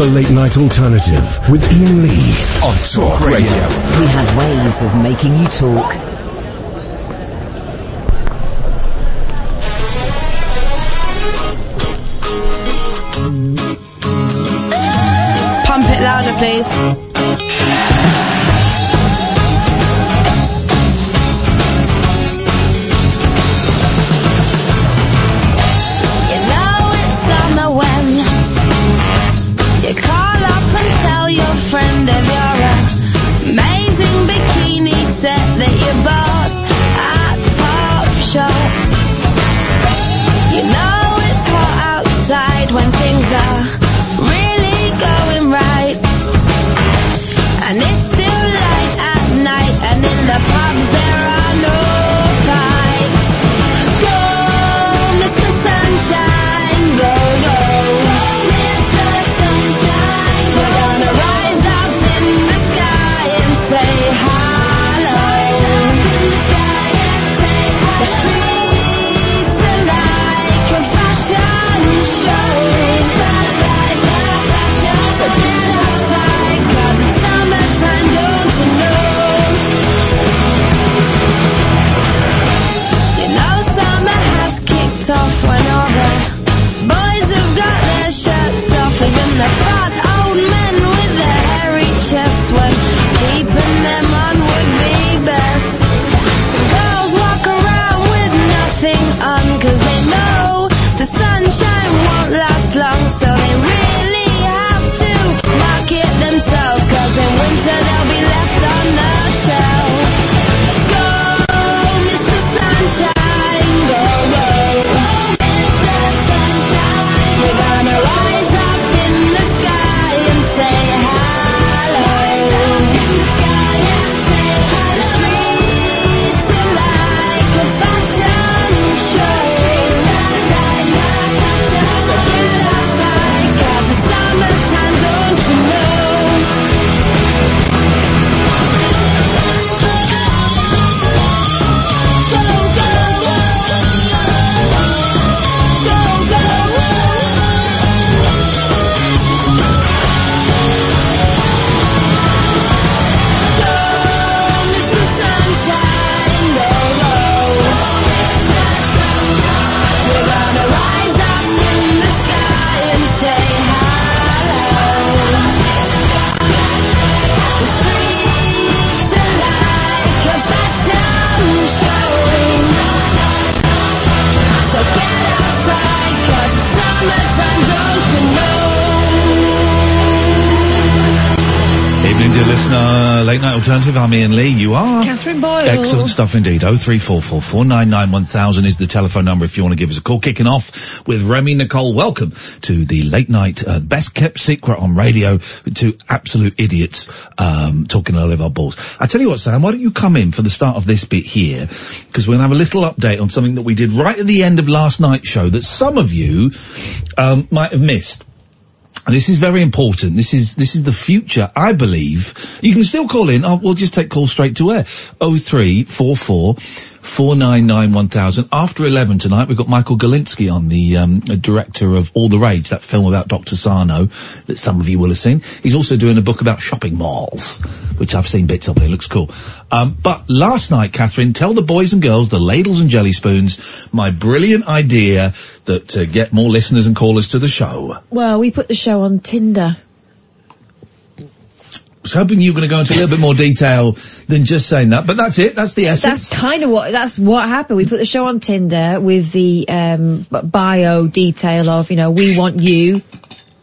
The Late Night Alternative with Iain Lee on Talk Radio. We have ways of making you talk. Pump it louder, please. Nine one thousand is the telephone number if you want to give us a call. Kicking off with Remy Nicole. Welcome to the late night uh, best kept secret on radio to absolute idiots um, talking a load of our balls. I tell you what, Sam. Why don't you come in for the start of this bit here because we're gonna have a little update on something that we did right at the end of last night's show that some of you um, might have missed. And this is very important. This is this is the future, I believe. You can still call in. Oh, we'll just take calls straight to air. Oh three four four four nine nine one thousand. After eleven tonight, we've got Michael Galinsky on, the um, director of All the Rage, that film about Dr. Sarno that some of you will have seen. He's also doing a book about shopping malls, which I've seen bits of. It looks cool. Um, but last night, Catherine, tell the boys and girls, the ladles and jelly spoons, my brilliant idea that to get more listeners and callers to the show. Well, we put the show on Tinder. Was hoping you were going to go into a little bit more detail than just saying that, but that's it. That's the essence. That's kind of what that's what happened. We put the show on Tinder with the um, bio detail of you know we want you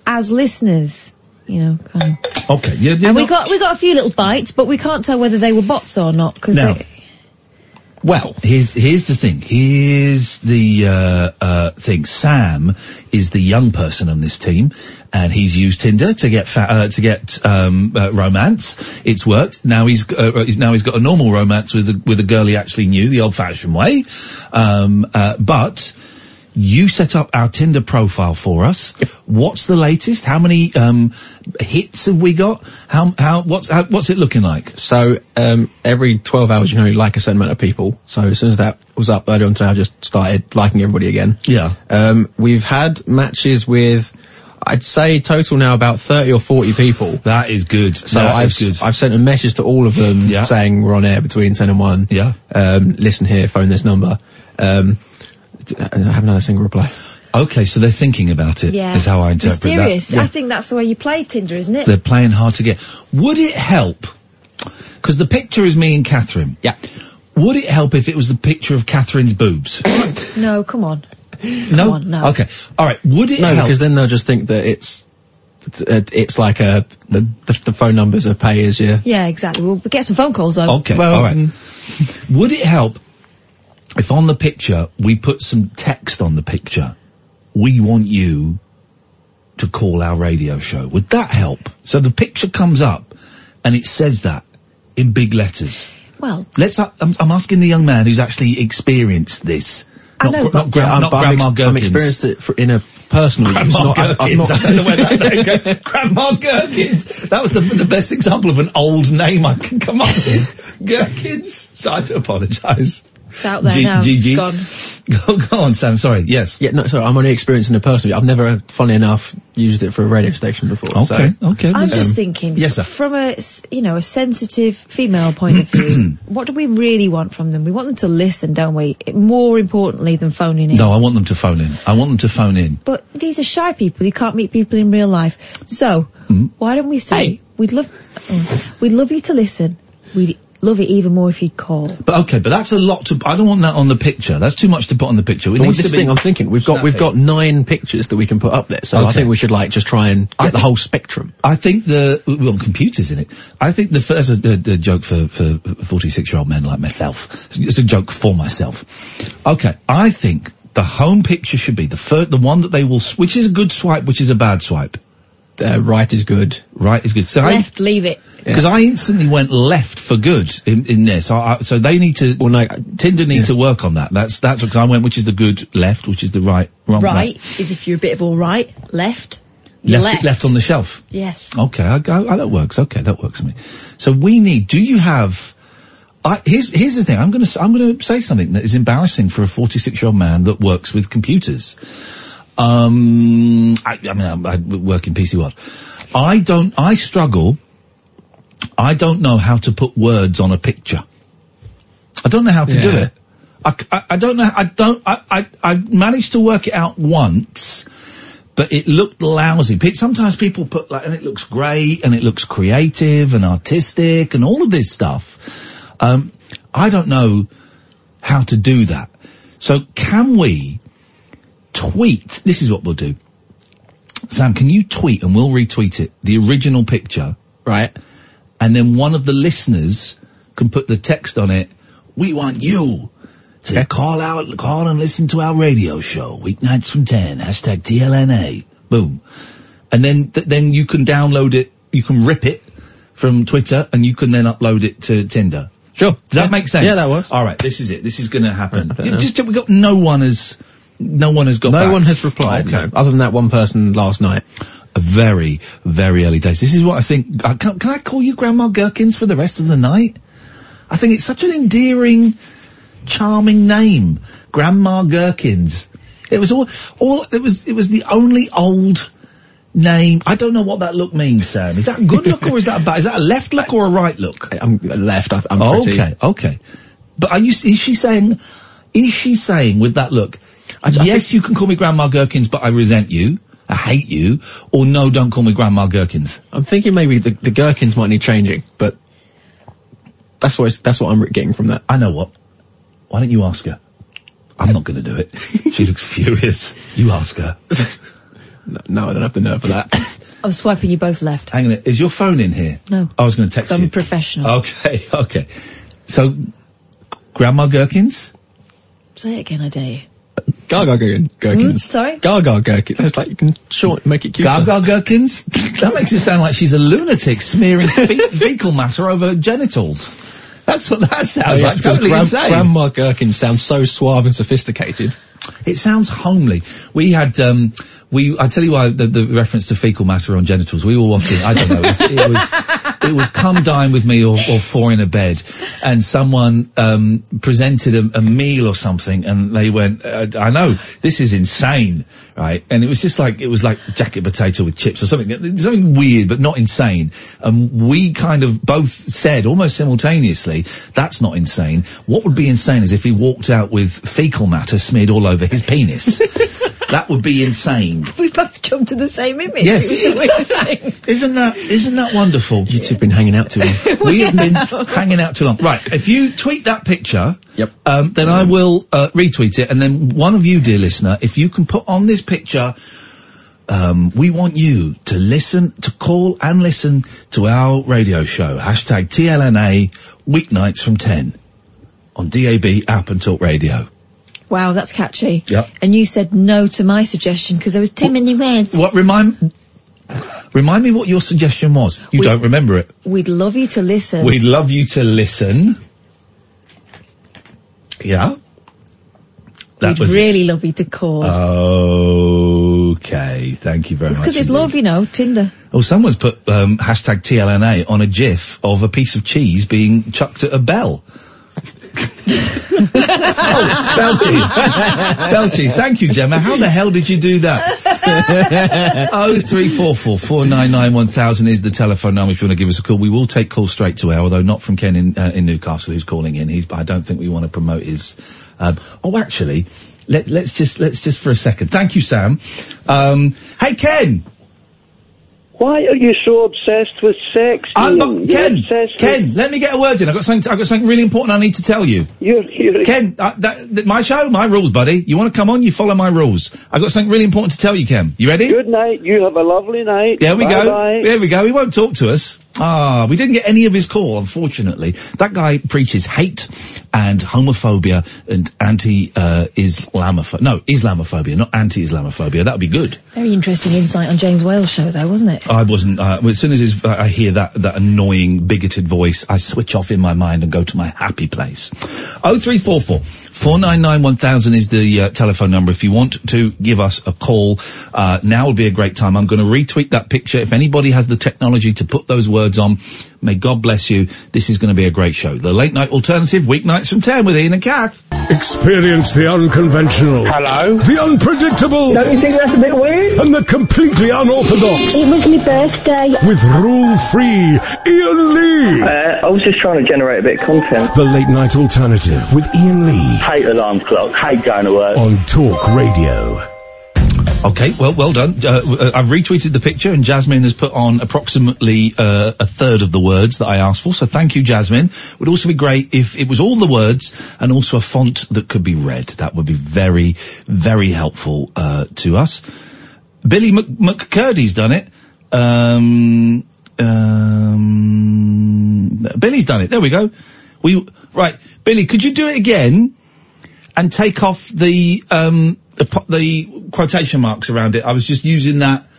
as listeners. You know, kind of. okay. Yeah, and we got we got a few little bites, but we can't tell whether they were bots or not because Now, Well, here's here's the thing. Here's the uh, uh, thing. Sam is the young person on this team, and he's used Tinder to get fa- uh, to get um, uh, romance. It's worked. Now he's uh, he's now he's got a normal romance with a, with a girl he actually knew the old-fashioned way. Um, uh, but you set up our Tinder profile for us. What's the latest? How many um, hits have we got? How how what's how, what's it looking like? So um, every 12 hours, you know, you like a certain amount of people. So as soon as that was up earlier on today, I just started liking everybody again. Yeah. Um, we've had matches with, I'd say total now about 30 or 40 people. That is good. So That I've good. I've sent a message to all of them Yeah. saying we're on air between 10 and 1. Yeah. Um, listen here, phone this number. Um, I haven't had a single reply. okay, so they're thinking about it. Yeah. Is how I interpret Mysterious. that. I think that's the way you play Tinder, isn't it? They're playing hard to get. Would it help? Because the picture is me and Catherine. Yeah. Would it help if it was the picture of Catherine's boobs? no, come on. no. on, no. Okay. All right. Would it No, help? because then they'll just think that it's it's like a the, the, the phone numbers are pay as you. Yeah, exactly. We'll get some phone calls though. Okay. Well, all right. mm. Would it help if on the picture we put some text on the picture? We want you to call our radio show. Would that help? So the picture comes up and it says that in big letters. Well, Let's. Uh, I'm, I'm asking the young man who's actually experienced this. I not, know, gr- but- not, gra- I'm- not but I'm Grandma ex- Gherkins. I'm experienced it for, in a personal use. Grandma Not, I- I'm Gherkins. not- I don't know where that name goes. Grandma Gherkins. That was the, the best example of an old name I can come up with. Gherkins. So I do apologise. It's out there G- now. GG. Gone. Go, go on, Sam. Sorry. Yes. Yeah, no, sorry, I'm only experiencing it personally. I've never, funny enough, used it for a radio station before. Okay. So. Okay. I'm Um, just thinking, yes, sir. from a s- you know a sensitive female point of view, what do we really want from them? We want them to listen, don't we? More importantly than phoning in. No, I want them to phone in. I want them to phone in. But these are shy people. You can't meet people in real life. So Mm. why don't we say Hey. we'd love oh, we'd love you to listen. We'd love it even more if you'd call. But okay, but that's a lot to. I don't want that on the picture. That's too much to put on the picture. It But needs with this to be thing, I'm thinking we've got we've got nine pictures that we can put up there. So I think we should like just try and get the whole spectrum. I think the well, computers in it. I think the first a, a, a joke for for forty six year old men like myself. It's a joke for myself. Okay, I think the home picture should be the first, the one that they will. s- Which is a good swipe, which is a bad swipe. Uh, right is good. Right is good. So I Left, leave it. because I instantly went left for good in, in this. I, I, so they need to. Well, no, Tinder need to work on that. That's that's because I went. Which is the good left? Which is the right? Wrong. Right is if you're a bit of all right. Left, Left, left. left on the shelf. Yes. Okay, I go. That works. Okay, that works for me. So we need. Do you have? I, here's here's the thing. I'm gonna s- I'm gonna say something that is embarrassing for a 46 year old man that works with computers. Um, I, I mean, I, I work in PC World. I don't. I struggle. I don't know how to put words on a picture. I don't know how to do Yeah. it. I, don't know. I don't. I, I I managed to work it out once but it looked lousy. Sometimes people put like, and it looks great, and it looks creative and artistic, and all of this stuff. Um, I don't know how to do that. So can we tweet? This is what we'll do. Sam, can you tweet and we'll retweet it, the original picture, Right. and then one of the listeners can put the text on it. We want you to call out, call and listen to our radio show weeknights from ten. Hashtag TLNA. Boom, and then th- then you can download it. You can rip it from Twitter, and you can then upload it to Tinder. Sure. Does that make sense? Yeah, that works. All right, this is it. This is going to happen. I don't You know. just we got no one has, no one has got. No back. one has replied. Okay. No, other than that one person last night. A very, very early days. This is what I think. Uh, can, can I call you Grandma Gherkins for the rest of the night? I think it's such an endearing, charming name, Grandma Gherkins. It was all, all. It was. It was the only old name. I don't know what that look means, Sam. Is that a good look or is that a bad? Is that a left look or a right look? I'm left. I, I'm pretty. Okay, okay. But are you? Is she saying? Is she saying with that look? I- I yes, you can call me Grandma Gherkins, but I resent you. I hate you. Or no, don't call me Grandma Gherkins. I'm thinking maybe the, the gherkins might need changing, but that's what that's what I'm getting from that. I know what. Why don't you ask her? I'm not going to do it. she looks furious. You ask her. No, no, I don't have the nerve for that. I'm swiping you both left. Hang on. Is your phone in here? No. I was going to text I'm you. a professional. Okay, okay. So, Grandma Gherkins? Say it again, I dare you. Gaga gherkin- Mm, gherkins. sorry? Gaga gherkin. That's like you can short make it cuter. Gaga gherkins? That makes it sound like she's a lunatic smearing fe- fecal matter over genitals. That's what that sounds Oh, yes, like. Totally gran- insane. Grandma Gherkin sounds so suave and sophisticated. It sounds homely. We had um, we, I tell you why the, the reference to fecal matter on genitals. We were watching. I don't know. It was it was, it was come dine with me or, or four in a bed, and someone um, presented a, a meal or something, and they went, uh, "I know this is insane." Right, and it was just like it was like jacket potato with chips or something, something weird but not insane. And we kind of both said almost simultaneously, "That's not insane." What would be insane is if he walked out with fecal matter smeared all over his penis. that would be insane. We both jumped to the same image. Yes. It was the same. Isn't that isn't that wonderful? You two have been hanging out too long. we have been hanging out too long. Right, if you tweet that picture, Yep. um, then I will uh, retweet it, and then one of you, dear listener, if you can put on this picture, um, we want you to listen, to call and listen to our radio show. Hashtag TLNA weeknights from 10 on DAB app and talk radio. Wow, that's catchy. Yep. And you said no to my suggestion because there was too many words. What remind remind me what your suggestion was? You We- don't remember it. We'd love you to listen. We'd love you to listen. Yeah. That We'd was it. really love you to call. Okay, thank you very it's much. because it's indeed. love, you know, Tinder. Oh, someone's put um, hashtag TLNA on a GIF of a piece of cheese being chucked at a bell. Oh, bell cheese. Thank you, Gemma. How the hell did you do that? oh, three four four four nine nine one thousand is the telephone number if you want to give us a call. We will take calls straight to air, although not from Ken in, uh, in Newcastle who's calling in. He's, I don't think we want to promote his. Um, oh, actually, let, let's just let's just for a second. Thank you, Sam. Um, hey, Ken. Why are you so obsessed with sex? I'm Iain? not, Ken, obsessed Ken, let me get a word in. I've got something, I've got something really important I need to tell you. You're, you're, Ken, uh, that, that, my show, my rules, buddy. You want to come on, you follow my rules. I've got something really important to tell you, Ken. You ready? Good night. You have a lovely night. There we Bye go. Bye. There we go. He won't talk to us. Ah, we didn't get any of his call, unfortunately. That guy preaches hate and homophobia and anti-Islamophobia. no, Islamophobia, not anti-Islamophobia. That would be good. Very interesting insight on James Whale's show, though, wasn't it? I wasn't. Uh, well, as soon as his, uh, I hear that that annoying, bigoted voice, I switch off in my mind and go to my happy place. Oh three four four four nine nine one thousand is the uh, telephone number. If you want to give us a call, uh, now would be a great time. I'm going to retweet that picture. If anybody has the technology to put those words on, may God bless you. This is going to be a great show. The late night alternative, weeknights from ten with Iain and Kath. Experience the unconventional. Hello? The unpredictable. Don't you think that's a bit weird? And the completely unorthodox. It was my birthday. With rule-free Iain Lee. Uh, I was just trying to generate a bit of content. The late night alternative with Iain Lee Hate alarm clock, hate going to work. on Talk Radio. Okay, well, well done. Uh, uh, I've retweeted the picture, and Jasmine has put on approximately uh, a third of the words that I asked for. So thank you, Jasmine. Would also be great if it was all the words and also a font that could be read. That would be very, very helpful uh, to us. Billy Mc- McCurdy's done it. Um, um, Billy's done it. There we go. We right, Billy. Could you do it again? and take off the um the, the quotation marks around it. I was just using that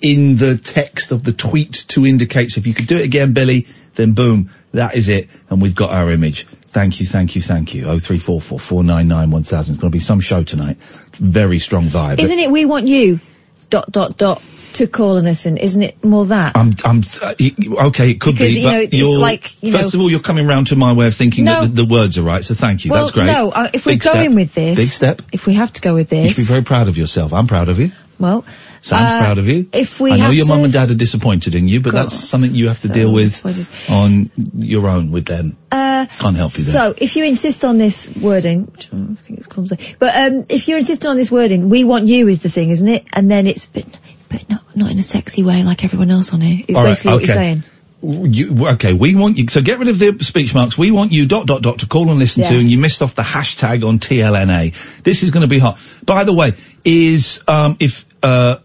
in the text of the tweet to indicate. So if you could do it again, Billy, then boom, that is it, and we've got our image. Thank you, thank you, thank you. Oh three four four four nine nine one thousand. It's going to be some show tonight. Very strong vibe. Isn't it we want you, dot, dot, dot, to call on us and? Isn't it more that? I'm, I'm, okay, it could Because, be, you but know, it's you're, like, you first know- of all, you're coming round to my way of thinking No. that the, the words are right, so thank you, well, that's great. no, uh, if we're going step. with this, Big step. if we have to go with this, You should be very proud of yourself. I'm proud of you. well, Sam's uh, proud of you. If we I know your to, mum and dad are disappointed in you, but God, that's something you have to so deal with on your own with them. Uh, Can't help you there. So, if you insist on this wording, which I think it's clumsy, but um, if you're insisting on this wording, we want you is the thing, isn't it? And then it's, but, but not not in a sexy way like everyone else on here. Is All right, basically what you're saying. You, okay, we want you, so get rid of the speech marks. We want you dot dot dot to call and listen Yeah. to, and you missed off the hashtag on TLNA. This is going to be hot. By the way, is, um, if, uh,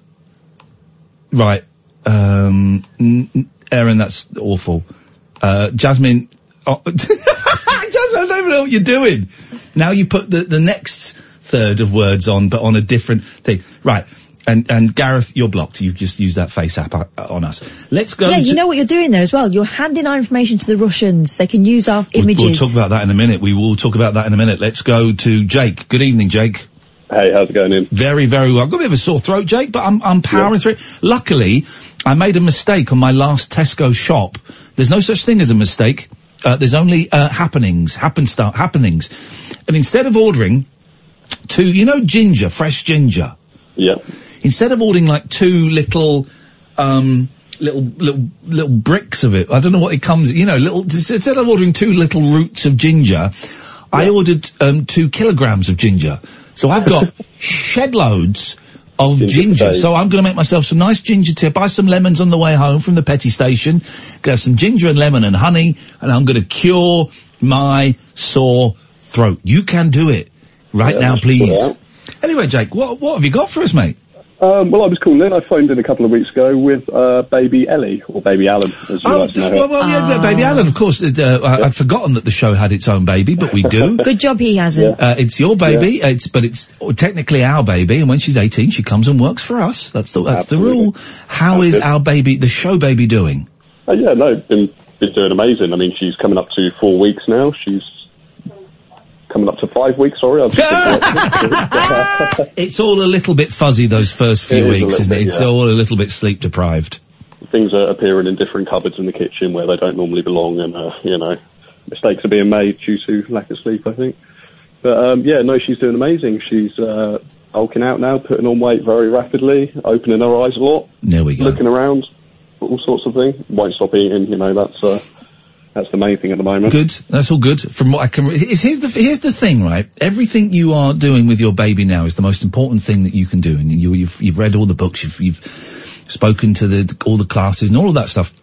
right, um, Aaron, that's awful. Uh, Jasmine, oh, Jasmine, I don't even know what you're doing. Now you put the, the next third of words on, but on a different thing. Right. And, and Gareth, you're blocked. You've just used that FaceApp uh, on us. Let's go Yeah, you know what you're doing there as well. You're handing our information to the Russians. They can use our We'll, images. we'll talk about that in a minute. We will talk about that in a minute. Let's go to Jake. Good evening, Jake. Hey, how's it going in? Very, very well. I've got a bit of a sore throat, Jake, but I'm, I'm powering through it. Luckily, I made a mistake on my last Tesco shop. There's no such thing as a mistake. Uh, there's only, uh, happenings, happen start, happenings. And instead of ordering two, you know ginger, fresh ginger? Yeah. Instead of ordering like two little, um, little, little, little bricks of it, I don't know what it comes, you know, little, instead of ordering two little roots of ginger, I ordered, um, two kilograms of ginger. So I've got shed loads of ginger. days. So I'm going to make myself some nice ginger tea. Buy some lemons on the way home from the petty station. Have some ginger and lemon and honey, and I'm going to cure my sore throat. You can do it right Yeah, now, please. Anyway, Jake, what what have you got for us, mate? Um, well, I was calling. in. I phoned in a couple of weeks ago with uh, baby Ellie or baby Alan, as you Oh, like to know. well, well, yeah, baby Alan, of course. Uh, I- I'd forgotten that the show had its own baby, but we do. Good job he hasn't. Uh, it's your baby, it's but it's technically our baby, and when she's 18, she comes and works for us. That's the that's the rule. How is our baby, the show baby, doing? Oh, yeah, no, been been doing amazing. I mean, she's coming up to four weeks now. She's coming up to five weeks. Sorry, It's all a little bit fuzzy those first few is weeks, isn't it? bit, It's yeah. all a little bit sleep deprived. things are appearing in different cupboards in the kitchen where they don't normally belong, and uh, you know, mistakes are being made due to lack of sleep. I think. But um, yeah, no, she's doing amazing. She's uh, hulking out now, putting on weight very rapidly, opening her eyes a lot, There we go. looking around, all sorts of things. Won't stop eating. You know, that's uh, that's the main thing at the moment. Good. That's all good. From what I can, re- here's here's the here's the thing, right? Everything you are doing with your baby now is the most important thing that you can do, and you you've you've read all the books, you've you've spoken to the all the classes and all of that stuff.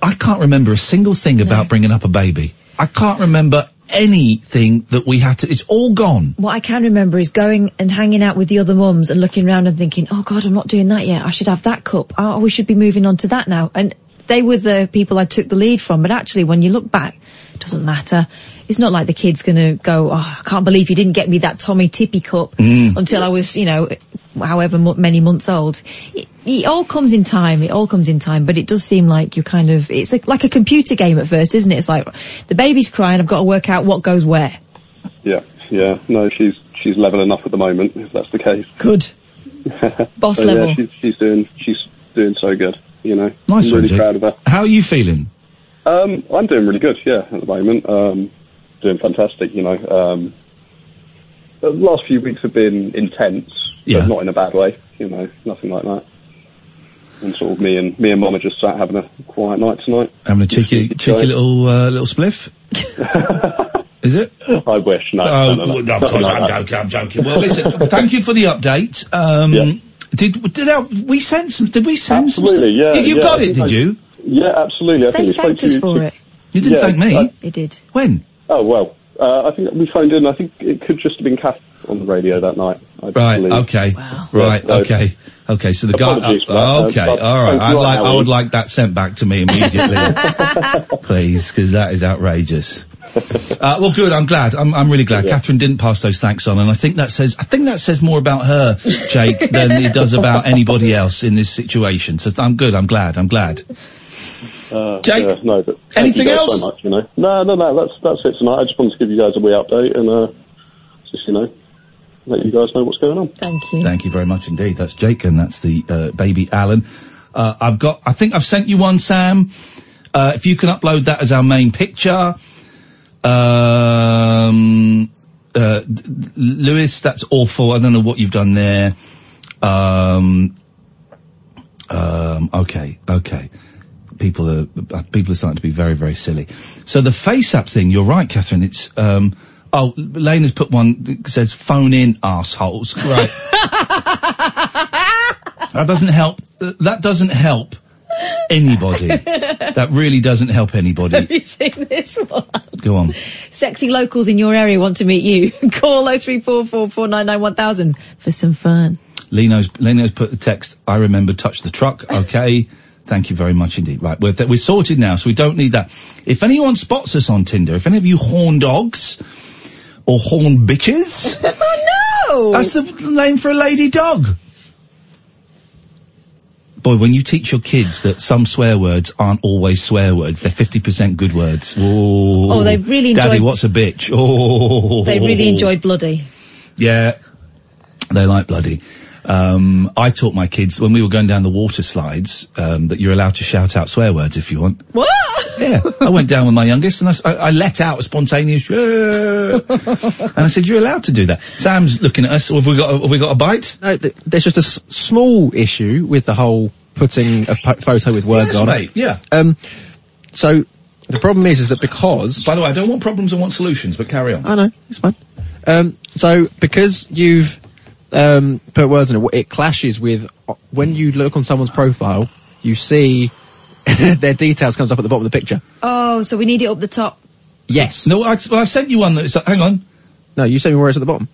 I can't remember a single thing about bringing up a baby. I can't remember anything that we had to. It's all gone. What I can remember is going and hanging out with the other mums and looking around and thinking, oh God, I'm not doing that yet. I should have that cup. Oh, we should be moving on to that now. And they were the people I took the lead from. But actually, when you look back, it doesn't matter. It's not like the kid's going to go, oh, I can't believe you didn't get me that Tommee Tippee cup Mm. until I was, you know, however many months old. It, it all comes in time. It all comes in time. But it does seem like you're kind of, it's like, like a computer game at first, isn't it? It's like the baby's crying. I've got to work out what goes where. Yeah, yeah. No, she's she's leveling up at the moment. If that's the case. Good. Boss So, level. Yeah, she's she's doing she's doing so good. You know, Nice I'm really Jake. proud of her. How are you feeling? Um, I'm doing really good, yeah, at the moment. Um, doing fantastic, you know. Um, the last few weeks have been intense, Yeah. but not in a bad way, you know, nothing like that. And sort of me and me and Mum are just sat having a quiet night tonight. Having a cheeky cheeky little uh, little spliff. Is it? I wish. No, Oh, no, no, no. well, of course, I'm joking, I'm joking. Well, listen, thank you for the update. Um, did, did our, we send some, did we send Absolutely, some? yeah. You, you yeah, got it, did I- you? Yeah, absolutely. I They think we spoke thanked to us you. for to- it. You didn't Yeah, thank me? I- They did. when? Oh well, uh, I think we phoned in. I think it could just have been Kath on the radio that night. I Right, believe. okay. Right, so- okay. Okay, so the guy, Apologies that, uh, okay, but alright. I'd you, like, I would like that sent back to me immediately. Please, because that is outrageous. Uh, well, good. I'm glad. I'm, I'm really glad. Catherine didn't pass those thanks on, and I think that says, I think that says more about her, Jake, than it does about anybody else in this situation. So I'm good. I'm glad. I'm glad. Uh, Jake, yeah, no, but thank anything you else? So much, you know. No, no, no. That's that's it tonight. I just wanted to give you guys a wee update and uh, just you know let you guys know what's going on. Thank you. Thank you very much indeed. That's Jake, and that's the uh, baby Alan. Uh, I've got. I think I've sent you one, Sam. Uh, if you can upload that as our main picture. Um, uh, D- D- Lewis, that's awful. I don't know what you've done there. Um, um, okay, okay. People are uh, people are starting to be very very silly. So the FaceApp thing, you're right, Catherine. It's um, oh, Lane has put one that says phone in assholes. Right. that doesn't help. uh, That doesn't help anybody. that really doesn't help anybody. Have you seen this one? Go on. Sexy locals in your area want to meet you. Call 03444991000 for some fun. Leno's Leno's put the text. I remember touch the truck. Okay. Thank you very much indeed. Right, we're, we're sorted now, so we don't need that. If anyone spots us on Tinder, if any of you horn dogs or horn bitches, oh no! that's the name for a lady dog. Boy, when you teach your kids that some swear words aren't always swear words, they're 50% good words. Oh, Oh, they really Daddy, what's a bitch? Oh. They really enjoyed Bloody. Yeah, they like bloody. Um, I taught my kids when we were going down the water slides um, that you're allowed to shout out swear words if you want. What? Yeah, I went down with my youngest and I let out a spontaneous yeah, and I said you're allowed to do that. Sam's looking at us. Have we got a, have we got a bite? No, th- there's just a s- small issue with the whole putting a po- photo with words Yes, on mate, it. yeah. Um, so the problem is, is that because By the way, I don't want problems. I want solutions. But carry on. I know it's fine. Um, so because you've um, put words in it, it clashes with when you look on someone's profile, you see their details comes up at the bottom of the picture. Oh, so we need it up the top. Yes. No, I, well, I've sent you one. That's, hang on. No, you sent me where it's at the bottom.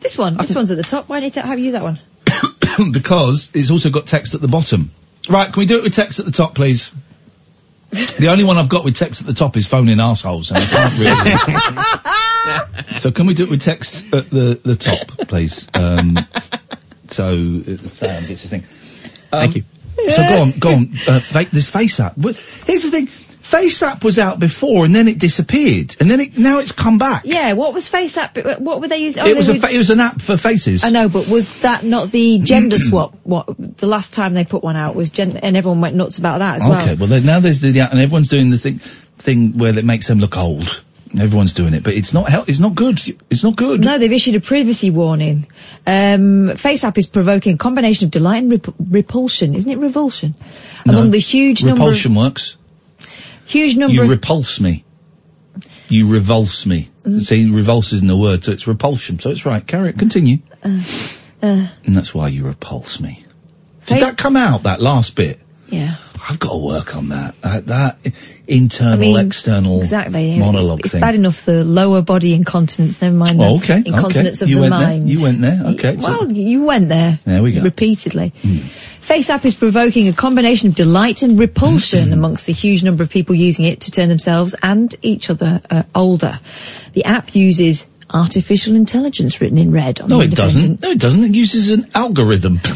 This one. This one's at the top. Why don't you have you use that one? because it's also got text at the bottom. Right, can we do it with text at the top, please? the only one I've got with text at the top is phoning assholes, and I can't really. so can we do it with text at the the top, please? Um, so uh, Sam gets his thing. Um, Thank you. So go on, go on. Uh, fa- this face app. Well, Here's the thing. FaceApp was out before, and then it disappeared, and then it now it's come back. Yeah. What was FaceApp? What were they using? Oh, it they was a were- fa- it was an app for faces. I know, but was that not the gender swap? What the last time they put one out was gen, and everyone went nuts about that as well. Okay, well, then now there's the, and everyone's doing the thing, thing where it makes them look old. Everyone's doing it, but it's not hel- It's not good. It's not good. No, they've issued a privacy warning. Um, FaceApp is provoking a combination of delight and rep- repulsion, isn't it? Revulsion No. among the huge Repulsion number, Repulsion works. huge number. You repulse me. You revulse me. Mm. See, revulse isn't a word, so it's repulsion. So it's right. Carry it. Continue. uh, And that's why you repulse me. Did that come out? That last bit. yeah, I've got to work on that. Uh, that internal, I mean external exactly. monologue It's thing. bad enough the lower body incontinence. Never mind the Oh, okay, incontinence okay. of You the went there? mind. You went there? Okay, so- Well, you went there. There we go. Hmm. Repeatedly. FaceApp is provoking a combination of delight and repulsion amongst the huge number of people using it to turn themselves and each other uh, older. The app uses artificial intelligence written in red on no, it doesn't. No, it doesn't. It uses an algorithm.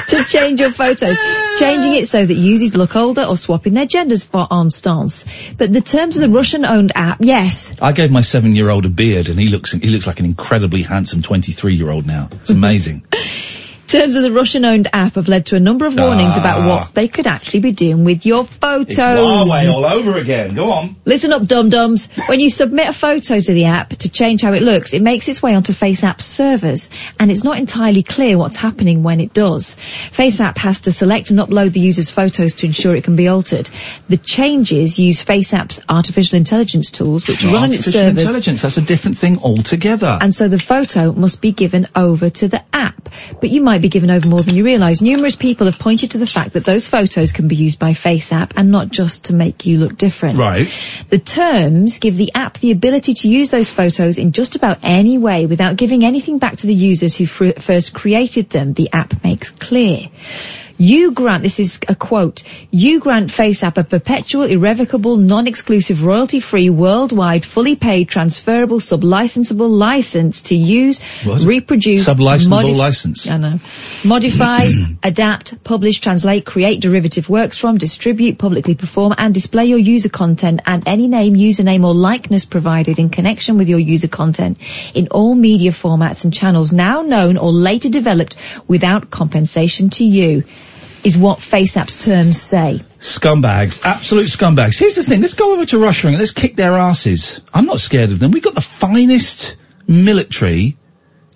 to change your photos, changing it so that users look older or swapping their genders for on stance. But the terms of the Russian-owned app, yes, I gave my seven-year-old a beard, and he looks he looks like an incredibly handsome twenty-three-year-old now. It's amazing. terms of the Russian-owned app have led to a number of warnings Ah. about what they could actually be doing with your photos. it's Huawei all over again. Go on. Listen up, dum-dums. When you submit a photo to the app to change how it looks, it makes its way onto FaceApp's servers, and it's not entirely clear what's happening when it does. FaceApp has to select and upload the user's photos to ensure it can be altered. The changes use FaceApp's artificial intelligence tools, which run on its Artificial servers. intelligence. That's a different thing altogether. And so the photo must be given over to the app. But you might be given over more than you realise. Numerous people have pointed to the fact that those photos can be used by FaceApp and not just to make you look different. Right. The terms give the app the ability to use those photos in just about any way without giving anything back to the users who fr- first created them, the app makes clear. You grant, this is a quote, you grant FaceApp a perpetual, irrevocable, non-exclusive, royalty-free, worldwide, fully paid, transferable, sub-licensable license to use, What? reproduce, Sub-licensable modif- license. I know. Modify, adapt, publish, translate, create derivative works from, distribute, publicly perform, and display your user content and any name, username, or likeness provided in connection with your user content in all media formats and channels now known or later developed without compensation to you. Is what FaceApp's terms say. Scumbags, absolute scumbags. Here's the thing, let's go over to Russia and let's kick their asses. I'm not scared of them. We've got the finest military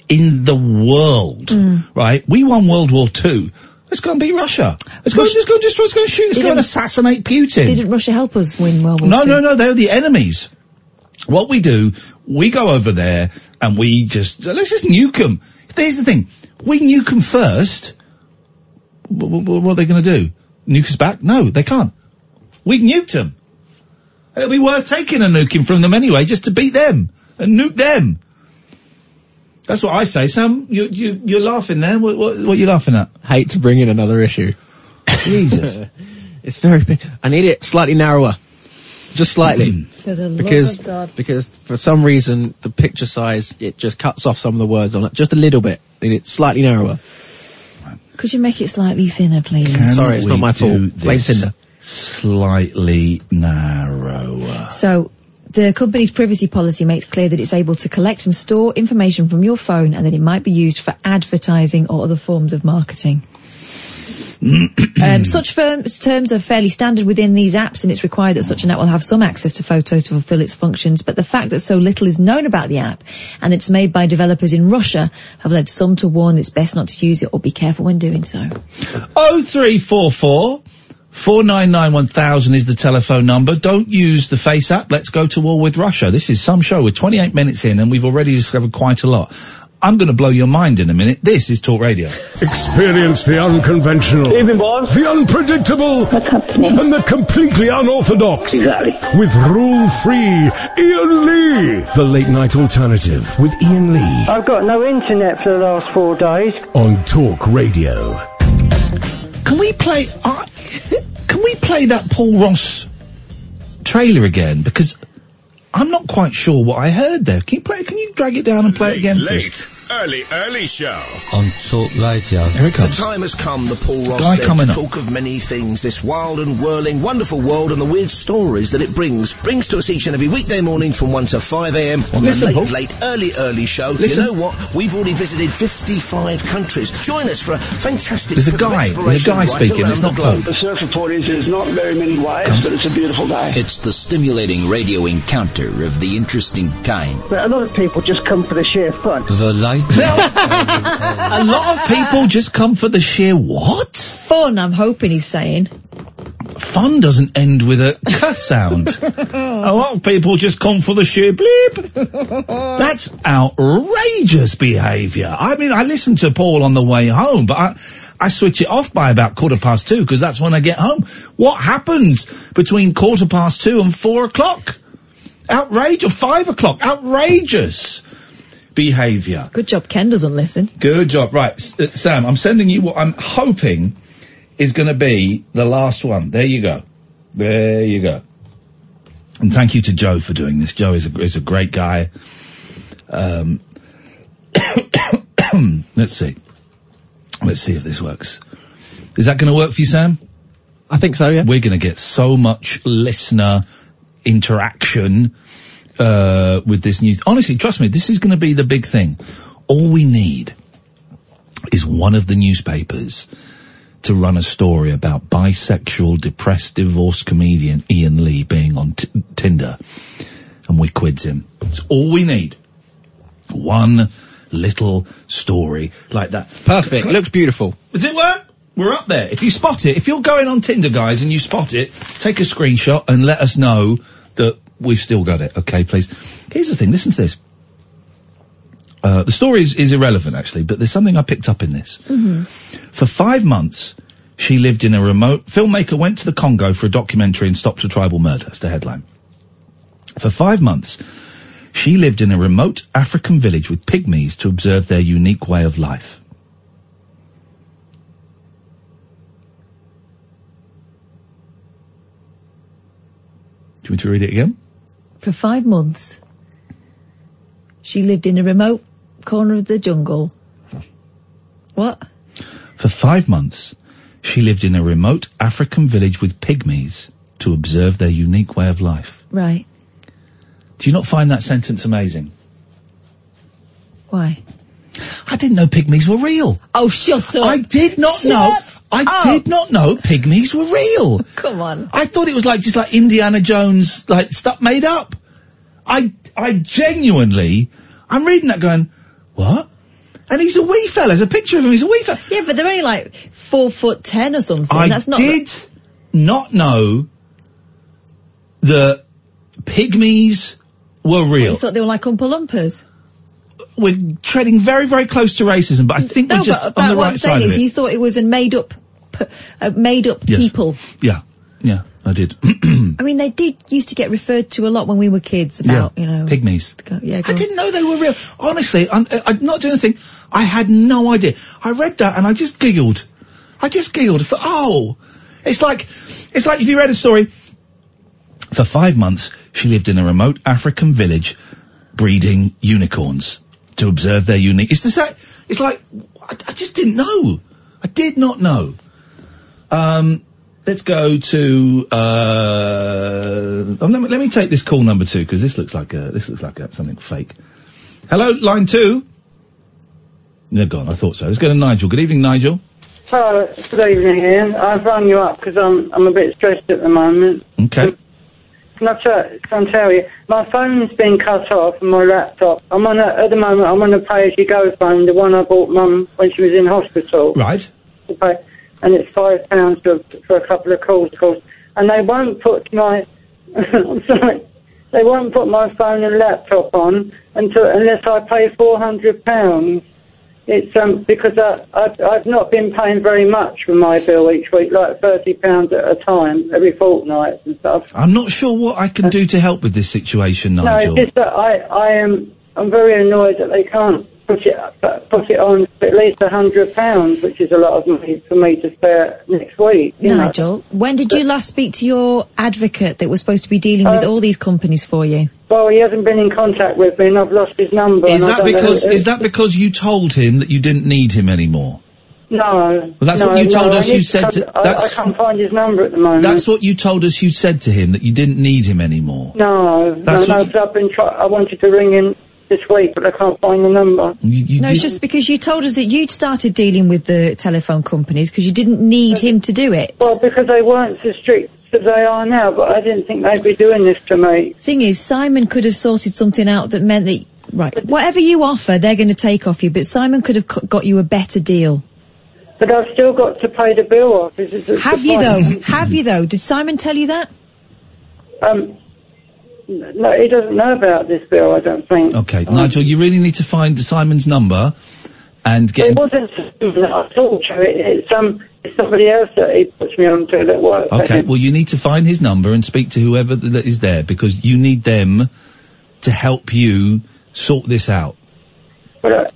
in the world, mm. right? We won World War Two. Let's go and beat Russia. Let's go, let's go, just, let's go and shoot, let's go and assassinate Putin. Didn't Russia help us win World War No, II? no, no, they're the enemies. What we do, we go over there and we just, let's just nuke them. Here's the thing, we nuke them first. What, what, what are they going to do? Nuke us back? No, they can't. We nuked them. It'll be worth taking a nuking from them anyway, just to beat them and nuke them. That's what I say. Sam, you, you, you're laughing there. What, what, what are you laughing at? Hate to bring in another issue. Jesus. It's very big. I need it slightly narrower. Just slightly. Mm. For the because love of God. because for some reason the picture size it just cuts off some of the words on it just a little bit. Need it slightly narrower. Could you make it slightly thinner, please? Can Sorry, it's not my fault. do Blame this Slightly narrower. So The company's privacy policy makes clear that it's able to collect and store information from your phone and that it might be used for advertising or other forms of marketing. Um, such firms, terms are fairly standard within these apps and it's required that such an app will have some access to photos to fulfill its functions, but the fact that so little is known about the app and it's made by developers in Russia have led some to warn it's best not to use it or be careful when doing so. Oh three four four. 4991000 is the telephone number. Don't use the FaceApp. Let's go to war with Russia. This is some show. We're 28 minutes in and we've already discovered quite a lot. I'm going to blow your mind in a minute. This is Talk Radio. Experience the unconventional, Evening, boss. the unpredictable, and the completely unorthodox. Exactly. With rule-free Iain Lee. The late night alternative with Iain Lee I've got no internet for the last four days. on Talk Radio. Can we play, uh, can we play that Paul Ross trailer again? Because I'm not quite sure what I heard there. Can you play, can you drag it down and play it again, please? Early, early show. on Talk Radio. Here it The time has come, the Paul Ross Guy said, to up. talk of many things, this wild and whirling, wonderful world and the weird stories that it brings. Brings to us each and every weekday morning from 1 to 5am on Listen, the Paul. late, late, early, early show. Listen. You know what? We've already visited 55 countries. Join us for a fantastic There's a guy, there's a exploration guy right speaking, around it's the not globe. Paul. The surf report is there's not very many waves, Comes- but it's a beautiful day. It's the stimulating radio encounter of the interesting kind. But a lot of people just come for the sheer fun. The light. A lot of people just come for the sheer what? Fun, I'm hoping he's saying. Fun doesn't end with a cuss sound. a lot of people just come for the sheer bleep. That's outrageous behaviour. I mean, I listen to Paul on the way home, but I, I switch it off by about quarter past two because that's when I get home. What happens between quarter past two and four o'clock? Outrageous. Five o'clock. Outrageous behaviour. Good job Ken doesn't listen. Good job. Right, S- uh, Sam, I'm sending you what I'm hoping is going to be the last one. There you go. There you go. And thank you to Joe for doing this. Joe is a, is a great guy. Um, let's see. Let's see if this works. Is that going to work for you, Sam? I think so, yeah. We're going to get so much listener interaction uh, with this news. Honestly, trust me, this is going to be the big thing. All we need is one of the newspapers to run a story about bisexual, depressed, divorced comedian Iain Lee being on t- Tinder, and we quids him. It's all we need. One little story like that. Perfect. Looks beautiful. Does it work? We're up there. If you spot it, if you're going on Tinder, guys, and you spot it, take a screenshot and let us know that we've still got it. Okay, please. Here's the thing. Listen to this. Uh, the story is, is irrelevant, actually, but there's something I picked up in this. For five months, she lived in a remote. Filmmaker went to the Congo for a documentary and stopped a tribal murder. That's the headline. For five months, she lived in a remote African village with pygmies to observe their unique way of life. Do you want to read it again? For five months, she lived in a remote corner of the jungle. What? For five months, she lived in a remote African village with pygmies to observe their unique way of life. Right. Do you not find that sentence amazing? Why? I didn't know pygmies were real. Oh, shut up. I did not Shut know. I up. did not know pygmies were real. Come on. I thought it was like just like Indiana Jones, like stuff made up. I I genuinely, I'm reading that going, what? And he's a wee fella. There's a picture of him. He's a wee fella. Yeah, but they're only like four foot ten or something. I That's not. did not know that pygmies were real. I thought they were like Oompa Loompas. We're treading very, very close to racism, but I think No, we're just but, on the what right I'm saying side is, you thought it was a made up, made up Yes. people. Yeah, yeah, I did. I mean, they did used to get referred to a lot when we were kids about, yeah, you know. pygmies. yeah, I on. didn't know they were real. Honestly, I'm, uh, I'm not doing anything. I had no idea. I read that and I just giggled. I just giggled. I thought, oh, it's like, it's like if you read a story. For five months, she lived in a remote African village, breeding unicorns to observe their unique. It's the same. It's like I, I just didn't know. I did not know. Um, let's go to. Uh, oh, let, me, let me take this call number two because this looks like a, this looks like a, something fake. Hello, line two. They're gone. I thought so. Let's go to Nigel. Good evening, Nigel. Hello, good evening, Iain. I've rung you up because I'm I'm a bit stressed at the moment. Okay. Can I, tell, can I tell you, my phone's been cut off and my laptop. I'm on a, at the moment. I'm on a pay-as-you-go phone, the one I bought Mum when she was in hospital. Right. Okay. And it's five pounds for, for a couple of calls, course. And they won't put my. I'm sorry. They won't put my phone and laptop on until unless I pay four hundred pounds. It's um because I, I've I've not been paying very much for my bill each week, like thirty pounds at a time every fortnight and stuff. I'm not sure what I can do to help with this situation, Nigel. No, it's just that I I am I'm very annoyed that they can't put it put it on for at least a hundred pounds, which is a lot of money for me to spare next week. You know. Nigel, when did you last speak to your advocate that was supposed to be dealing with Uh, all these companies for you? Well, he hasn't been in contact with me, and I've lost his number. Is that because who- is that because you told him that you didn't need him anymore? No. Well, that's no, what you told no, us you need said con- to- I, that's- I can't find his number at the moment. That's what you told us you said to him that you didn't need him anymore. No, That's no, what no. 'cause I've been try- I wanted to ring him this week, but I can't find the number. no, it's just because you told us that you'd started dealing with the telephone companies because you didn't need him to do it. Well, because they weren't so strict as they are now, but I didn't think they'd be doing this to me. Thing is, Simon could have sorted something out that meant that right, whatever you offer, they're going to take off you. But Simon could have got you a better deal. But I've still got to pay the bill off. Is, is, is Have the you though? Have you though? Did Simon tell you that? Um, no, he doesn't know about this bill. I don't think. Okay, Nigel, you really need to find Simon's number and get. It wasn't that I told it's um, it's somebody else that he puts me on to that works. Okay, well, you need to find his number and speak to whoever that is there because you need them to help you sort this out. But, uh,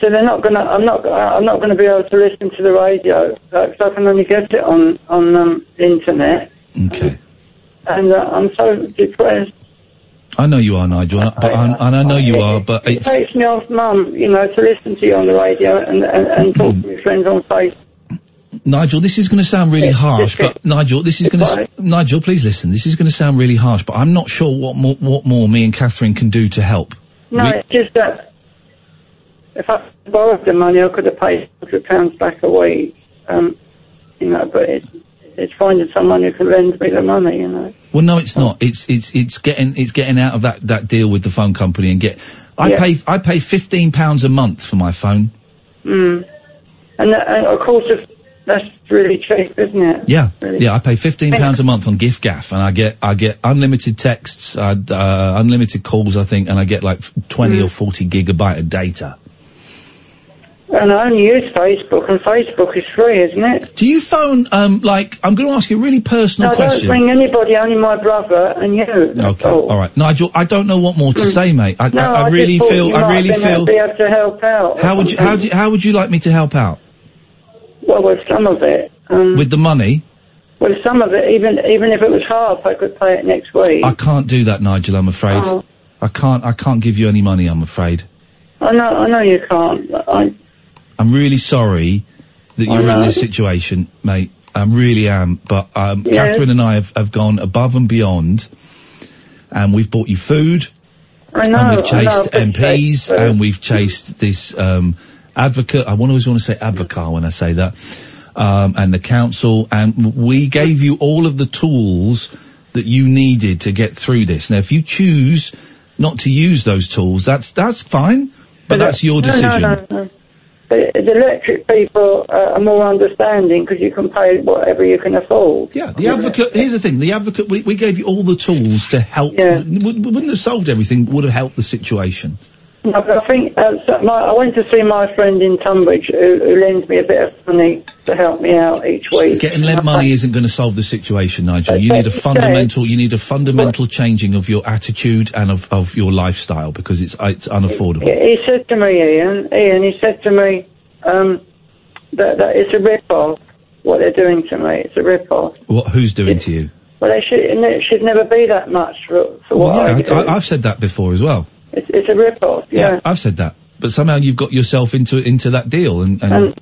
so they're not gonna. I'm not. I'm not gonna be able to listen to the radio because I can only get it on on um, internet. Okay. And uh, I'm so depressed. I know you are, Nigel, and- but I, and I know you are, but It it's takes me off, Mum. You know, to listen to you on the radio and and, and talk to my friends on Facebook. Nigel. This is going to sound really harsh, but Nigel, this is going to Nigel. Please listen. This is going to sound really harsh, but I'm not sure what more what more me and Catherine can do to help. No, We- it's just that if I borrowed the money, I could have paid hundred pounds back a week. Um, you know, but it's it's finding someone who can lend me the money. You know. Well, no, it's not. It's it's it's getting it's getting out of that that deal with the phone company and get. I Yeah. pay I pay fifteen pounds a month for my phone. Mm. And, that, and of course, if, that's really cheap, isn't it? Yeah, Really. yeah. I pay fifteen pounds a month on giffgaff, and I get I get unlimited texts, uh, uh, unlimited calls, I think, and I get like twenty Mm. or forty gigabyte of data. And I only use Facebook, and Facebook is free, isn't it? Do you phone um like I'm going to ask you a really personal no, question? don't ring anybody, only my brother and you. Okay, all right, Nigel. I don't know what more to say, mate. I, Mm. No, I, I really feel I really feel. Be able to help out. How would you how do, how would you like me to help out Well, with some of it. Um, with the money? with some of it, even even if it was half, I could pay it next week. I can't do that, Nigel. I'm afraid. Oh. I can't. I can't give you any money. I'm afraid. I know, I know you can't. I, I'm really sorry that you're in this situation, mate. I really am. But um, Yeah. Catherine and I have, have gone above and beyond, and we've bought you food, I know. and we've chased but MPs, uh, and we've chased this um, advocate. I always want to say advocate when I say that, um, and the council, and we gave you all of the tools that you needed to get through this. Now, if you choose not to use those tools, that's that's fine, but that's your decision. No, no, But the electric people uh, are more understanding because you can pay whatever you can afford. Yeah, the advocate. Here's the thing: the advocate. We, we gave you all the tools to help. Yeah. wouldn't have solved everything. Would have helped the situation. No, I think uh, so my, I went to see my friend in Tunbridge who, who lends me a bit of money to help me out each week. Getting lent money isn't going to solve the situation, Nigel. You need a fundamental. You need a fundamental changing of your attitude and of, of your lifestyle because it's it's unaffordable. He said to me, Iain, Iain, he said to me um, that, that it's a rip-off, what they're doing to me. It's a rip-off. What? Who's doing to you? Well, they should, it should never be that much for, for what Well, I yeah. I, I've said that before as well. it's, it's a rip-off, yeah. I've said that, but somehow you've got yourself into into that deal, and, and And,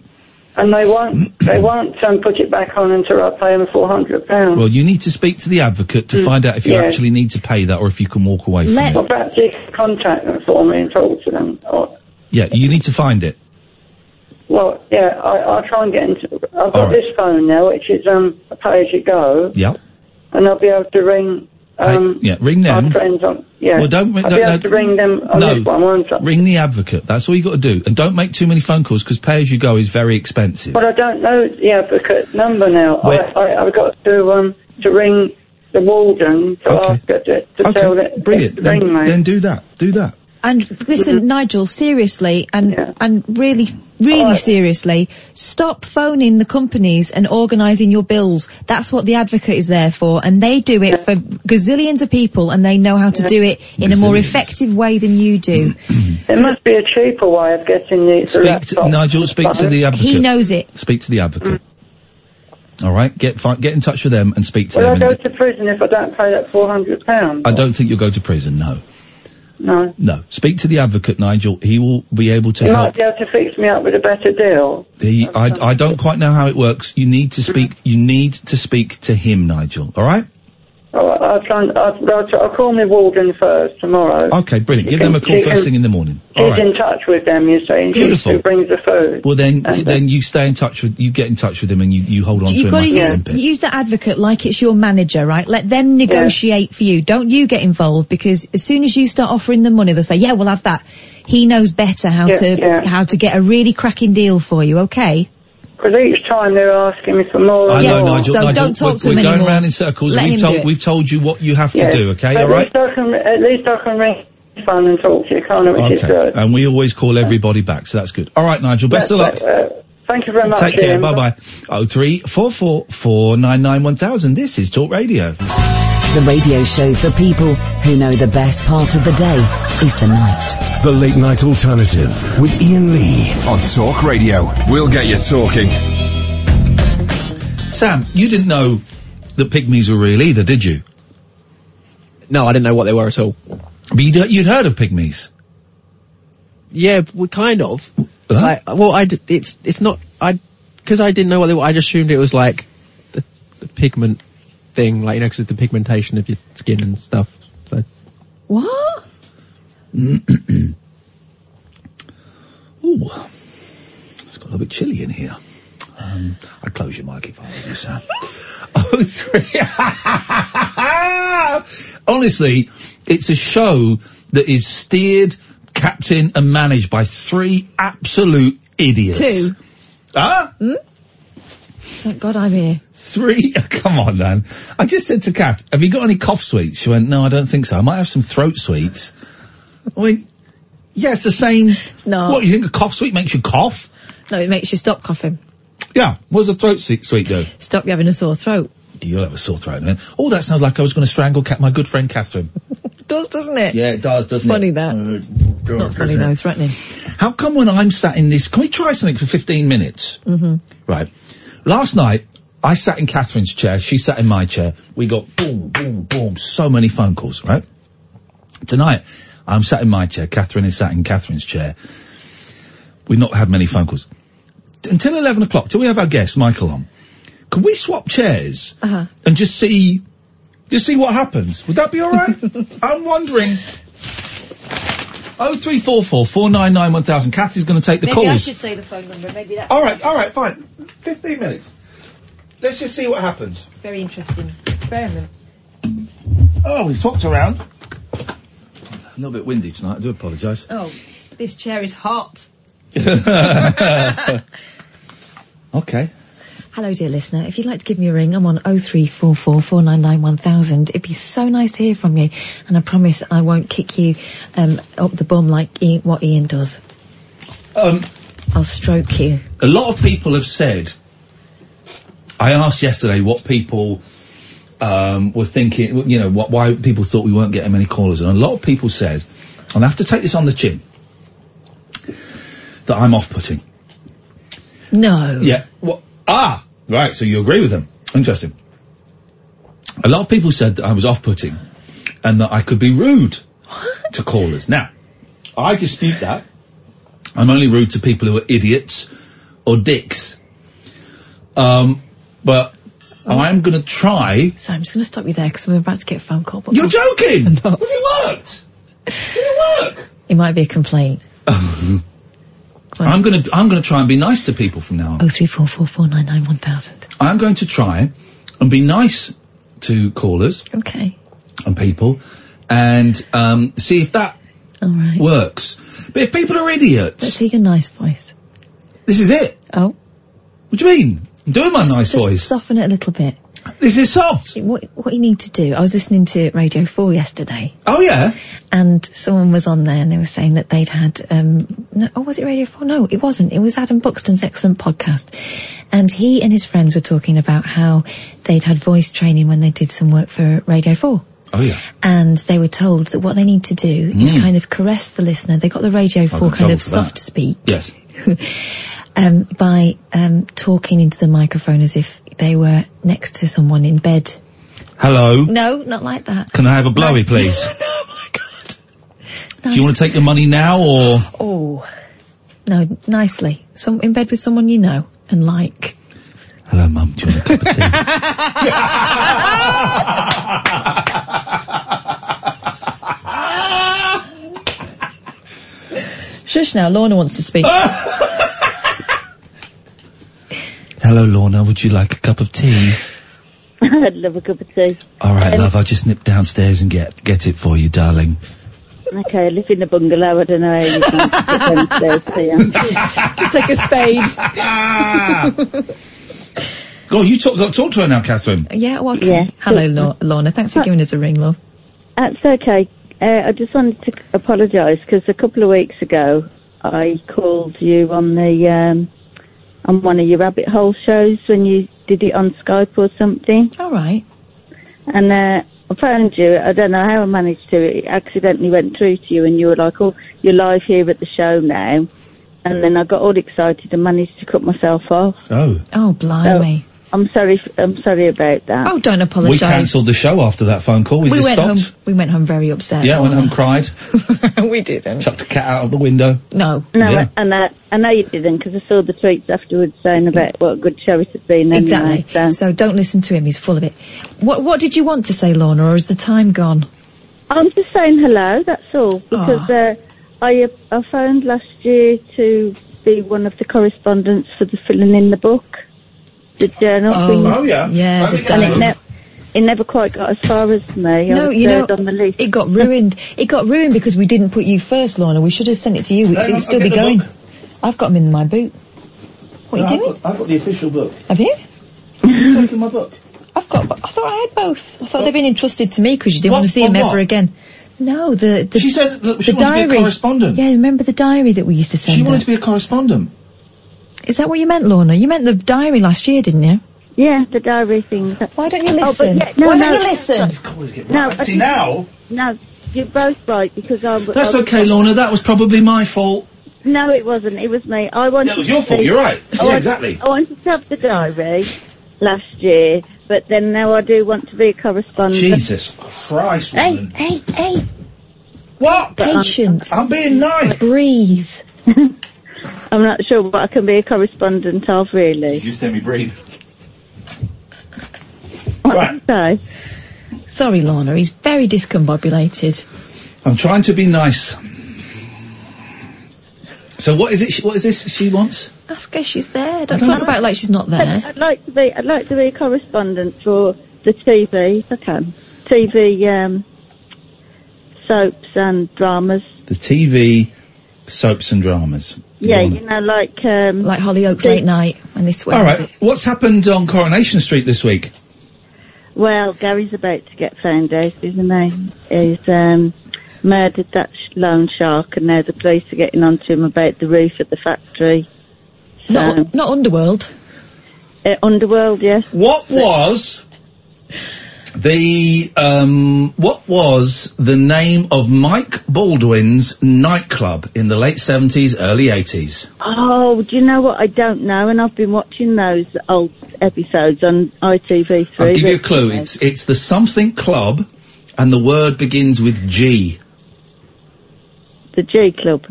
and they won't they won't um, put it back on until I pay them four hundred pounds. Well, you need to speak to the advocate to Mm, find out if you yeah. actually need to pay that or if you can walk away from Let, it. well, perhaps you can contact them for me and talk to them. Or, Yeah, you need to find it. well, yeah, I, I'll try and get into. I've got All right. this phone now, which is um a pay as you go, Yeah. and I'll be able to ring um Yeah, ring them. on. Yeah, Well, don't ring- I'll be don't- to ring them on no. one? Ring the advocate. That's all you got to do. And don't make too many phone calls because pay as you go is very expensive. But I don't know the advocate number now. I, Where- I, I've got to um to ring the warden to ask her to, to tell it Brilliant. Then, ring me. then do that. Do that. And listen, Nigel, seriously, and and really, really seriously, stop phoning the companies and organising your bills. That's what the advocate is there for, and they do it for gazillions of people, and they know how to do it in a more effective way than you do. There must be a cheaper way of getting the, the Speak laptop. to, Nigel, speak to the advocate. He knows it. Speak to the advocate. All right, get fi- get in touch with them and speak to Will I them. go to prison if I don't pay that four hundred pounds? I don't think you'll go to prison. No, No. no. Speak to the advocate, Nigel. He will be able to You help. might be able to fix me up with a better deal. He, I, I don't quite know how it works. You need to mm-hmm. speak. You need to speak to him, Nigel. All right. I'll try and, I'll, I'll, I'll call me Walden first tomorrow. Okay, brilliant. She Give them a call she first can- thing in the morning. She's All right. in touch with them, you see, and she's Beautiful. who brings the food. Well, then, And, uh, then you stay in touch with. You get in touch with him and you, you hold on to You've him got to use, limpet. use that advocate like it's your manager, right? Let them negotiate for you. Don't you get involved because as soon as you start offering them money, they'll say, "Yeah, we'll have that." He knows better how Yeah, to yeah. how to get a really cracking deal for you. Okay. Because each time they're asking me for more I and know, more. Nigel. So Nigel, don't talk we're, to we're him going anymore. round in circles. Let we've told we've told you what you have Yeah. to do. Okay, But all right. At least I can, at least I can ring the phone and talk to you, can't I, which is Okay, good. and we always call everybody back, so that's good. All right, Nigel. Best of luck. But, uh, thank you very much, Take care. Bye bye. Oh three four four four nine nine one thousand. This is Talk Radio. The radio show for people who know the best part of the day is the night. The Late Night Alternative with Iain Lee. On Talk Radio. We'll get you talking. Sam, you didn't know that pygmies were real either, did you? No, I didn't know what they were at all. But you'd, you'd heard of pygmies. Yeah, well, kind of. Like, well, I d- it's it's not I because I didn't know what they were. I just assumed it was like the, the pigment thing, like you know, because of the pigmentation of your skin and stuff. So What? Ooh, it's got a little bit chilly in here. Um, I'd close your mic if I were you, Sam. oh, three. Honestly, it's a show that is steered, captained, and managed by three absolute idiots. Two. Huh? Hmm? Thank God I'm here. Three? Come on, man. I just said to Kath, have you got any cough sweets? She went, no, I don't think so. I might have some throat sweets. I mean, yeah, it's the same. It's not. What, you think a cough sweet makes you cough? No, it makes you stop coughing. Yeah. What does a throat sweet, sweet do? Stop you having a sore throat. You'll have a sore throat, man. Oh, that sounds like I was going to strangle Cat, my good friend Catherine. It does, doesn't it? Yeah, it does, doesn't it? funny it? that. Not Not funny though, threatening. How come when I'm sat in this, can we try something for 15 minutes? Mm-hmm. Right. Last night, I sat in Catherine's chair, she sat in my chair. We got boom, boom, boom, so many phone calls, right? Tonight, I'm sat in my chair, Catherine is sat in Catherine's chair. We've not had many phone calls. Until 11 o'clock, till we have our guest, Michael, on. Can we swap chairs Uh-huh. and just see, just see what happens? Would that be alright? I'm wondering. Oh three four four four nine nine one thousand. Kathy's going to take the call. Maybe I should say the phone number. Maybe that's All right, all right, fine. Fifteen minutes. Let's just see what happens. very interesting experiment. Oh, we swapped around. A little bit windy tonight. I do apologise. Oh, this chair is hot. okay. Hello, dear listener. If you'd like to give me a ring, I'm on 0344 499 1000. It'd be so nice to hear from you, and I promise I won't kick you um, up the bum like Iain, what Iain does. Um, I'll stroke you. a lot of people have said. I asked yesterday what people um, were thinking. You know, what, why people thought we weren't getting many callers, and a lot of people said, and I have to take this on the chin, that I'm off-putting. No. Yeah. Well, ah, right. So you agree with them? Interesting. A lot of people said that I was off-putting, and that I could be rude to callers. Now, I dispute that. I'm only rude to people who are idiots or dicks. Um, but I'm going to try. So I'm just going to stop you there because I'm about to get a phone call. But You're joking? no. it worked. It work? It might be a complaint. I'm going to I'm going to try and be nice to people from now on. Oh three four four four nine nine one thousand. I'm going to try and be nice to callers Okay. and people and um, see if that All right. works. But if people are idiots, Let's hear your nice voice. this is it. Oh. What do you mean? I'm doing my Just- nice just voice. Soften it a little bit. This is soft. What what you need to do? I was listening to Radio Four yesterday. Oh yeah. And someone was on there and they were saying that they'd had, um, no, oh, was it Radio 4? No, it wasn't. It was Adam Buxton's excellent podcast. And he and his friends were talking about how they'd had voice training when they did some work for Radio 4. Oh yeah. And they were told that what they need to do is Mm. kind of caress the listener. They got the Radio 4 kind of for that. soft speak Yes. um, by um, talking into the microphone as if they were next to someone in bed. Hello. No, not like that. Can I have a blowy, please? Oh my god. Nice. Do you want to take the money now or? Oh, no, nicely. Some in bed with someone you know and like. Hello, Mum. Do you want a cup of tea? Shush now, Lorna wants to speak. Hello, Lorna. Would you like a cup of tea? I'd love a cup of tea. All right, Um, love. I'll just nip downstairs and get get it for you, darling. Okay, I live in a bungalow. I don't know how you can get downstairs to you. Take a spade. Go on, you talk, go, talk to her now, Catherine. Yeah, well, okay. Yeah. Hello, Lor- Lorna. Thanks for giving us a ring, love. That's okay. Uh, I just wanted to apologise because a couple of weeks ago I called you on the um, on one of your rabbit hole shows when you did it on Skype or something. All right. And uh, I found you. I don't know how I managed to. It accidentally went through to you, and you were like, "Oh, you're live here at the show now." And then I got all excited and managed to cut myself off. Oh. Oh, blimey. I'm sorry. f- I'm sorry about that. Oh, don't apologise. We cancelled the show after that phone call. We, We went stopped. home. We went home very upset. Yeah, went home, cried, we didn't. chucked a cat out of the window. No. No, Yeah. and I, I know you didn't because I saw the tweets afterwards saying about what a good show it had been. anyway, Exactly. so. So don't listen to him. He's full of it. What What did you want to say, Lorna, or is the time gone? I'm just saying hello. That's all because uh, I uh, I phoned last year to be one of the correspondents for the filling in the book, the journal thing. Oh. oh, yeah. Yeah, the and it, diary. ne- it never quite got as far as me. I No, was you know, on the list. it got ruined. it got ruined because we didn't put you first, Lorna. We should have sent it to you. It, it would still be going. book. I've got them in my boot. What are you doing? I've got the official book. Have you? taking my book. I've got. I thought I had both. I thought they'd been entrusted to me because you didn't What- want to see what- them ever again. No, the, the She said that she the wanted to be a diary. correspondent. Yeah, remember the diary that we used to send She wanted her? to be a correspondent. Is that what you meant, Lorna? You meant the diary last year, didn't you? Yeah, the diary thing. Why don't you Oh, but listen? yeah, no, Why no, don't you listen? No, I See think- now, No, you're both right because I'm... that's I, okay, Lorna. That was probably my fault. No, it wasn't. It was me. I wanted. Yeah, it was to your fault. be- You're right. I Yeah, wanted- exactly. I wanted to have the diary last year, but then now I do want to be a correspondent. Jesus Christ, Hey, woman. hey, hey! What? Patience. I'm being nice. Breathe. I'm not sure what I can be a correspondent of, really. You just let me breathe. What right. Sorry, Lorna. He's very discombobulated. I'm trying to be nice. So what is it? She, what is this she wants? Ask her. She's there. Don't talk about it like she's not there. I'd like to be. I'd like to be a correspondent for the TV. If I can. TV um, soaps and dramas. The TV soaps and dramas. Yeah, you know, like um, Like Hollyoaks late night when they swear. All right. What's happened on Coronation Street this week? Well, Gary's about to get found out, isn't he? He's um, murdered that sh- loan shark, and now the police are getting on to him about the roof at the factory. So, Not, not Underworld. uh, Underworld, yes. What was the um, what was the name of Mike Baldwin's nightclub in the late seventies, early eighties? Oh, do you know what? I don't know, and I've been watching those old episodes on ITV3. I'll give you a clue. It's it's the something club, and the word begins with G. the G Club,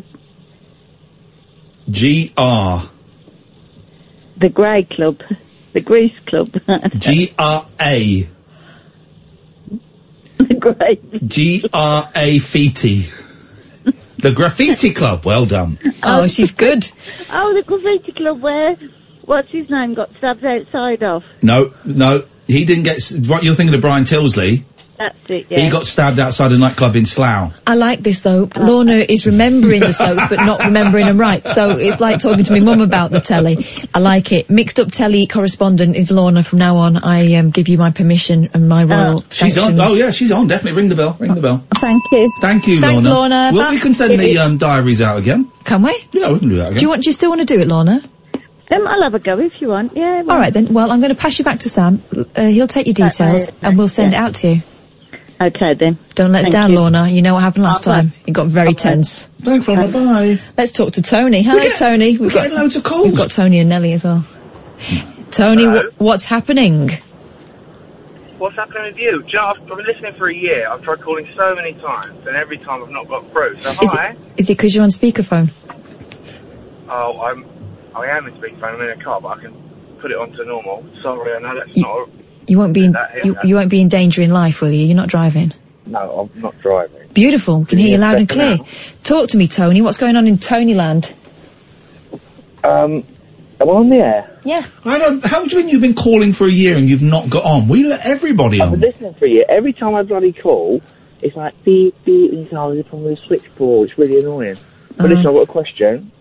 G R. the Grey Club, the Grease Club. G R A. Great. G R A Fiti. The Graffiti Club. Well done. Oh, oh. she's good. Oh, the Graffiti Club where, what's his name, got stabbed outside of. No, no, he didn't get. What you're thinking of Brian Tilsley? That's it, yeah. He got stabbed outside a nightclub in Slough. I like this though. Lorna is remembering the soaps but not remembering them right. So it's like talking to my mum about the telly. I like it. Mixed up telly correspondent is Lorna from now on. I um, give you my permission and my royal She's on. Oh yeah, she's on. Definitely ring the bell. Ring the bell. Thank you. Thank you, Thanks, Lorna. Lorna. Well, Bye. we can send the um, diaries out again. Can we? Yeah, we can do that again. Do you want? Do you still want to do it, Lorna? Um, I'll have a go if you want, yeah. All right then. Well, I'm going to pass you back to Sam. Uh, he'll take your details and we'll send it out to you. Okay then. Don't let us down, you. Lorna. You know what happened last Okay. time. It got very tense. Thanks, Lorna. Bye. Let's talk to Tony. Hello, Tony. We've got loads of calls. We've got Tony and Nelly as well. Tony, Hello. wh- what's happening? What's happening with you? Do I've, I've been listening for a year. I've tried calling so many times, and every time I've not got through. So Is hi. it is it because you're on speakerphone? Oh, I'm. I am in speakerphone. I'm in a car, but I can put it onto normal. Sorry, I know that's not. You won't be in That- you, yeah. you won't be in danger in life, will you? You're not driving. No, I'm not driving. Beautiful. Can Can hear you you loud and better clear. Talk to me, Tony. What's going on in Tonyland? Um, am I on the air? Yeah. I don't. How do you mean you've been calling for a year and you've not got on? We let everybody on. I've been listening for a year. Every time I bloody call, it's like beep beep, and you know, there's a the switchboard. It's really annoying. But Uh-huh. listen, I've got a question.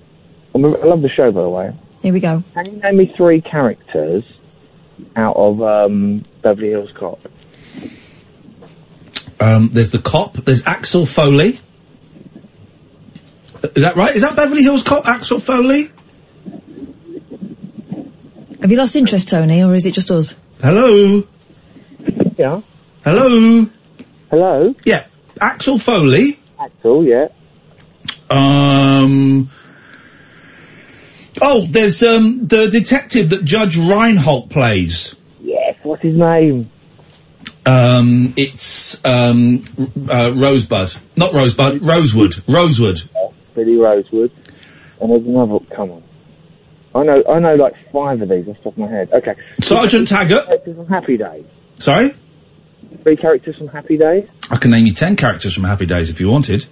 I'm a, I love the show, by the way. Here we go. Can you name me three characters out of um, Beverly Hills Cop? Um, there's the cop. There's Axel Foley. Is that right? Is that Beverly Hills Cop? Axel Foley. Have you lost interest, Tony, or is it just us? Hello. Yeah. Hello. Hello. Yeah. Axel Foley. Axel, yeah. Um. Oh, there's um the detective that Judge Reinhold plays. Yes. What's his name? Um, it's um uh, Rosebud, not Rosebud, Rosewood, Rosewood. Billy Rosewood. And there's another. Come on. I know. I know like five of these off the top of my head. Okay. Sergeant Taggart. Characters from Happy Days. Sorry, Three characters from Happy Days. I can name you ten characters from Happy Days if you wanted.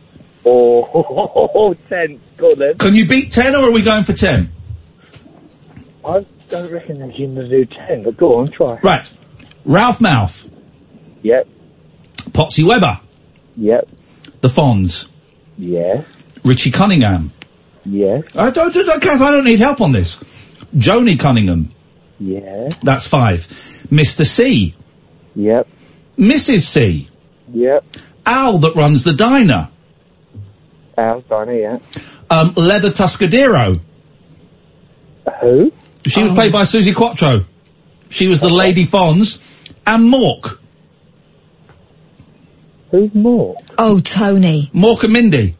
Or oh, ten. Go on then. Can you beat ten, or are we going for ten? I don't reckon they're going to do ten, but go on, try. Right. Ralph Malph, Yep. Potsy Weber, Yep. the Fonz, Yes. Richie Cunningham. Yes. I don't, don't, Kath, I don't need help on this. Joanie Cunningham. Yes. That's five. Mr. C. Yep. Mrs. C. Yep. Al that runs the diner. Al Dinah, yeah. Um, Leather Tuscadero. Who? She was played by Suzi Quatro. She was the Lady Fonz. And Mork. Who's Mork? Oh, Tony. Mork and Mindy.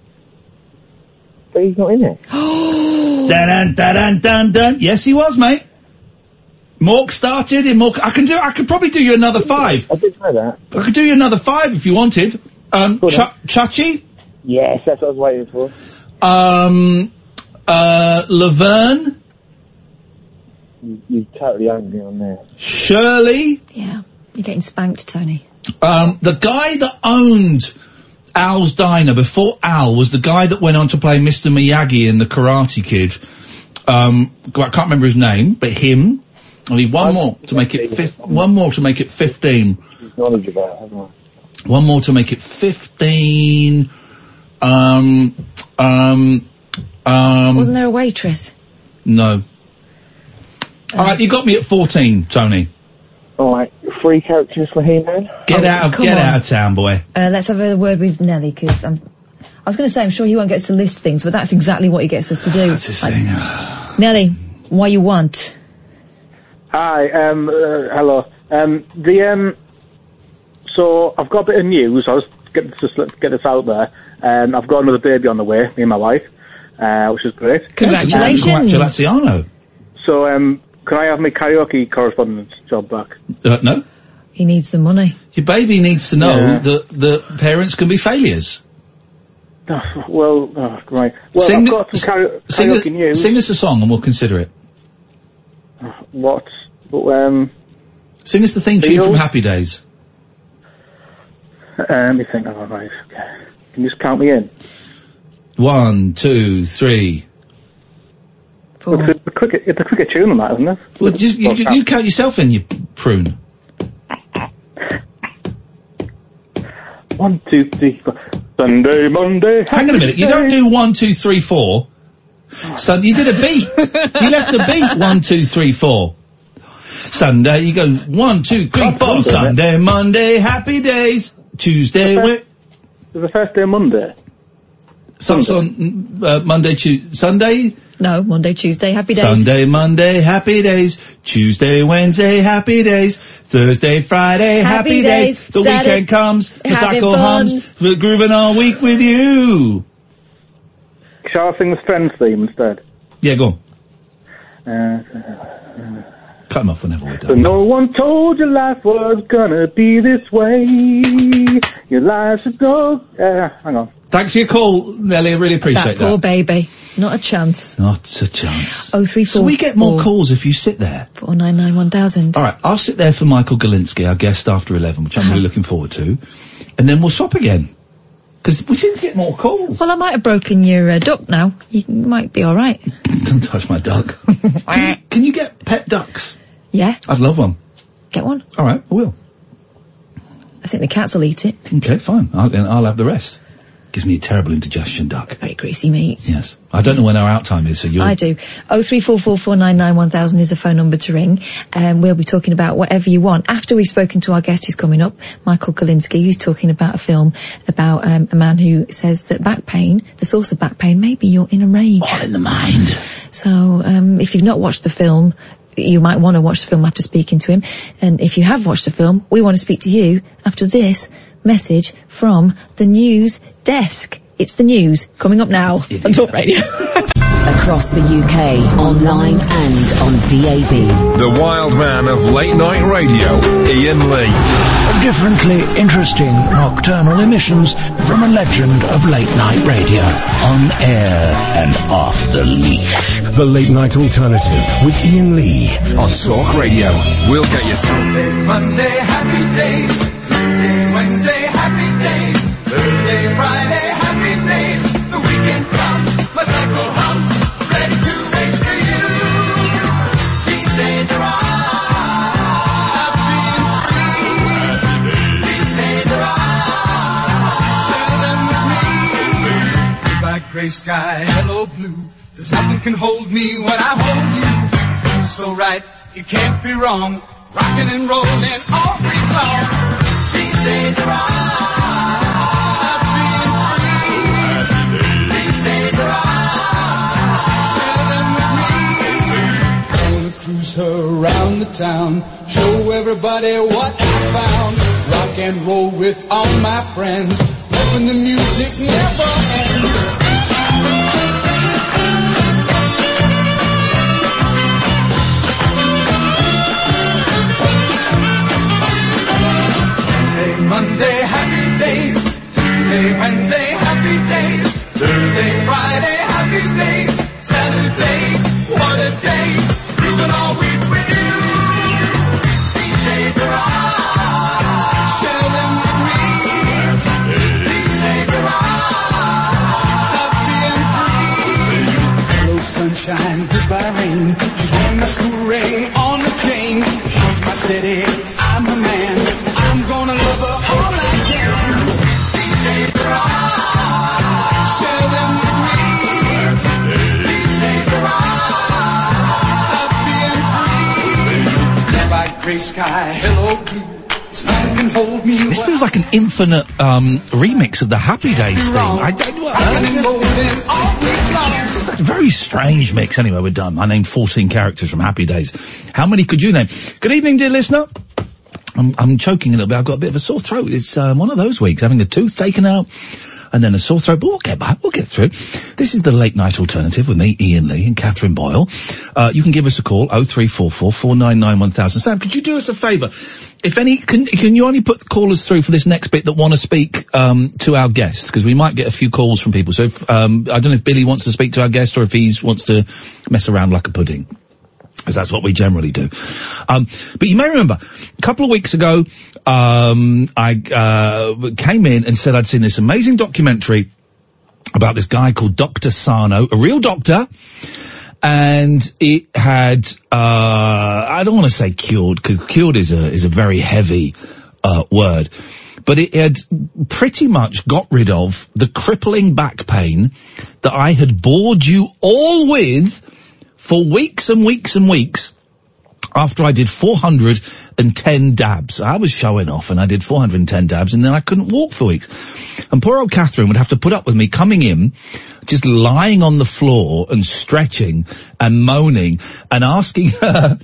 But he's not in it. dun, dun, dun, dun, dun, dun. Yes, he was, mate. Mork started in Mork. I can do. I could probably do you another five. I didn't know that. I could do you another five if you wanted. Um, Ch- Chachi. Yes, that's what I was waiting for. Um, uh, Laverne. You, you totally owned me on there. Shirley. Yeah. You're getting spanked, Tony. Um, the guy that owned Al's Diner before Al was the guy that went on to play Mr. Miyagi in The Karate Kid. Um, I can't remember his name, but him. I need one more to make it fif- one more to make it fifteen. Knowledge about, haven't I? One more to make it fifteen. Um, um, um. Wasn't there a waitress? No. All right, you got me at fourteen, Tony. All right, three characters for He-Man. Get Oh, out of come get on. out of town, boy. Uh, let's have a word with Nelly because I'm. I was going to say I'm sure he won't get us to list things, but that's exactly what he gets us to do. That's his thing. Nelly, what you want? Hi, um, uh, hello. Um, the um, so I've got a bit of news. I was getting just let's get this out there. Um, I've got another baby on the way, me and my wife, uh, which is great. Congratulations. Congratulaziano. So, um, can I have my karaoke correspondence job back? Uh, no. He needs the money. Your baby needs to know Yeah. that that parents can be failures. Oh, well, oh, right. Well, Sing- I've got some kara- Sing, karaoke us- news. sing us a song and we'll consider it. What But, um, Sing us the theme tune Beatles? from Happy Days. uh, let me think. Oh, right. Okay. Can you just count me in? One, two, three. It's a quicker, it's a quicker tune than that, isn't it? Well, just you, you, you count yourself in, you prune. One, two, three, four. Sunday, Monday. Hang on a minute. You don't do one, two, three, four. Son, you did a beat. you left a beat. One, two, three, four. Sunday, you go one, two, three, four. Sunday, Monday, happy days. Tuesday, Wed- It's the first day of Monday. starts on uh, Monday, Tuesday, Sunday. No, Monday, Tuesday, happy days. Sunday, Monday, happy days. Tuesday, Wednesday, happy days. Thursday, Friday, happy, Happy days. days. The Saturday, weekend comes, the having cycle fun. hums, we're grooving all week with you. Shall I sing the Friends theme instead? Yeah, go on. Uh, Cut off whenever we're done. So no one told you life was gonna be this way. Your life a dog. Uh, hang on. Thanks for your call, Nelly. I really appreciate that poor that. baby. Not a chance. Not a chance. Oh three four. So we get more calls if you sit there. Four nine nine one thousand. All right, I'll sit there for Michael Galinsky, our guest after 11, which I'm really looking forward to. And then we'll swap again. Because we seem to get more calls. Well, I might have broken your uh, duck now. You might be all right. Don't touch my duck. can, you, can you get pet ducks? Yeah, I'd love one. get one. All right, I will. I think the cats will eat it. Okay, fine. I'll, then I'll have the rest. Gives me a terrible indigestion, duck. Very greasy meat. Yes. I don't know when our out time is, so you'll... I do. Oh three four four four nine nine one thousand is a phone number to ring. Um, we'll be talking about whatever you want after we've spoken to our guest who's coming up, Michael Galinsky, who's talking about a film about um, a man who says that back pain, the source of back pain, may be your inner rage. All in the mind. So um, if you've not watched the film, you might want to watch the film after speaking to him. And if you have watched the film, we want to speak to you after this message from the news desk. It's the news coming up now on Talk Radio. Across the UK, online and on DAB. The wild man of late night radio, Iain Lee. Differently interesting nocturnal emissions from a legend of late night radio. On air and off the leash. The Late Night Alternative with Iain Lee. On Talk Radio, we'll get you talking. Monday, happy days. Tuesday, Wednesday, happy days. Gray sky, hello blue. There's nothing can hold me when I hold you. Feels so right, you can't be wrong. Rocking and rolling all week long. These days are ours. Cruise around the town. Show everybody what I found. Rock and roll with all my friends. Hoping the music never ends. Monday, happy days. Tuesday, Wednesday, happy days. Thursday, Friday, infinite um, remix of the Happy Days theme. I don't know. Rocking and rolling all week long. It's a very strange mix. Anyway, we're done. I named 14 characters from Happy Days. How many could you name? Good evening, dear listener. I'm, I'm choking a little bit. I've got a bit of a sore throat. It's um, one of those weeks, having a tooth taken out and then a sore throat, but we'll get back. We'll get through. This is the late night alternative with me, Iain Lee and Catherine Boyle. Uh, you can give us a call, 0344 499 1000. Sam, could you do us a favour? If any, can, can you only put callers through for this next bit that want to speak, um, to our guest? Because we might get a few calls from people. So if, um, I don't know if Billy wants to speak to our guest or if he wants to mess around like a pudding. As that's what we generally do. Um, but you may remember, a couple of weeks ago, um, I uh, came in and said I'd seen this amazing documentary about this guy called Dr. Sarno, a real doctor, and it had uh, I don't want to say cured because cured is a is a very heavy uh, word, but it had pretty much got rid of the crippling back pain that I had bored you all with for weeks and weeks and weeks after I did 410 dabs. I was showing off and I did 410 dabs and then I couldn't walk for weeks. And poor old Catherine would have to put up with me coming in, just lying on the floor and stretching and moaning and asking her,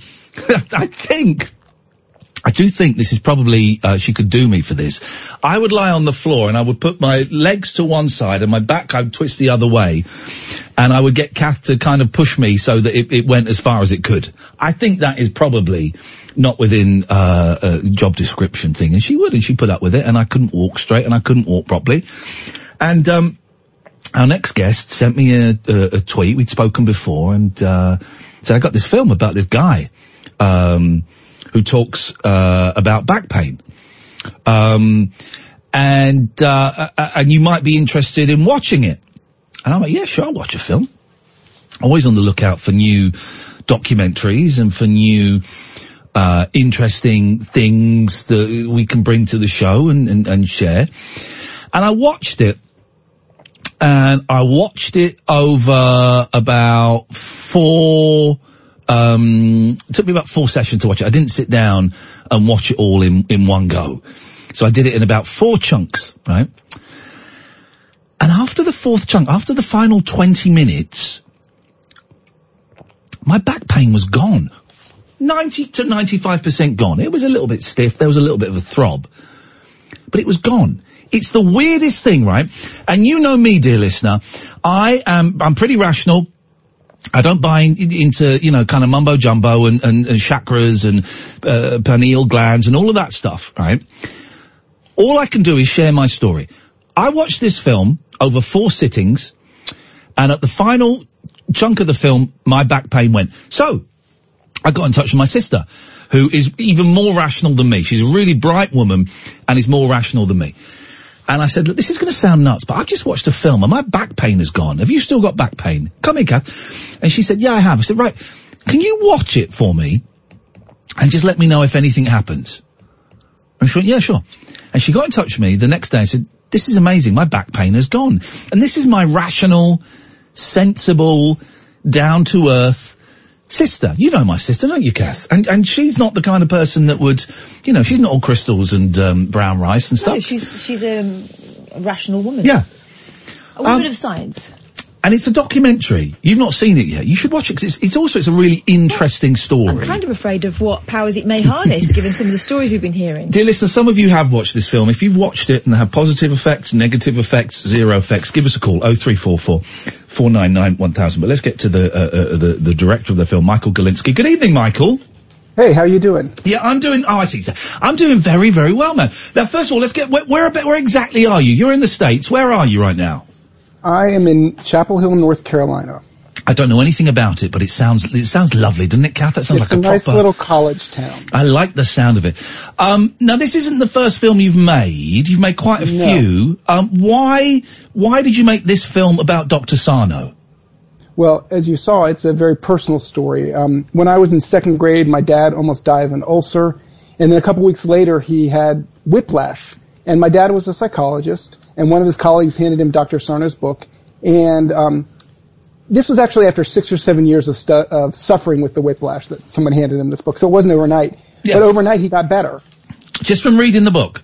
I think, I do think this is probably, uh, she could do me for this. I would lie on the floor and I would put my legs to one side and my back I would twist the other way. And I would get Kath to kind of push me so that it, it went as far as it could. I think that is probably not within, uh, a job description thing. And she would and she put up with it and I couldn't walk straight and I couldn't walk properly. And, um, our next guest sent me a, a, a tweet. We'd spoken before and, uh, said, I got this film about this guy, um, who talks uh, about back pain. Um, and uh, and you might be interested in watching it. And I'm like, yeah, sure, I'll watch a film. Always on the lookout for new documentaries and for new uh, interesting things that we can bring to the show and, and, and share. And I watched it. And I watched it over about four, um, it took me about four sessions to watch it. I didn't sit down and watch it all in, in one go. So I did it in about four chunks, right? And after the fourth chunk, after the final 20 minutes, my back pain was gone. 90 to 95% gone. It was a little bit stiff. There was a little bit of a throb, but it was gone. It's the weirdest thing, right? And you know me, dear listener. I am, I'm pretty rational. I don't buy in, into, you know, kind of mumbo jumbo and, and, and chakras and, uh, pineal glands and all of that stuff, right? All I can do is share my story. I watched this film over four sittings and at the final chunk of the film, my back pain went. So, I got in touch with my sister, who is even more rational than me. She's a really bright woman and is more rational than me. And I said, look, this is going to sound nuts, but I've just watched a film and my back pain is gone. Have you still got back pain? Come here, Kath. And she said, yeah, I have. I said, right, can you watch it for me and just let me know if anything happens? And she went, yeah, sure. And she got in touch with me the next day and said, this is amazing. My back pain has gone. And this is my rational, sensible, down to earth sister. You know my sister, don't you, Kath? And and she's not the kind of person that would, you know, she's not all crystals and um, brown rice and stuff. No, she's she's a, a rational woman. Yeah. A woman Um, of science. And it's a documentary. You've not seen it yet. You should watch it 'cause it's, it's also it's a really interesting story. I'm kind of afraid of what powers it may harness, given some of the stories we've been hearing. Dear listener, some of you have watched this film. If you've watched it and have positive effects, negative effects, zero effects, give us a call. 0344 499 1000. But let's get to the, uh, uh, the, the director of the film, Michael Galinsky. Good evening, Michael. Hey, how are you doing? Yeah, I'm doing, oh, I see. I'm doing very, very well, man. Now, first of all, let's get, where, where, about- where exactly are you? You're in the States. Where are you right now? I am in Chapel Hill, North Carolina. I don't know anything about it, but it sounds, it sounds lovely, doesn't it, Kath? That sounds it's like a, a nice proper... little college town. I like the sound of it. Um, now this isn't the first film you've made. You've made quite a No. few. Um, why, why did you make this film about Dr. Sarno? Well, as you saw, it's a very personal story. Um, when I was in second grade, my dad almost died of an ulcer, and then a couple weeks later, he had whiplash. And my dad was a psychologist, and one of his colleagues handed him Dr. Sarno's book, and um, this was actually after six or seven years of, stu- of suffering with the whiplash that someone handed him this book. So it wasn't overnight, but overnight he got better. Just from reading the book?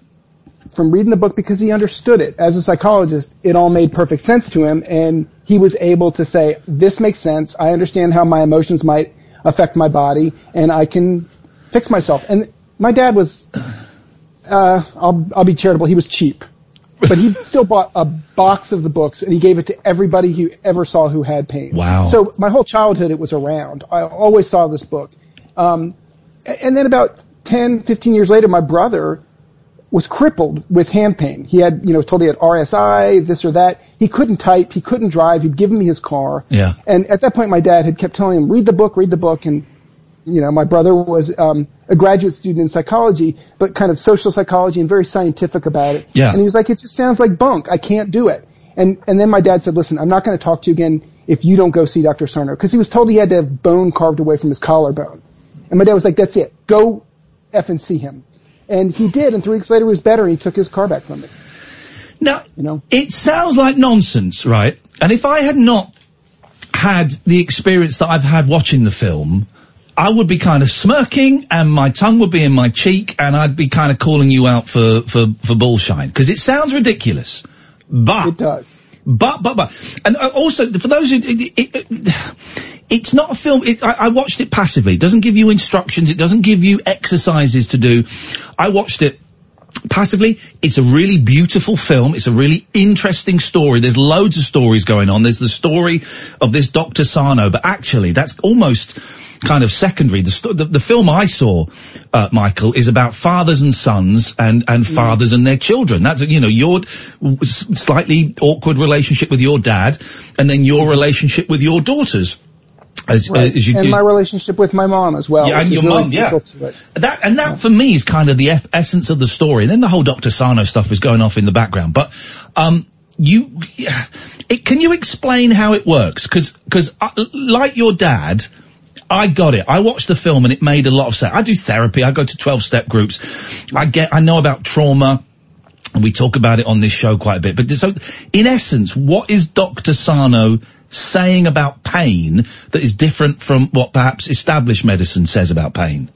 From reading the book because he understood it. As a psychologist, it all made perfect sense to him, and he was able to say, "This makes sense. I understand how my emotions might affect my body, and I can fix myself." And my dad was, uh, I'll I'll be charitable. He was cheap, but he still bought a box of the books, and he gave it to everybody he ever saw who had pain. Wow. So my whole childhood, it was around. I always saw this book. Um, and then about 10, 15 years later, my brother was crippled with hand pain. He had, you know, told he had RSI, this or that. He couldn't type, he couldn't drive. He'd given me his car. Yeah. And at that point, my dad had kept telling him, read the book, read the book. And you know, my brother was um, a graduate student in psychology, but kind of social psychology and very scientific about it. Yeah. And he was like, it just sounds like bunk. I can't do it. And and then my dad said, listen, I'm not going to talk to you again if you don't go see Dr. Sarno because he was told he had to have bone carved away from his collarbone. And my dad was like, that's it. Go F and see him. And he did, and three weeks later he was better and he took his car back from me. Now, you know, it sounds like nonsense, right? And if I had not had the experience that I've had watching the film, I would be kind of smirking and my tongue would be in my cheek and I'd be kind of calling you out for, for, for bullshine. Because it sounds ridiculous. But. It does. But, but, but. And uh, also, for those who, it, it, it, it's not a film, it, I, I watched it passively. It doesn't give you instructions. It doesn't give you exercises to do. I watched it passively. It's a really beautiful film. It's a really interesting story. There's loads of stories going on. There's the story of this Dr. Sarno, but actually that's almost kind of secondary. The, the, the film I saw, uh, Michael, is about fathers and sons and, and fathers and their children. That's, you know, your slightly awkward relationship with your dad and then your relationship with your daughters. As, Right. uh, as you, and my relationship with my mom as well. yeah, and your really mum, yeah. central to it. That and that for me is kind of the eff- essence of the story. And then the whole Dr. Sarno stuff is going off in the background. But um, you, yeah, it, can you explain how it works? Because because uh, like your dad. I got it. I watched the film and it made a lot of sense. I do therapy. I go to 12 step groups. I get, I know about trauma and we talk about it on this show quite a bit. But so, in essence, what is Dr. Sarno saying about pain that is different from what perhaps established medicine says about pain?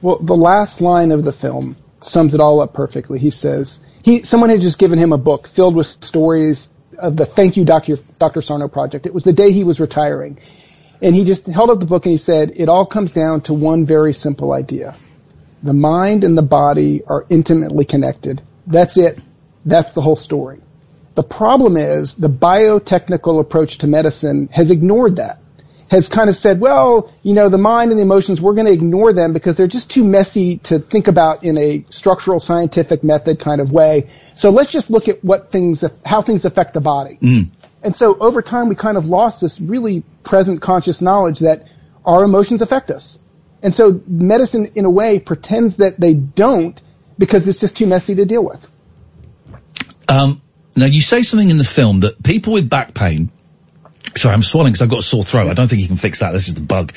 Well, the last line of the film sums it all up perfectly. He says he someone had just given him a book filled with stories of the Thank You Dr. Dr. Sarno project. It was the day he was retiring. And he just held up the book and he said, it all comes down to one very simple idea. The mind and the body are intimately connected. That's it. That's the whole story. The problem is the biotechnical approach to medicine has ignored that. Has kind of said, well, you know, the mind and the emotions, we're going to ignore them because they're just too messy to think about in a structural scientific method kind of way. So let's just look at what things, how things affect the body. Mm. And so over time, we kind of lost this really present conscious knowledge that our emotions affect us. And so medicine, in a way, pretends that they don't because it's just too messy to deal with. Um, now you say something in the film that people with back pain. Sorry, I'm swallowing because I've got a sore throat. I don't think you can fix that. This is the bug.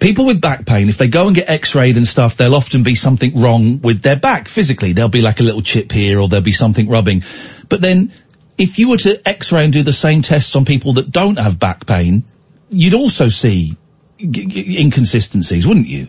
People with back pain, if they go and get x-rayed and stuff, there'll often be something wrong with their back physically. There'll be like a little chip here or there'll be something rubbing. But then if you were to x-ray and do the same tests on people that don't have back pain, you'd also see g- g- inconsistencies, wouldn't you?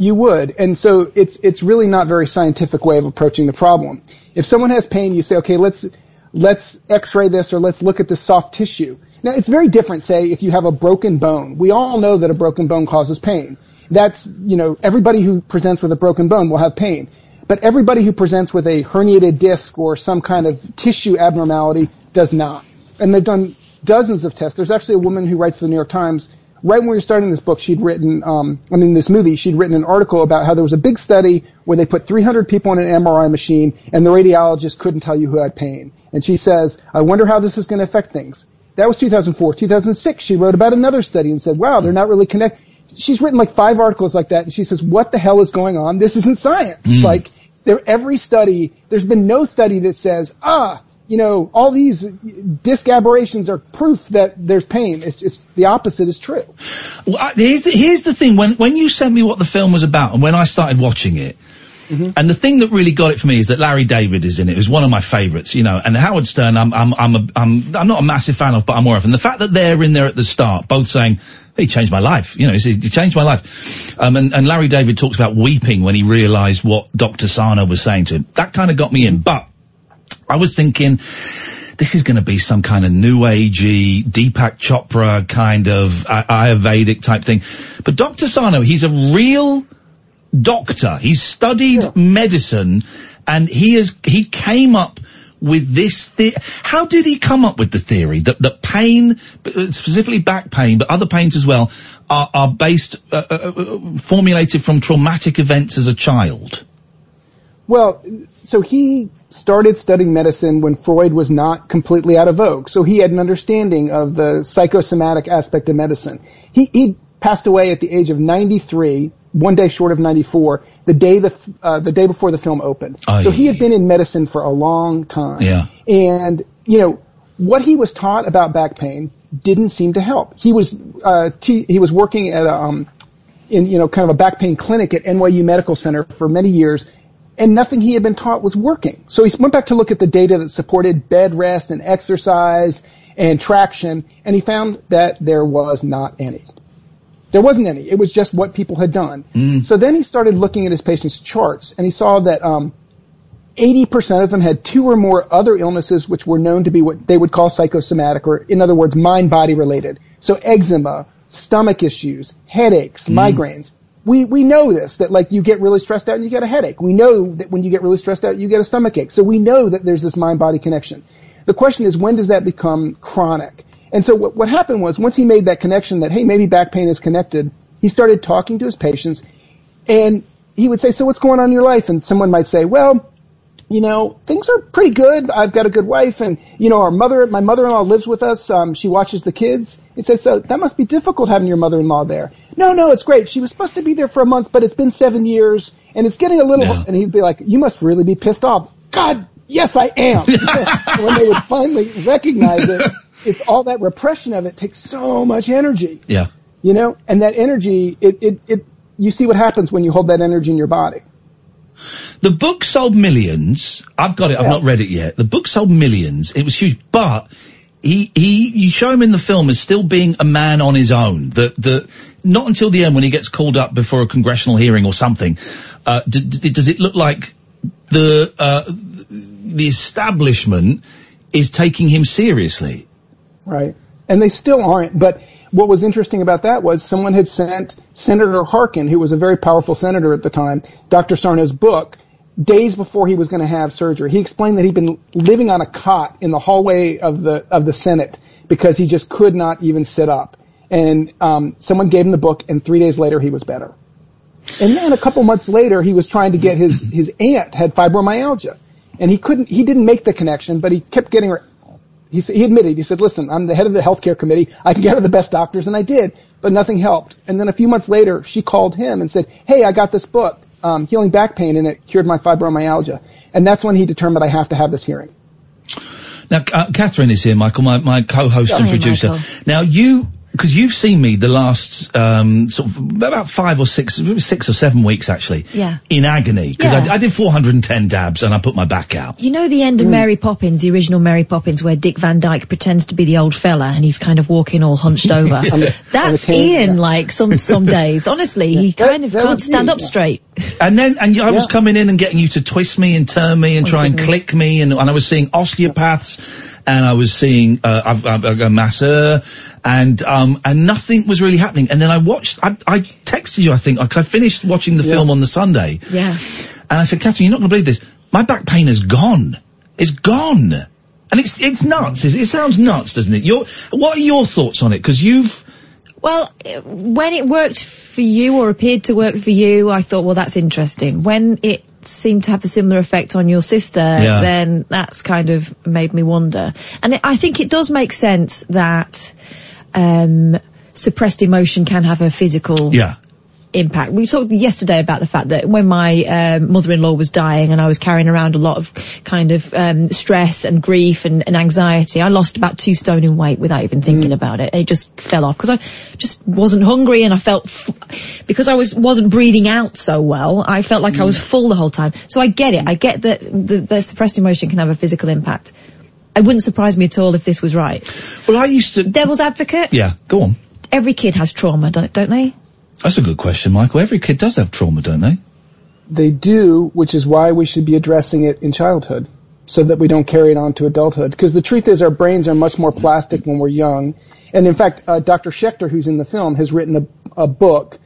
You would, and so it's it's really not very scientific way of approaching the problem. If someone has pain, you say, okay, let's let's X-ray this or let's look at the soft tissue. Now it's very different. Say if you have a broken bone, we all know that a broken bone causes pain. That's you know everybody who presents with a broken bone will have pain, but everybody who presents with a herniated disc or some kind of tissue abnormality does not. And they've done dozens of tests. There's actually a woman who writes for the New York Times right when we were starting this book, she'd written, um, I mean, this movie, she'd written an article about how there was a big study where they put 300 people in an MRI machine and the radiologist couldn't tell you who had pain. And she says, I wonder how this is going to affect things. That was 2004. 2006, she wrote about another study and said, wow, they're not really connected. She's written like five articles like that and she says, what the hell is going on? This isn't science. Mm. Like, there, every study, there's been no study that says, ah, you know, all these disc aberrations are proof that there's pain. It's just the opposite is true. Well, I, here's the, here's the thing. When when you sent me what the film was about, and when I started watching it, and the thing that really got it for me is that Larry David is in it. It was one of my favourites, you know. And Howard Stern, I'm I'm I'm a, I'm I'm not a massive fan of, but I'm more of. And the fact that they're in there at the start, both saying. He changed my life, you know. He he changed my life, um, and, and Larry David talks about weeping when he realised what Dr. Sarno was saying to him. That kind of got me in. But I was thinking, this is going to be some kind of new agey Deepak Chopra kind of uh, Ayurvedic type thing. But Dr. Sarno, he's a real doctor. He's studied medicine and he has, he came up with this the- how did he come up with the theory that, that pain, uh, specifically back pain, but other pains as well, are, are based, uh, uh, uh, formulated from traumatic events as a child? Well, so he started studying medicine when Freud was not completely out of vogue. So he had an understanding of the psychosomatic aspect of medicine. He, he passed away at the age of 93, one day short of 94, the day the uh, the day before the film opened. Oh, so yeah, he had been in medicine for a long time. Yeah. And you know what he was taught about back pain didn't seem to help. He was uh, t- he was working at a, um, in you know kind of a back pain clinic at NYU Medical Center for many years, and nothing he had been taught was working. So he went back to look at the data that supported bed rest and exercise and traction, and he found that there was not any. There wasn't any. It was just what people had done. So then he started looking at his patients' charts, and he saw that um, 80% of them had two or more other illnesses which were known to be what they would call psychosomatic, or in other words, mind-body related. So eczema, stomach issues, headaches, migraines. We, we know this, that like you get really stressed out and you get a headache. We know that when you get really stressed out, you get a stomach ache. So we know that there's this mind-body connection. The question is, when does that become chronic? And so what, what happened was, once he made that connection that, hey, maybe back pain is connected, he started talking to his patients and he would say, so what's going on in your life? And someone might say, well, you know, things are pretty good. I've got a good wife and, you know, our mother, my mother-in-law lives with us. Um, she watches the kids. He says, so that must be difficult having your mother-in-law there. No, no, it's great. She was supposed to be there for a month, but it's been seven years and it's getting a little, and he'd be like, you must really be pissed off. God, yes, I am. when they would finally recognize it, it's all that repression of it takes so much energy Yeah. you know and that energy it, it, it you see what happens when you hold that energy in your body The book sold millions. I've got it. I've not read it yet. The book sold millions. It was huge, but he he you show him in the film as still being a man on his own. The the not until the end when he gets called up before a congressional hearing or something. Uh, d- d- does it look like the uh, the establishment is taking him seriously? Right and they still aren't but what was interesting about that was someone had sent senator harkin who was a very powerful senator at the time dr sarno's book days before he was going to have surgery he explained that he'd been living on a cot in the hallway of the of the senate because he just could not even sit up and um, someone gave him the book and three days later he was better And then a couple months later, he was trying to get his his aunt had fibromyalgia, and he couldn't. He didn't make the connection, but he kept getting her. He he admitted. He said, "Listen, I'm the head of the healthcare committee. I can get her the best doctors," and I did, but nothing helped. And then a few months later, she called him and said, "Hey, I got this book, um, healing back pain, and it cured my fibromyalgia." And that's when he determined I have to have this hearing. Now, uh, Catherine is here, Michael, my, my co-host Oh, and hey, producer. Michael. Now, you, because you've seen me the last um, sort of about five or six, six or seven weeks actually, Yeah. in agony because Yeah. I, I did 410 dabs and I put my back out. You know the end of Mary Poppins, the original Mary Poppins, where Dick Van Dyke pretends to be the old fella and he's kind of walking all hunched over. On the- on That's the Iain, yeah. like some some days. Honestly, he kind of that can't stand me, up yeah. straight. And then, and you- I was coming in and getting you to twist me and turn me and Oh, try and goodness. click me, and, and I was seeing osteopaths, and I was seeing uh, a, a, a masseur, and um, and nothing was really happening. And then I watched, I, I texted you, I think, because I finished watching the Yeah. film on the Sunday, Yeah. and I said, Catherine, you're not going to believe this. My back pain is gone. It's gone. And it's it's nuts. It, it sounds nuts, doesn't it? Your what are your thoughts on it? Because you've Well, when it worked for you or appeared to work for you, I thought, well, that's interesting. When it seemed to have the similar effect on your sister, Yeah. then that's kind of made me wonder. And it, I think it does make sense that um, suppressed emotion can have a physical yeah. impact. We talked yesterday about the fact that when my um, mother-in-law was dying and I was carrying around a lot of kind of um, stress and grief and, and anxiety, I lost about two stone in weight without even thinking about it. It just fell off because I just wasn't hungry and I felt f- because I was wasn't breathing out so well. I felt like I was full the whole time. So I get it. I get that the, the suppressed emotion can have a physical impact. It wouldn't surprise me at all if this was right. Well, I used to. Devil's advocate. Yeah, go on. Every kid has trauma, don't don't they? That's a good question, Michael. Every kid does have trauma, don't they? They do, which is why we should be addressing it in childhood, so that we don't carry it on to adulthood. Because the truth is, our brains are much more plastic when we're young. And in fact, uh, Dr. Schechter, who's in the film, has written a, a book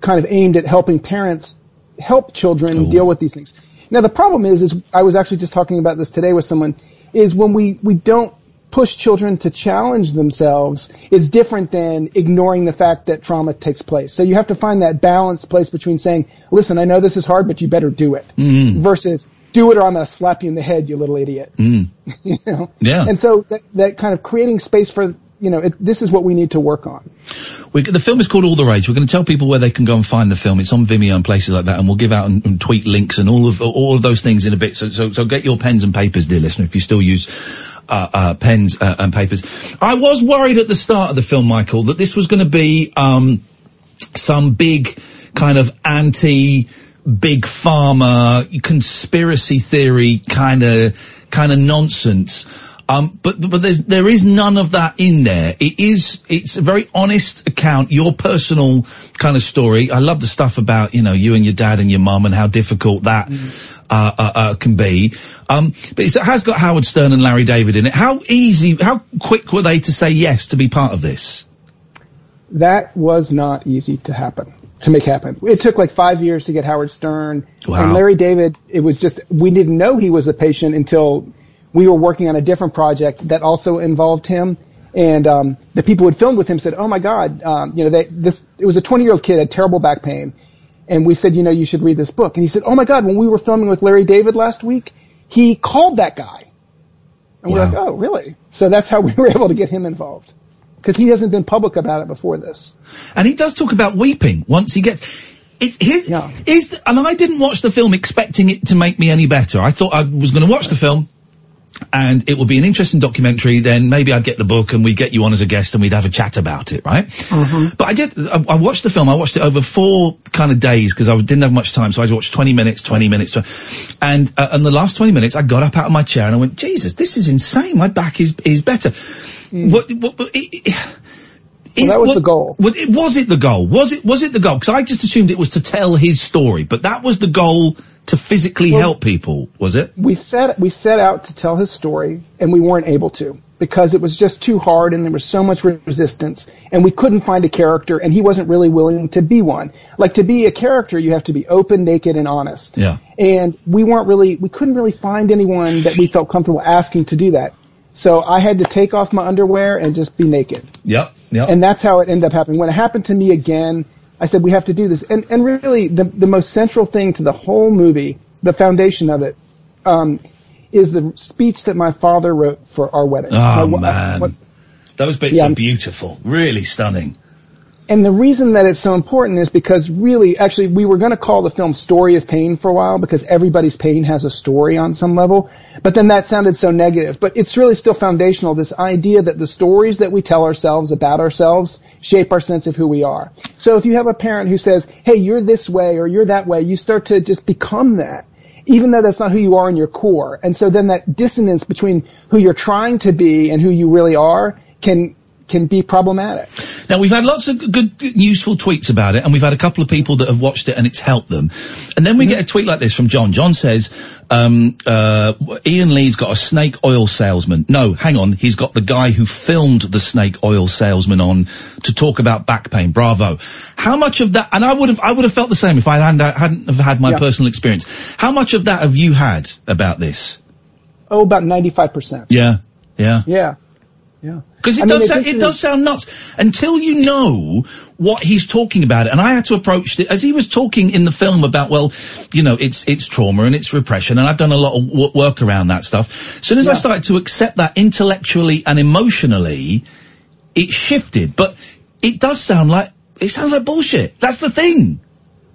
kind of aimed at helping parents help children deal with these things. Now, the problem is, is I was actually just talking about this today with someone, is when we, we don't push children to challenge themselves is different than ignoring the fact that trauma takes place. So you have to find that balanced place between saying, listen, I know this is hard, but you better do it, Mm. versus do it or I'm going to slap you in the head, you little idiot. Mm. you know? Yeah. And so that, that kind of creating space for you know, it, this is what we need to work on. We, the film is called All the Rage. We're going to tell people where they can go and find the film. It's on Vimeo and places like that, and we'll give out and, and tweet links and all of all of those things in a bit. So, so, so get your pens and papers, dear listener, if you still use uh, uh, pens uh, and papers. I was worried at the start of the film, Michael, that this was going to be um, some big kind of anti big pharma conspiracy theory kind of kind of nonsense. Um, but but there's there is none of that in there. It is it's a very honest account, your personal kind of story. I love the stuff about you know you and your dad and your mum and how difficult that uh, uh, uh, can be. Um, but it's, it has got Howard Stern and Larry David in it. How easy, how quick were they to say yes to be part of this? That was not easy to happen, to make happen. It took like five years to get Howard Stern. Wow. And Larry David, it was just, we didn't know he was a patient until we were working on a different project that also involved him. And um, the people who had filmed with him said, "Oh my God, um, you know, they, this it was a 20 year old kid had terrible back pain." And we said, "You know, you should read this book." And he said, "Oh my God, when we were filming with Larry David last week, he called that guy." And we're like, "Oh, really?" So that's how we were able to get him involved because he hasn't been public about it before this. And he does talk about weeping once he gets. It's his, is the, and I didn't watch the film expecting it to make me any better. I thought I was going to watch the film, and it would be an interesting documentary. Then maybe I'd get the book and we'd get you on as a guest and we'd have a chat about it, right? But I did. I, I watched the film. I watched it over four kind of days because I didn't have much time. So I watched 20 minutes, 20 minutes, and uh, and the last 20 minutes, I got up out of my chair and I went, Jesus, this is insane. My back is is better. What, what, what- it- it- Well, that was the goal. Was it, was it the goal? Was it was it the goal? Because I just assumed it was to tell his story, but that was the goal to physically help people, was it? we set we set out to tell his story and we weren't able to because it was just too hard and there was so much resistance and we couldn't find a character and he wasn't really willing to be one. Like to be a character you have to be open, naked and honest. Yeah. And we weren't really we couldn't really find anyone that we felt comfortable asking to do that. So I had to take off my underwear and just be naked. Yep. Yep. And that's how it ended up happening. When it happened to me again, I said, we have to do this. And, and really, the, the most central thing to the whole movie, the foundation of it, um, is the speech that my father wrote for our wedding. Oh My- man, what- those bits Yeah. are beautiful, really stunning. And the reason that it's so important is because really, actually, we were going to call the film Story of Pain for a while because everybody's pain has a story on some level. But then that sounded so negative. But it's really still foundational, this idea that the stories that we tell ourselves about ourselves shape our sense of who we are. So if you have a parent who says, hey, you're this way or you're that way, you start to just become that. Even though that's not who you are in your core. And so then that dissonance between who you're trying to be and who you really are can, can be problematic. Now we've had lots of good, useful tweets about it, and we've had a couple of people that have watched it and it's helped them. And then we get a tweet like this from John. John says, um, uh, "Iain Lee's got a snake oil salesman. No, hang on, he's got the guy who filmed the snake oil salesman on to talk about back pain. Bravo. How much of that? And I would have, I would have felt the same if I hadn't, hadn't have had my Yeah. personal experience. How much of that have you had about this? Oh, about 95%. Yeah, yeah. Yeah. Yeah. Because it I does I sound, it does sound nuts until you know what he's talking about. And I had to approach it as he was talking in the film about, well, you know, it's it's trauma and it's repression, and I've done a lot of wo- work around that stuff. As soon as I started to accept that intellectually and emotionally, it shifted. But it does sound like it sounds like bullshit. That's the thing.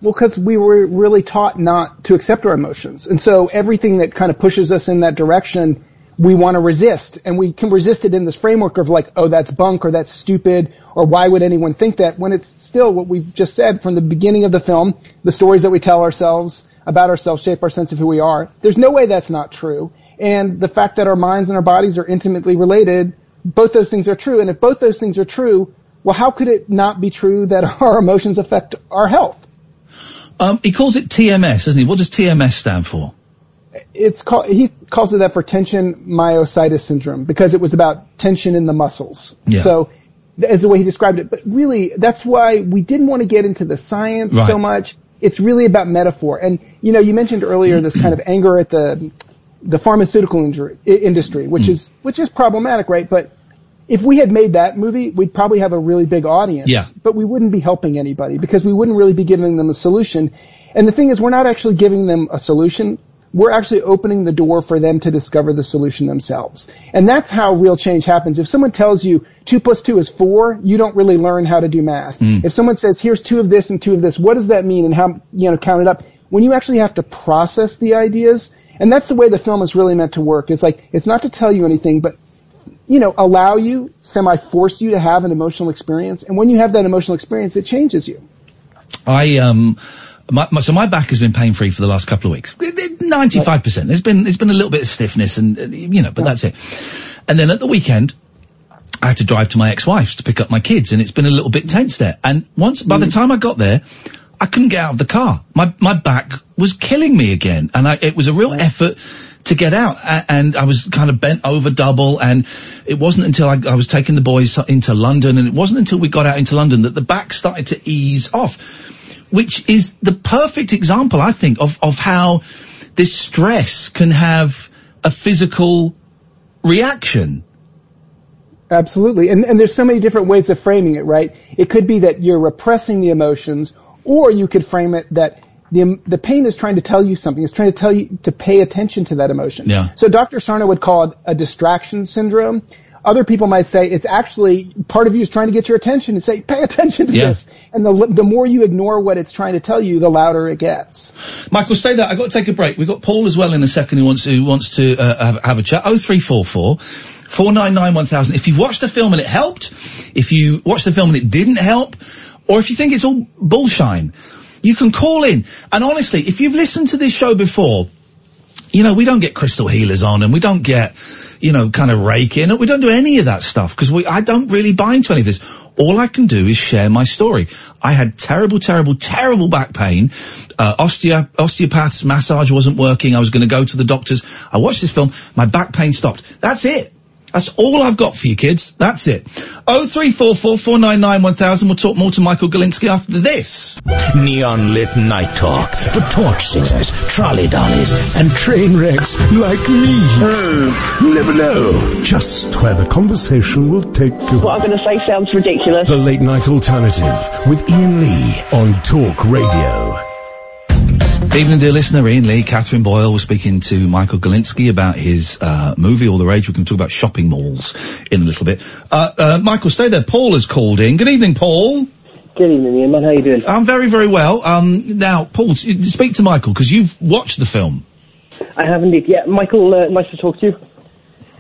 Well, because we were really taught not to accept our emotions. And so everything that kind of pushes us in that direction, we want to resist. And we can resist it in this framework of like, oh, that's bunk or that's stupid or why would anyone think that when it's still what we've just said from the beginning of the film, the stories that we tell ourselves about ourselves shape our sense of who we are. There's no way that's not true. And the fact that our minds and our bodies are intimately related, both those things are true. And if both those things are true, well, how could it not be true that our emotions affect our health? Um, he calls it TMS, doesn't he? What does TMS stand for? It's called he calls it that for tension myositis syndrome because it was about tension in the muscles. Yeah. So as the way he described it, but really that's why we didn't want to get into the science Right. so much. It's really about metaphor. And you know, you mentioned earlier this kind of anger at the the pharmaceutical injury, industry, which hmm. is which is problematic, right? But if we had made that movie, we'd probably have a really big audience. Yeah. But we wouldn't be helping anybody because we wouldn't really be giving them a solution. And the thing is, we're not actually giving them a solution. We're actually opening the door for them to discover the solution themselves. And that's how real change happens. If someone tells you two plus two is four, you don't really learn how to do math. Mm. If someone says, here's two of this and two of this, what does that mean and how, you know, count it up? When you actually have to process the ideas, and that's the way the film is really meant to work. It's like, it's not to tell you anything, but you know, allow you, semi-force you to have an emotional experience. And when you have that emotional experience, it changes you. I um, my, my, so my back has been pain free for the last couple of weeks. Ninety five percent. There's been there's been a little bit of stiffness and uh, you know, but that's it. And then at the weekend, I had to drive to my ex-wife's to pick up my kids, and it's been a little bit tense there. And once by the time I got there, I couldn't get out of the car. My my back was killing me again, and I, it was a real effort to get out. And I was kind of bent over double, and it wasn't until I, I was taking the boys into London, and it wasn't until we got out into London that the back started to ease off, which is the perfect example, I think, of of how this stress can have a physical reaction. Absolutely. And, and there's so many different ways of framing it, right? It could be that you're repressing the emotions, or you could frame it that the, the pain is trying to tell you something. It's trying to tell you to pay attention to that emotion. Yeah. So Dr. Sarno would call it a distraction syndrome. Other people might say it's actually part of you is trying to get your attention and say, pay attention to Yeah. this. And the, the more you ignore what it's trying to tell you, the louder it gets. Michael, stay there. I've got to take a break. We've got Paul as well in a second who wants to, who wants to uh, have, have a chat. 0344 499 If you've watched the film and it helped, if you watched the film and it didn't help, or if you think it's all bullshine, you can call in. And honestly, if you've listened to this show before, you know, we don't get crystal healers on and we don't get, you know, kind of reiki. We don't do any of that stuff because we, I don't really buy into any of this. All I can do is share my story. I had terrible, terrible, terrible back pain. Uh, osteo, osteopath's massage wasn't working. I was going to go to the doctors. I watched this film. My back pain stopped. That's it. That's all I've got for you kids. That's it. Oh three four four four nine nine one thousand. We'll talk more to Michael Galinsky after this. Neon lit night talk for torch singers, trolley dollies, and train wrecks like me. You never know just where the conversation will take you. What I'm going to say sounds ridiculous. The Late Night Alternative with Iain Lee on Talk Radio. Evening, dear listener. Iain Lee, Catherine Boyle was speaking to Michael Galinsky about his uh, movie All the Rage. We can talk about shopping malls in a little bit. Uh, uh, Michael, stay there. Paul has called in. Good evening, Paul. Good evening, Iain. Man, how you doing? I'm very, very well. Um, now, Paul, speak to Michael because you've watched the film. I have indeed. Yeah, Michael, uh, nice to talk to you.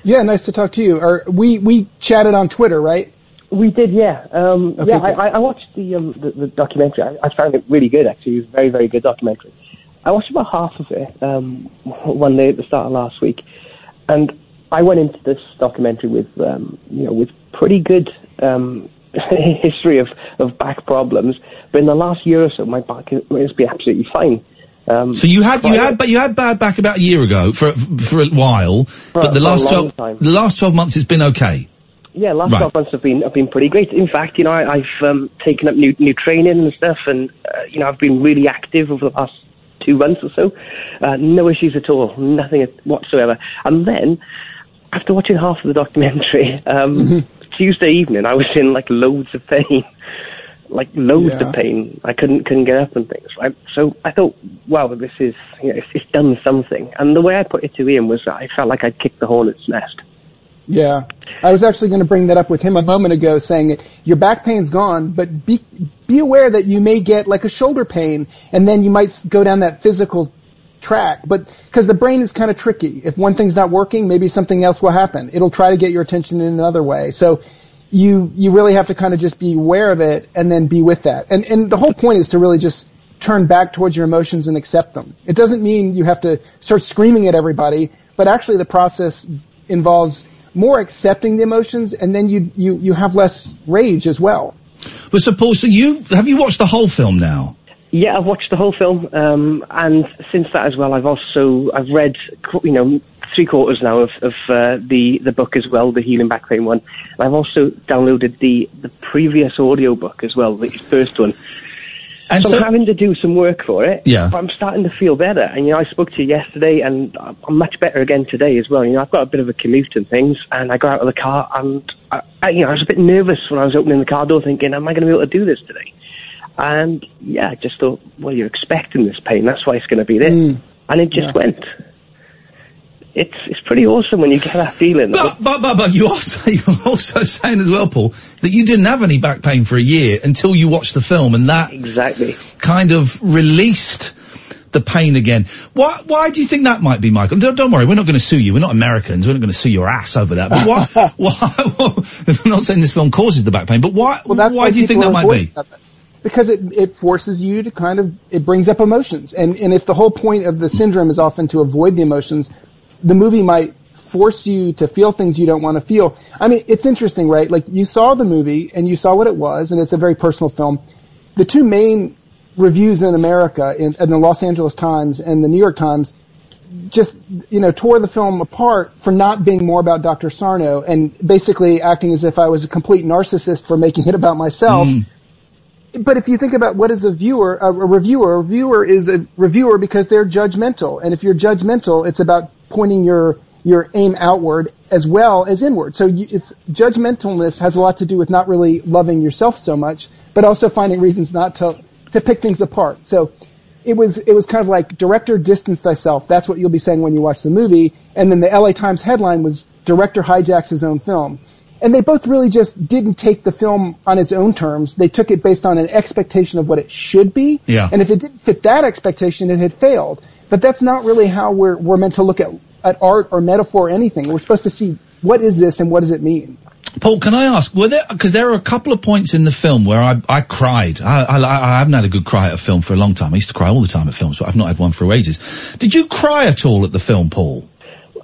Yeah, nice to talk to you. Or we, we chatted on Twitter, right? We did, yeah. Um, Okay, yeah, good. I, I I watched the, um, the the documentary. I, I found it really good, actually. It was a very, very good documentary. I watched about half of it um, one day at the start of last week, and I went into this documentary with um, you know with pretty good um, history of, of back problems. But in the last year or so, my back has been absolutely fine. Um, So you had, you had, but you had bad back about a year ago for for a while, but the last twelve, time. the last twelve months it's been okay. Yeah, last Right. 12 months have been have been pretty great. In fact, you know, I, I've um, taken up new new training and stuff, and uh, you know, I've been really active over the last two months or so. Uh, no issues at all, nothing whatsoever. And then, after watching half of the documentary, um, Tuesday evening, I was in like loads of pain, like loads Yeah. of pain. I couldn't couldn't get up and things. Right, so I thought, wow, this is you know, it's, it's done something. And the way I put it to Iain was, that I felt like I'd kicked the hornet's nest. Yeah. I was actually going to bring that up with him a moment ago saying your back pain's gone, but be, be aware that you may get like a shoulder pain and then you might go down that physical track. But, cause the brain is kind of tricky. If one thing's not working, maybe something else will happen. It'll try to get your attention in another way. So you, you really have to kind of just be aware of it and then be with that. And, and the whole point is to really just turn back towards your emotions and accept them. It doesn't mean you have to start screaming at everybody, but actually the process involves more accepting the emotions and then you, you, you have less rage as well. But suppose so you have you watched the whole film now? Yeah, I've watched the whole film, um, and since that as well, I've also I've read you know three quarters now of, of uh, the the book as well, the healing back pain one. And I've also downloaded the the previous audio book as well, the first one. And so, so- I'm having to do some work for it. Yeah. But I'm starting to feel better, and you know I spoke to you yesterday, and I'm much better again today as well. You know I've got a bit of a commute and things, and I got out of the car, and I, I, you know I was a bit nervous when I was opening the car door, thinking, am I going to be able to do this today? And yeah, I just thought, well, you're expecting this pain. That's why it's going to be there. Mm. and it just Yeah. went. It's it's pretty awesome when you get that feeling. But, but, but, but you also, you're also saying as well, Paul, that you didn't have any back pain for a year until you watched the film and that exactly kind of released the pain again. Why, why do you think that might be, Michael? Don't, don't worry, we're not going to sue you. We're not Americans. We're not going to sue your ass over that. But why, why, I'm not saying this film causes the back pain, but why, Well, that's why do you think that might be? that. Because it, it forces you to kind of, it brings up emotions. And, and if the whole point of the syndrome is often to avoid the emotions, the movie might force you to feel things you don't want to feel. I mean, it's interesting, right? Like, you saw the movie and you saw what it was, and it's a very personal film. The two main reviews in America, in, in the Los Angeles Times and the New York Times, just you know tore the film apart for not being more about Dr. Sarno and basically acting as if I was a complete narcissist for making it about myself. Mm-hmm. But if you think about what is a viewer, a, a reviewer, a reviewer is a reviewer because they're judgmental, and if you're judgmental, it's about pointing your your aim outward as well as inward. So you, it's judgmentalness has a lot to do with not really loving yourself so much, but also finding reasons not to to pick things apart. So it was it was kind of like director distance thyself. That's what you'll be saying when you watch the movie. And then the LA Times headline was director hijacks his own film. And they both really just didn't take the film on its own terms. They took it based on an expectation of what it should be. Yeah. And if it didn't fit that expectation, it had failed. But that's not really how we're we're meant to look at at art or metaphor or anything. We're supposed to see what is this and what does it mean. Paul, can I ask, were there, because there are a couple of points in the film where I, I cried. I, I, I haven't had a good cry at a film for a long time. I used to cry all the time at films, but I've not had one for ages. Did you cry at all at the film, Paul?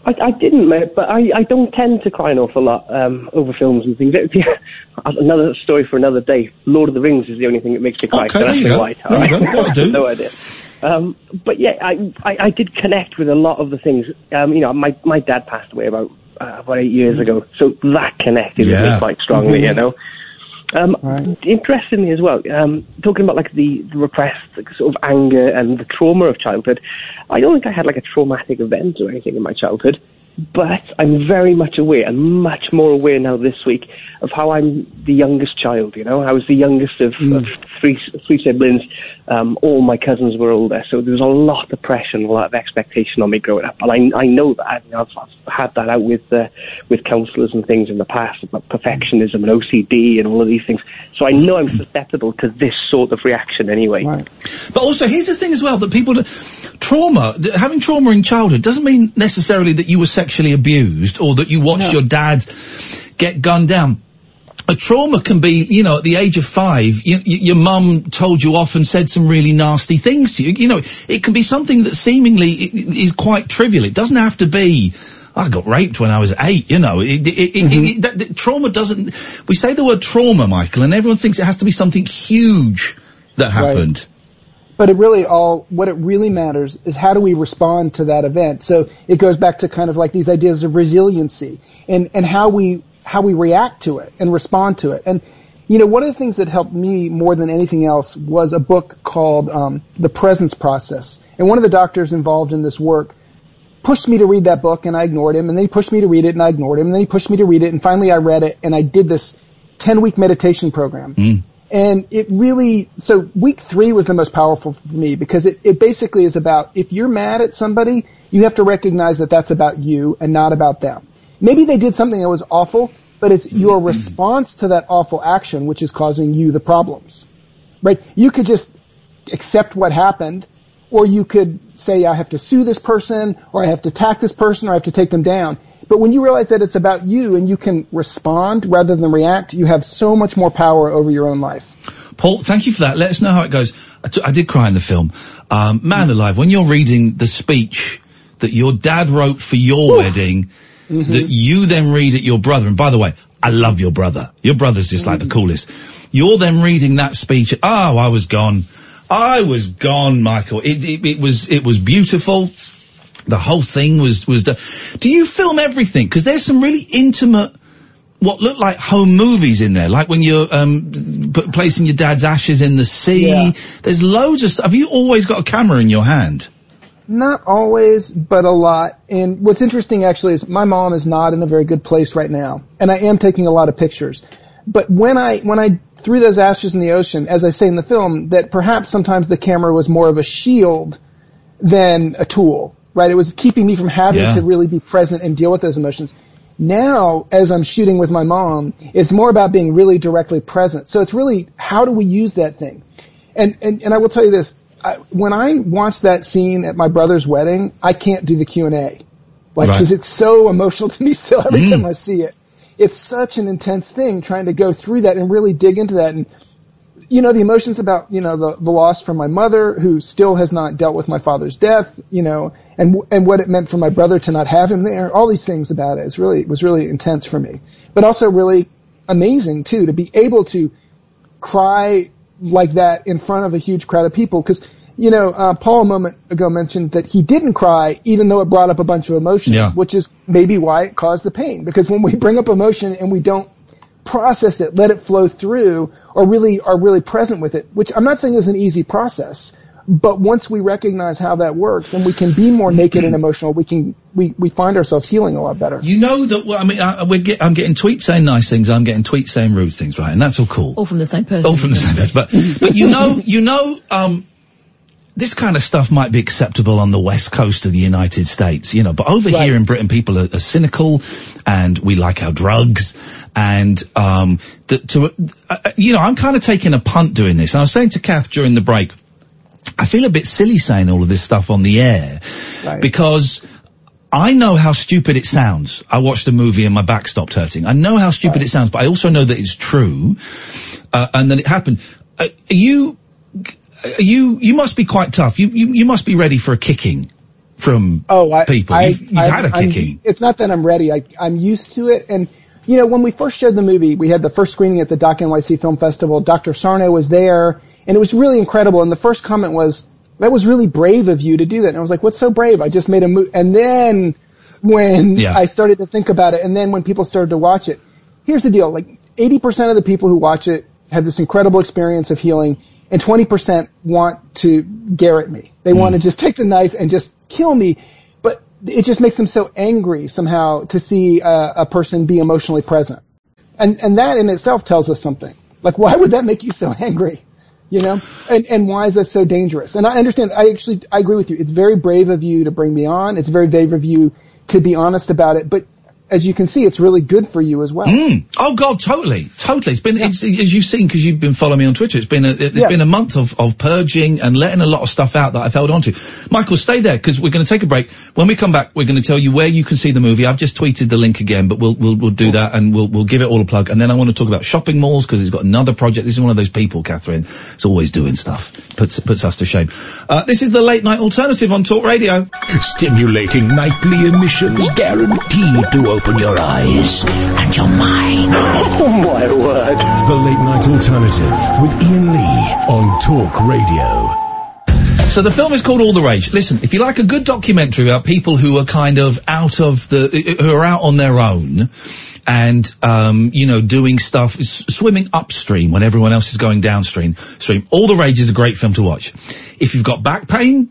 I, I didn't, mate, but I, I don't tend to cry an awful lot um, over films and things. another story for another day. Lord of the Rings is the only thing that makes me cry. Okay, so there you that's go. White, There you go. right? That'll do. no idea. Um, but yeah, I, I, I did connect with a lot of the things. Um, you know, my, my dad passed away about, uh, about eight years ago, so that connected with me quite strongly, Mhm. you know. Um, Interestingly as well, um, talking about like the, the repressed sort of anger and the trauma of childhood, I don't think I had like a traumatic event or anything in my childhood, but I'm very much aware and much more aware now this week of how I'm the youngest child. You know, I was the youngest of, of three three siblings. Um, all my cousins were older, so there was a lot of pressure and a lot of expectation on me growing up. And I, I know that. I mean, I've, I've had that out with uh, with counsellors and things in the past about perfectionism and OCD and all of these things. So I know I'm susceptible to this sort of reaction anyway. But also, here's the thing as well that people, trauma, having trauma in childhood doesn't mean necessarily that you were sexually abused or that you watched your dad get gunned down. A trauma can be, you know, at the age of five, you, you, your mum told you off and said some really nasty things to you. You know, it can be something that seemingly is quite trivial. It doesn't have to be, I got raped when I was eight, you know. It, it, it, mm-hmm. it, that, that trauma doesn't, we say the word trauma, Michael, and everyone thinks it has to be something huge that happened. But it really all, what it really matters is how do we respond to that event. So it goes back to kind of like these ideas of resiliency and, and how we, how we react to it and respond to it. And, you know, one of the things that helped me more than anything else was a book called, um, The Presence Process. And one of the doctors involved in this work pushed me to read that book and I ignored him and then he pushed me to read it and I ignored him and then he pushed me to read it and finally I read it and I did this 10 week meditation program. And it really, so week three was the most powerful for me because it, it basically is about if you're mad at somebody, you have to recognize that that's about you and not about them. Maybe they did something that was awful, but it's your mm-hmm. response to that awful action which is causing you the problems. Right? You could just accept what happened, or you could say, I have to sue this person, or I have to attack this person, or I have to take them down. But when you realize that it's about you and you can respond rather than react, you have so much more power over your own life. Paul, thank you for that. Let us know how it goes. I, t- I did cry in the film. Um, man mm. alive, when you're reading the speech that your dad wrote for your wedding, mm-hmm. that you then read at your brother, and by the way, I love your brother. Your brother's just like the mm. coolest. You're then reading that speech. Oh, I was gone. I was gone, Michael. It, it, it was, it was beautiful. The whole thing was, was done. Do you film everything? Cause there's some really intimate, what look like home movies in there, like when you're um, p- placing your dad's ashes in the sea. There's loads of stuff. Have you always got a camera in your hand? Not always, but a lot. And what's interesting actually is my mom is not in a very good place right now, and I am taking a lot of pictures. But when I when I threw those ashes in the ocean, as I say in the film, that perhaps sometimes the camera was more of a shield than a tool, right? It was keeping me from having Yeah. to really be present and deal with those emotions. Now, as I'm shooting with my mom, it's more about being really directly present. So it's really, how do we use that thing? And, and, and I will tell you this, I, when I watch that scene at my brother's wedding, I can't do the Q&A. Like, Right. cause it's so emotional to me still every Mm. time I see it. It's such an intense thing trying to go through that and really dig into that. And, you know, the emotions about, you know, the, the loss from my mother who still has not dealt with my father's death, you know, and, and what it meant for my brother to not have him there. All these things about it is really, it was really intense for me, but also really amazing too, to be able to cry like that in front of a huge crowd of people. Cause, you know, uh, Paul a moment ago mentioned that he didn't cry even though it brought up a bunch of emotion, Yeah. which is maybe why it caused the pain. Because when we bring up emotion and we don't process it, let it flow through, or really are really present with it, which I'm not saying is an easy process, but once we recognize how that works and we can be more naked and emotional, we can we, we find ourselves healing a lot better. You know that, well, I mean, I, we're get, I'm getting tweets saying nice things, I'm getting tweets saying rude things, right? And that's all cool. All from the same person. All from the same person. But, but you know, you know, um, this kind of stuff might be acceptable on the west coast of the United States, you know, but over here in Britain, people are, are cynical and we like our drugs and, um, the, to, uh, uh, you know, I'm kind of taking a punt doing this. And I was saying to Kath during the break, I feel a bit silly saying all of this stuff on the air because I know how stupid it sounds. I watched the movie and my back stopped hurting. I know how stupid it sounds, but I also know that it's true, uh, and that it happened. Uh, are you, Uh, you, you must be quite tough. You, you, you must be ready for a kicking from oh, I, people. I, you've you've I- had a I'm- kicking. It's not that I'm ready. I, I'm used to it. And, you know, when we first showed the movie, we had the first screening at the Doc NYC Film Festival. Dr. Sarno was there, and it was really incredible. And the first comment was, that was really brave of you to do that. And I was like, what's so brave? I just made a movie. And then when Yeah. I started to think about it, and then when people started to watch it, here's the deal. Like 80% of the people who watch it have this incredible experience of healing, and 20% want to garrot me. They want to just take the knife and just kill me. But it just makes them so angry somehow to see uh, a person be emotionally present. And, and that in itself tells us something. Like, why would that make you so angry? You know? And, and why is that so dangerous? And I understand, I actually, I agree with you. It's very brave of you to bring me on. It's very brave of you to be honest about it. But as you can see, it's really good for you as well. Mm. Oh God, totally, totally. It's been, it's, as you've seen because you've been following me on Twitter. It's been, a, it's Yeah. been a month of, of purging and letting a lot of stuff out that I've held on to. Michael, stay there because we're going to take a break. When we come back, we're going to tell you where you can see the movie. I've just tweeted the link again, but we'll we'll we'll do that and we'll we'll give it all a plug. And then I want to talk about shopping malls because he's got another project. This is one of those people, Catherine. It's always doing stuff. Puts puts us to shame. Uh, this is the late night alternative on Talk Radio. Stimulating nightly emissions guaranteed to open your eyes and your mind. Oh my word. The Late Night Alternative with Iain Lee on Talk Radio. So the film is called All the Rage. Listen, if you like a good documentary about people who are kind of out of the, who are out on their own, and um, you know doing stuff, swimming upstream when everyone else is going downstream. Stream. All the Rage is a great film to watch. If you've got back pain.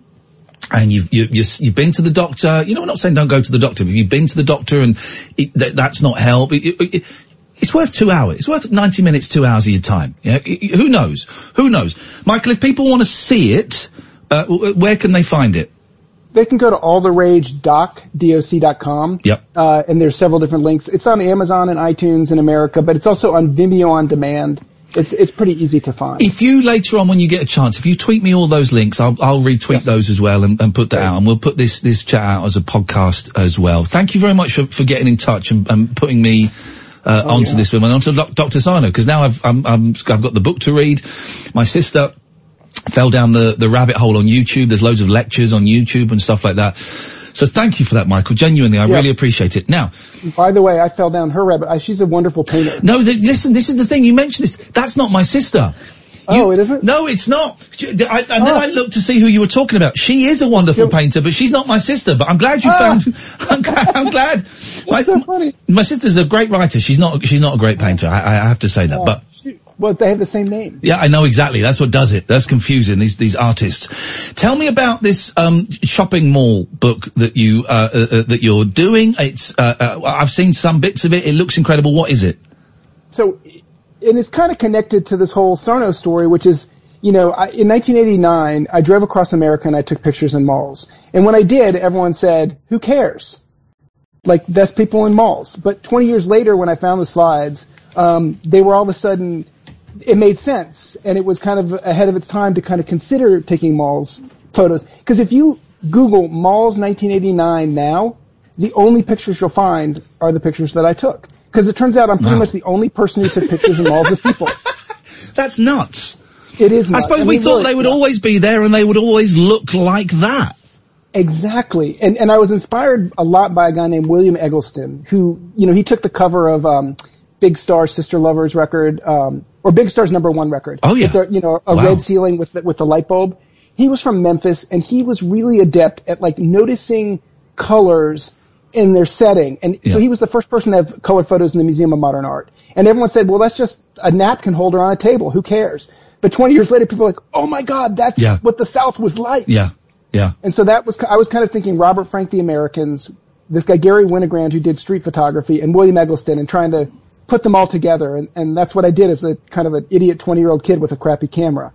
And you've you, you, you've been to the doctor. You know, we're not saying don't go to the doctor. But you've been to the doctor and it, that, that's not help. It- it- it- it's worth two hours. It's worth 90 minutes, two hours of your time. Yeah? I- I- Who knows? Who knows? Michael, if people want to see it, uh, where can they find it? They can go to alltheragedoc.com. Yep. Uh, and there's several different links. It's on Amazon and iTunes in America, but it's also on Vimeo on demand. It's it's pretty easy to find. If you later on, when you get a chance, if you tweet me all those links, I'll, I'll retweet those as well and, and put that out, and we'll put this this chat out as a podcast as well. Thank you very much for, for getting in touch and, and putting me uh, onto this film and onto Dr. Sarno because now I've I'm, I'm, I've got the book to read. My sister fell down the the rabbit hole on YouTube. There's loads of lectures on YouTube and stuff like that. So thank you for that, Michael. Genuinely, I Yeah. really appreciate it. Now, By the way, I fell down her rabbit. I, she's a wonderful painter. no, th- listen, this is the thing. You mentioned this. That's not my sister. Oh, it isn't? No, it's not. I, and then oh. I looked to see who you were talking about. She is a wonderful painter, but she's not my sister. But I'm glad you ah. found. I'm glad. I'm glad. My, so funny. my sister's a great writer. She's not. She's not a great painter. I, I have to say that. Oh, But Well, they have the same name. yeah, I know exactly. That's what does it. That's confusing. These these artists. Tell me about this um, shopping mall book that you uh, uh, uh, that you're doing. It's. Uh, uh, I've seen some bits of it. It looks incredible. What is it? So, and it's kind of connected to this whole Sarno story, which is you know, I, in 1989, I drove across America and I took pictures in malls. And when I did, everyone said, "Who cares?" Like that's people in malls. But 20 years later, when I found the slides, um, they were all of a sudden it made sense, and it was kind of ahead of its time to kind of consider taking malls photos. Because if you Google malls 1989 now, the only pictures you'll find are the pictures that I took. Because it turns out I'm pretty Wow. much the only person who took pictures in malls with people. That's nuts. It is. Nuts. I suppose we mean, thought really, they would yeah. always be there and they would always look like that. Exactly. And and I was inspired a lot by a guy named William Eggleston, who, you know, he took the cover of um, Big Star's Sister Lovers record, um, or Big Star's number one record. Oh, yeah. It's a, you know, a Wow. red ceiling with the, with the light bulb. He was from Memphis and he was really adept at like noticing colors in their setting. And so he was the first person to have color photos in the Museum of Modern Art. And everyone said, well, that's just a napkin holder on a table. Who cares? But 20 years later, people are like, oh my God, that's Yeah. what the South was like. Yeah. Yeah. And so that was, I was kind of thinking Robert Frank, The Americans, this guy Garry Winogrand who did street photography, and William Eggleston, and trying to put them all together. And, and that's what I did as a kind of an idiot 20 year old kid with a crappy camera.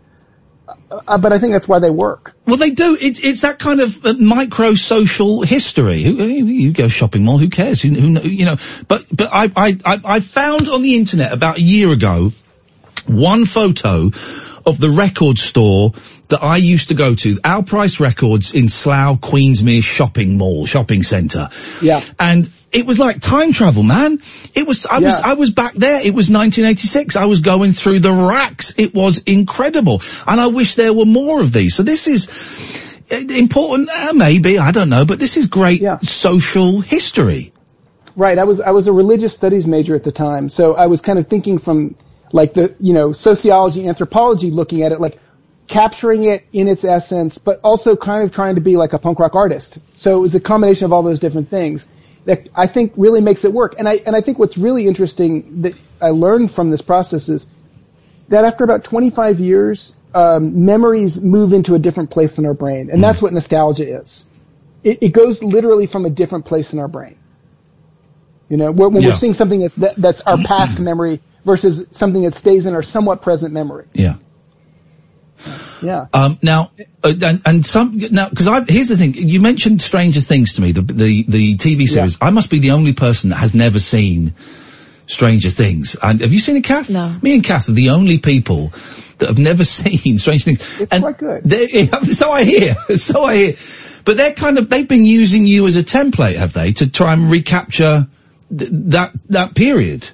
Uh, but I think that's why they work. Well, they do. It's it's that kind of uh, micro social history. You go shopping mall, who cares? Who, who you know? But but I, I I I found on the internet about a year ago one photo of the record store that I used to go to, Our Price Records in Slough, Queensmere shopping mall, shopping centre. Yeah. And it was like time travel, man. It was, I was, I was back there. It was 1986. I was going through the racks. It was incredible. And I wish there were more of these. So this is uh, important, uh, maybe, I don't know, but this is great social history. Right. I was I was a religious studies major at the time, so I was kind of thinking from like the you know sociology, anthropology, looking at it like capturing it in its essence, but also kind of trying to be like a punk rock artist. So it was a combination of all those different things that I think really makes it work. And I and I think what's really interesting that I learned from this process is that after about 25 years, um, memories move into a different place in our brain, and that's what nostalgia is. It, it goes literally from a different place in our brain. You know, when, when Yeah. we're seeing something that's that, that's our past memory versus something that stays in our somewhat present memory. Yeah. Yeah. Um, now, uh, and, and some now because I here's the thing. You mentioned Stranger Things to me, the the the TV series. I must be the only person that has never seen Stranger Things. And have you seen it, Kath? No. Me and Kath are the only people that have never seen Stranger Things. It's and quite good. they- So I hear. So I hear. But they're kind of they've been using you as a template, have they, to try and recapture th- that that period?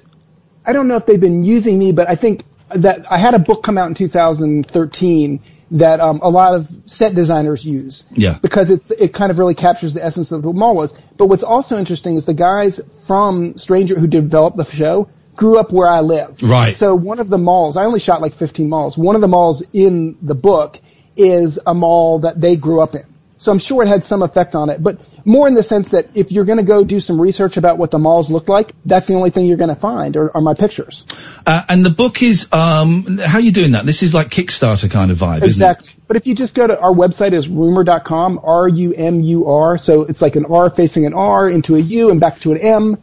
I don't know if they've been using me, but I think that I had a book come out in 2013 that um, a lot of set designers use. Yeah. Because it's it kind of really captures the essence of what the mall was. But what's also interesting is the guys from Stranger who developed the show grew up where I live. Right. So one of the malls, I only shot like 15 malls. One of the malls in the book is a mall that they grew up in. So I'm sure it had some effect on it, but more in the sense that if you're going to go do some research about what the malls look like, that's the only thing you're going to find are, are my pictures. Uh, and the book is um, how are you doing that? This is like Kickstarter kind of vibe, isn't it? Exactly. But if you just go to our website is rumur.com, R-U-M-U-R, so it's like an R facing an R into a U and back to an M.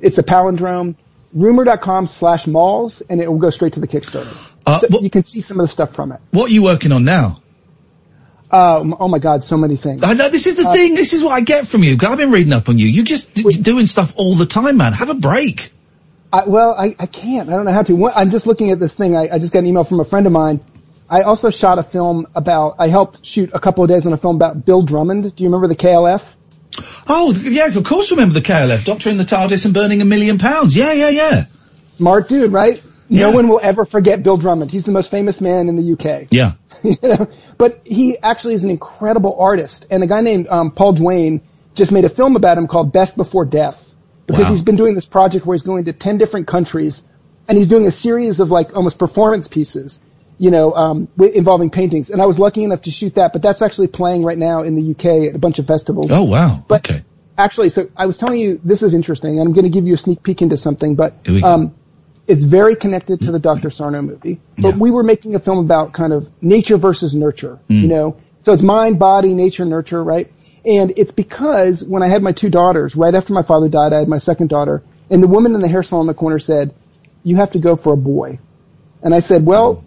It's a palindrome. Rumur.com slash malls, and it will go straight to the Kickstarter. Uh, so you can see some of the stuff from it. What are you working on now? Um, oh my God, so many things. I know this is the Uh, thing. This is what I get from you. I've been reading up on you. You're just d- doing stuff all the time, man. Have a break. I, well, I, I can't. I don't know how to. One- I'm just looking at this thing. I, I just got an email from a friend of mine. I also shot a film about. I helped shoot a couple of days on a film about Bill Drummond. Do you remember the KLF? Oh, yeah, of course. Remember the KLF, Doctor in the TARDIS and burning a million pounds. Yeah, yeah, yeah. Smart dude, right? No one will ever forget Bill Drummond. He's the most famous man in the UK. Yeah. You know? But he actually is an incredible artist. And a guy named um, Paul Duane just made a film about him called Best Before Death. Because Wow. he's been doing this project where he's going to 10 different countries and he's doing a series of like almost performance pieces, you know, um, wi- involving paintings. And I was lucky enough to shoot that, but that's actually playing right now in the UK at a bunch of festivals. Oh, wow. But okay. actually, so I was telling you this is interesting, and I'm going to give you a sneak peek into something, but Here we go. um, it's very connected to the Dr. Sarno movie. But we were making a film about kind of nature versus nurture, Mm. you know? So it's mind, body, nature, nurture, right? And it's because when I had my two daughters, right after my father died, I had my second daughter, and the woman in the hair salon in the corner said, you have to go for a boy. And I said, well,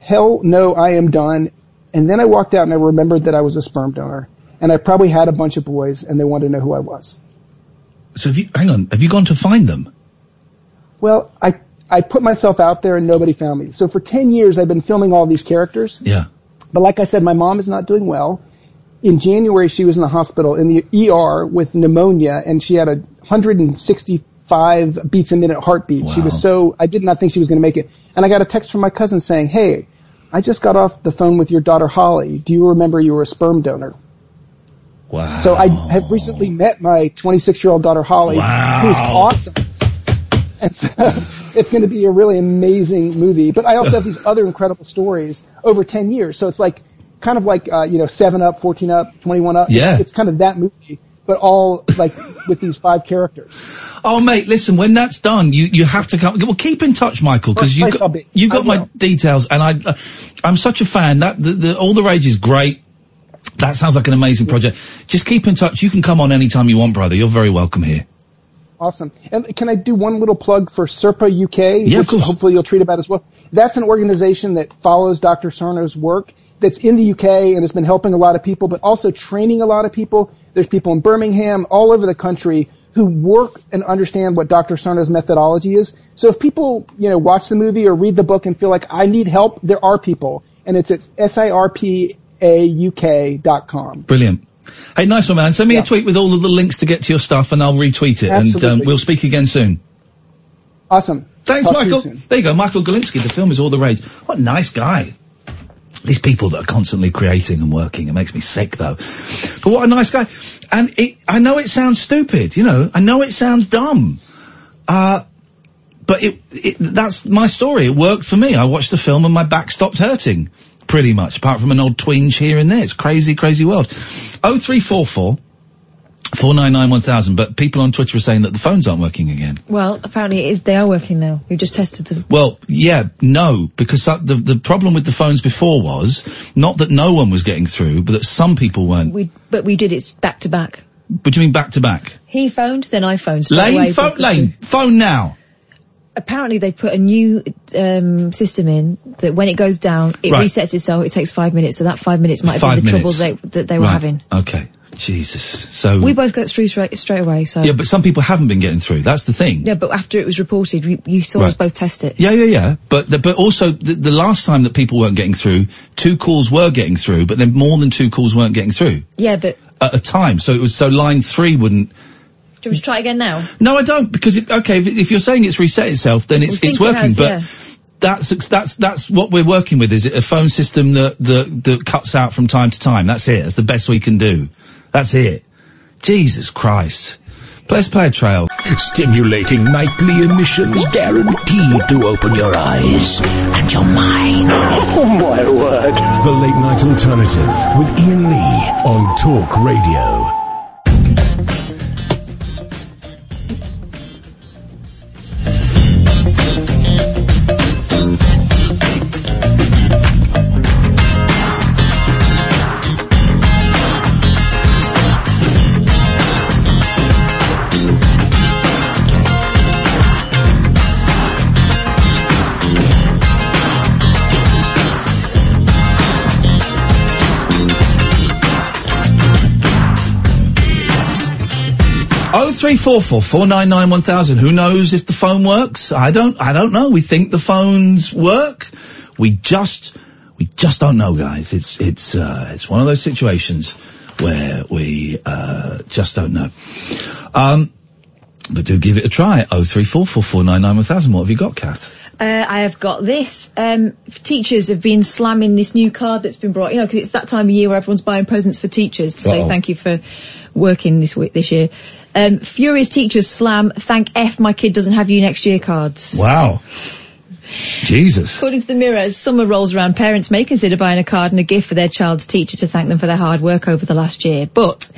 hell no, I am done. And then I walked out and I remembered that I was a sperm donor. And I probably had a bunch of boys and they wanted to know who I was. So have you, hang on, have you gone to find them? Well, I, I put myself out there and nobody found me. So for 10 years I've been filming all these characters. Yeah. But like I said, my mom is not doing well. In January, she was in the hospital in the ER with pneumonia, and she had a 165 beats a minute heartbeat. She was so I did not think she was going to make it. And I got a text from my cousin saying, "Hey, I just got off the phone with your daughter Holly. Do you remember you were a sperm donor?" Wow. So I have recently met my 26 year old daughter Holly, who's awesome. And so it's going to be a really amazing movie. But I also have these other incredible stories over 10 years. So it's like, kind of like, uh, you know, 7 Up, 14 Up, 21 Up. Yeah. It's kind of that movie, but all like with these five characters. Oh, mate, listen, when that's done, you, you have to come. Well, keep in touch, Michael, because you got, you got my details, and I, uh, I'm such a fan. That the, the all the rage is great. That sounds like an amazing project. Just keep in touch. You can come on anytime you want, brother. You're very welcome here. Awesome. And can I do one little plug for SIRPA UK? Yeah, of which course. Hopefully you'll treat about as well. That's an organization that follows Dr. Sarno's work that's in the UK and has been helping a lot of people, but also training a lot of people. There's people in Birmingham, all over the country who work and understand what Dr. Sarno's methodology is. So if people, you know, watch the movie or read the book and feel like I need help, there are people. And it's at sirpauk.com. Brilliant. Hey, nice one, man. Send me a tweet with all of the links to get to your stuff, and I'll retweet it. And um, we'll speak again soon. Awesome. Thanks, Talk to you Michael. There you go, Michael Galinsky. The film is all the rage. What a nice guy. These people that are constantly creating and working, it makes me sick though. But what a nice guy. And it, I know it sounds stupid, you know, I know it sounds dumb. Uh, but it, it, that's my story. It worked for me. I watched the film and my back stopped hurting. Pretty much, apart from an odd twinge here and there. It's crazy, crazy world. 0344 499 1000. But people on Twitter are saying that the phones aren't working again. Well, apparently it is. They are working now. We've just tested them. Well, yeah, no, because that, the the problem with the phones before was not that no one was getting through, but that some people weren't. We, but we did it back to back. What do you mean back to back? He phoned, then I phoned. straight away, Lane, phone, Lane, phone now. Apparently they put a new um, system in that when it goes down, it Right. resets itself. It takes five minutes, so that five minutes might have Five been the trouble they, that they were Right, having. Okay, Jesus. So We both got through straight, straight away. So yeah, but some people haven't been getting through. That's the thing. Yeah, but after it was reported, you, you saw us both test it. Yeah, yeah, yeah. But the, but also the, the last time that people weren't getting through, two calls were getting through, but then more than two calls weren't getting through Yeah, but at a time. So it was so line three wouldn't. Do you want me to try again now? No, I don't because it, okay, if, if you're saying it's reset itself, then it's We think it's it working. has, but yeah. that's that's that's what we're working with. Is it a phone system that that that cuts out from time to time? That's it. That's the best we can do. That's it. Jesus Christ. Let's play a trail. Stimulating nightly emissions guaranteed to open your eyes and your mind. Oh my word. The Late Night Alternative with Iain Lee on Talk Radio. Three four four four nine nine one thousand. Who knows if the phone works? I don't. I don't know. We think the phones work. We just. We just don't know, guys. It's it's uh, it's one of those situations where we uh, just don't know. Um, but do give it a try. Oh three four four four nine nine one thousand. What have you got, Kath? Uh, I have got this. Um, teachers have been slamming this new card that's been brought, you know, because it's that time of year where everyone's buying presents for teachers to say Uh-oh. thank you for working this week, this year. Um, furious teachers slam thank F my kid doesn't have you next year cards. Wow. Jesus. According to the Mirror, as summer rolls around, parents may consider buying a card and a gift for their child's teacher to thank them for their hard work over the last year. But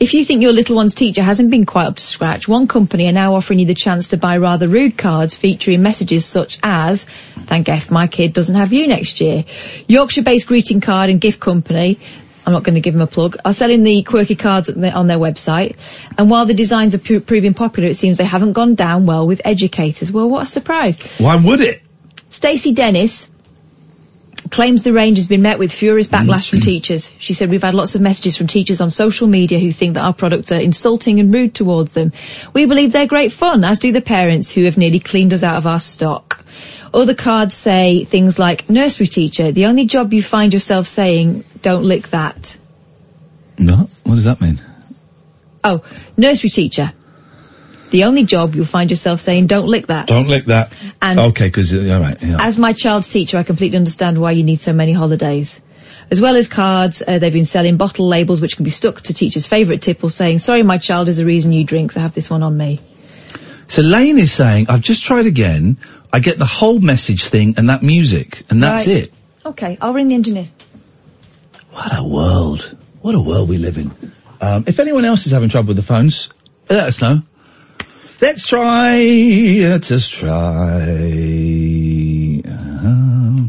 if you think your little one's teacher hasn't been quite up to scratch, one company are now offering you the chance to buy rather rude cards featuring messages such as, thank F my kid doesn't have you next year. Yorkshire-based greeting card and gift company I'm not going to give them a plug, are selling the quirky cards on their, on their website. And while the designs are pro- proving popular, it seems they haven't gone down well with educators. Well, what a surprise. Why would it? Stacey Dennis claims the range has been met with furious backlash from teachers. She said, we've had lots of messages from teachers on social media who think that our products are insulting and rude towards them. We believe they're great fun, as do the parents who have nearly cleaned us out of our stock. Other cards say things like, nursery teacher, the only job you find yourself saying, don't lick that. No, what does that mean? Oh, nursery teacher. The only job you'll find yourself saying, don't lick that. Don't lick that. And- okay, because all right. Yeah. As my child's teacher, I completely understand why you need so many holidays. As well as cards, uh, they've been selling bottle labels which can be stuck to teachers' favourite tipple saying, sorry, my child is the reason you drink, so have this one on me. So Lane is saying, I've just tried again. I get the whole message thing and that music, and that's Right. it. Okay, I'll ring the engineer. What a world. What a world we live in. Um, if anyone else is having trouble with the phones, let us know. Let's try. Let us try. Uh,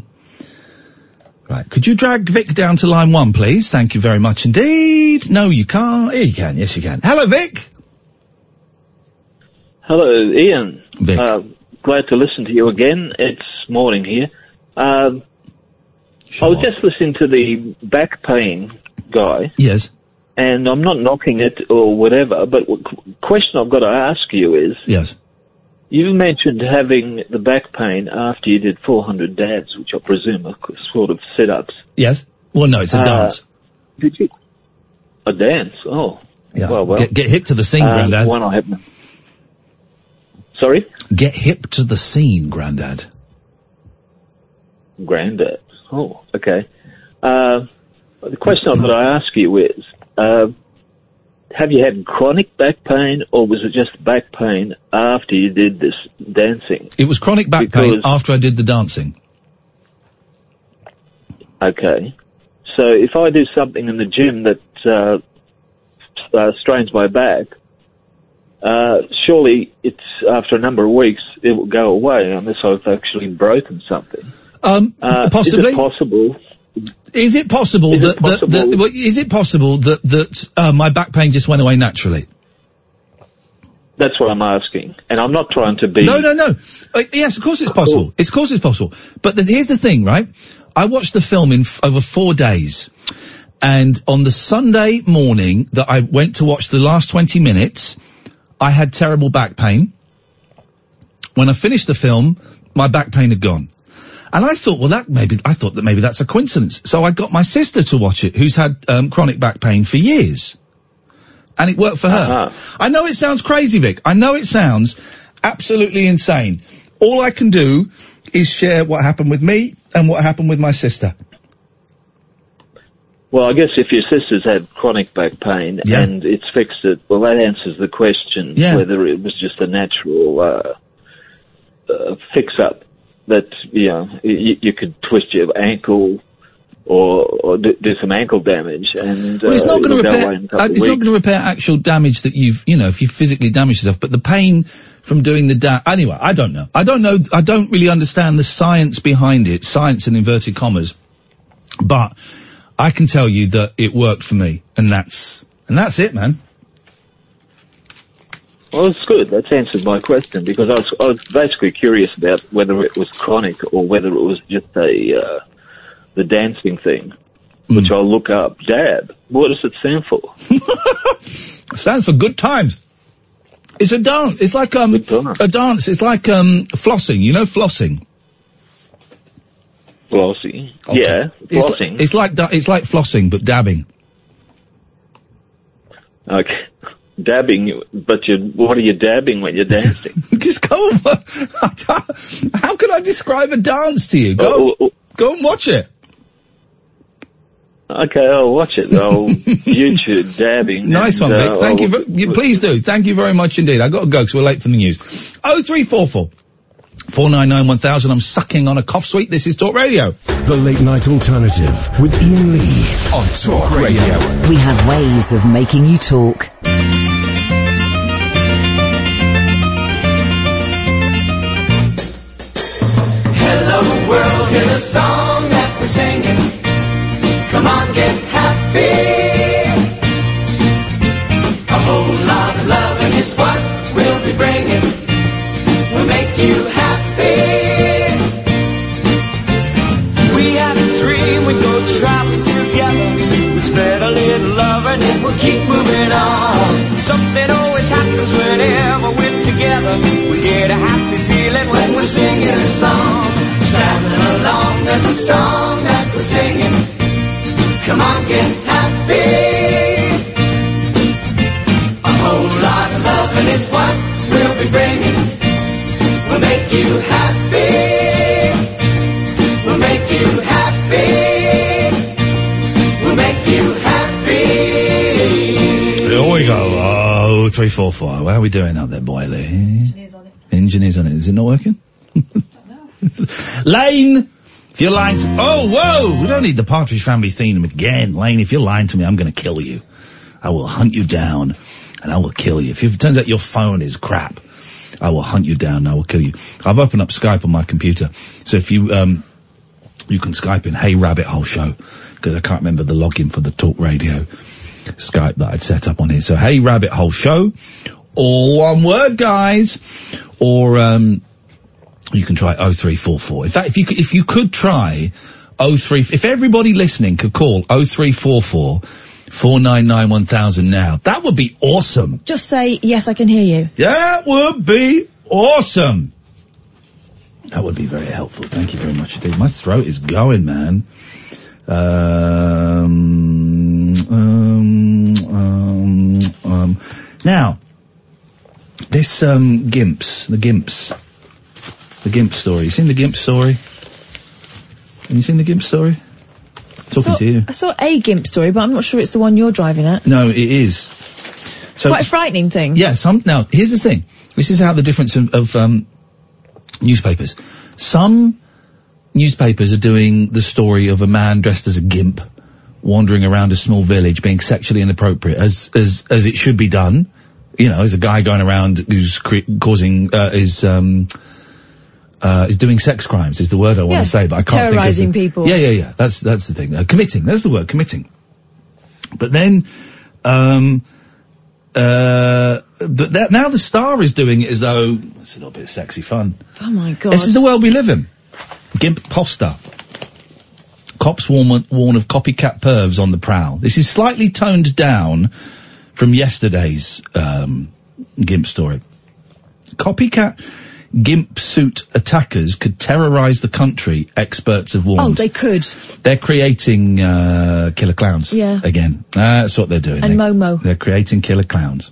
right. Could you drag Vic down to line one, please? Thank you very much indeed. No, you can't. Here you can. Yes, you can. Hello, Vic. Hello, Iain. Vic. Uh, glad to listen to you again. It's morning here. Um, I was just listening to the back pain guy, Yes. and I'm not knocking it or whatever, but the qu- question I've got to ask you is, Yes. you mentioned having the back pain after you did 400 dabs, which I presume are sort of sit-ups. Yes. Well, no, it's a Uh, dance. Did you? A dance? Oh. Yeah. Well, well. Get, get hip to the scene, Uh, Grandad. One I haven't. Sorry? Get hip to the scene, Grandad. Grandad. Oh, okay. Uh, the question that to ask you is, uh, have you had chronic back pain, or was it just back pain after you did this dancing? It was chronic back pain after I did the dancing. Okay. So if I do something in the gym that uh, uh, strains my back, uh, surely it's after a number of weeks it will go away unless I've actually broken something. Um, Uh, possibly. Is it possible? Is it possible Is that, it that, that well, is it possible that that uh, my back pain just went away naturally? That's what I'm asking, and I'm not trying to be. No, no, no. Uh, yes, of course it's possible. It's of course it's possible. But the, here's the thing, right? I watched the film in f- over four days, and on the Sunday morning that I went to watch the last twenty minutes, I had terrible back pain. When I finished the film, my back pain had gone. And I thought, well, that maybe, I thought that maybe that's a coincidence. So I got my sister to watch it, who's had um, chronic back pain for years. And it worked for her. I know it sounds crazy, Vic. I know it sounds absolutely insane. All I can do is share what happened with me and what happened with my sister. Well, I guess if your sister's had chronic back pain Yeah. and it's fixed it, well, that answers the question Yeah. whether it was just a natural uh, uh, fix-up that you know you, you could twist your ankle or, or do, do some ankle damage, and Well, it's uh, not going to repair. away in a couple Uh, of it's not going to repair actual damage that you've, you know, if you physically damaged yourself. But the pain from doing the da- anyway, I don't know. I don't know. I don't really understand the science behind it. Science in inverted commas. But I can tell you that it worked for me, and that's and that's it, man. Well, it's good. That's answered my question because I was, I was basically curious about whether it was chronic or whether it was just a uh, the dancing thing, which I'll look up. Dad, what does it stand for? It stands for good times. It's a dance. It's like um a dance. It's like um flossing. You know flossing. Flossing. Yeah, It's, flossing. li- it's like it's like flossing, but dabbing. Okay. Dabbing, but you what are you dabbing when you're dancing? Just go. How can I describe a dance to you? Go, go and watch it. Okay, I'll watch it. I'll YouTube dabbing. Nice and, one, Vic. uh, Thank you, I'll- you. Please do. Thank you very much indeed. I got to go because we're late for the news. Oh three four four. 499 1000. I'm sucking on a cough sweet. This is Talk Radio. The Late Night Alternative with Iain Lee on Talk Radio. We have ways of making you talk. Hello world, hear the song Three, four, four. How are we doing out there, Boiley? Engineers on it. Engineers on it. Is it not working? Lane! If you're lying to oh, whoa! We don't need the Partridge Family theme again. Lane, if you're lying to me, I'm going to kill you. I will hunt you down and I will kill you. If it turns out your phone is crap, I will hunt you down and I will kill you. I've opened up Skype on my computer. So if you, um, you can Skype in Hey Rabbit Hole Show because I can't remember the login for the talk radio. Skype that I'd set up on here. So Hey Rabbit Hole Show, all one word, guys, or um, you can try 0344. In fact, if you if you could try 03, if everybody listening could call 0344 499 1000 now, that would be awesome. Just say, yes, I can hear you. That would be awesome. That would be very helpful. Thank you very much indeed. My throat is going, man. Um, um, um, um. Now, this um, Gimps, the Gimps, the Gimp story. You seen the Gimp story? Have you seen the Gimp story? Talking saw, to you. I saw a GIMP story, but I'm not sure it's the one you're driving at. No, it is. So Quite a frightening thing. Yeah, some, now, here's the thing. This is how the difference of, of um, newspapers. Some newspapers are doing the story of a man dressed as a gimp wandering around a small village being sexually inappropriate as, as, as it should be done. You know, as a guy going around who's cre- causing, uh, is, um, uh, is doing sex crimes is the word I want Yeah, to say, but I can't terrorising think of the- people. Yeah, yeah, yeah. That's, that's the thing. Uh, committing. That's the word, committing. But then, um, uh, but that, now the star is doing it as though it's a little bit of sexy fun. Oh my god. This is the world we live in. Gimp poster. Cops warn, warn of copycat pervs on the prowl. This is slightly toned down from yesterday's um, Gimp story. Copycat Gimp suit attackers could terrorise the country, experts have warned. Oh, they could. They're creating uh, killer clowns. Yeah. Again, that's what they're doing. And They- Momo. They're creating killer clowns.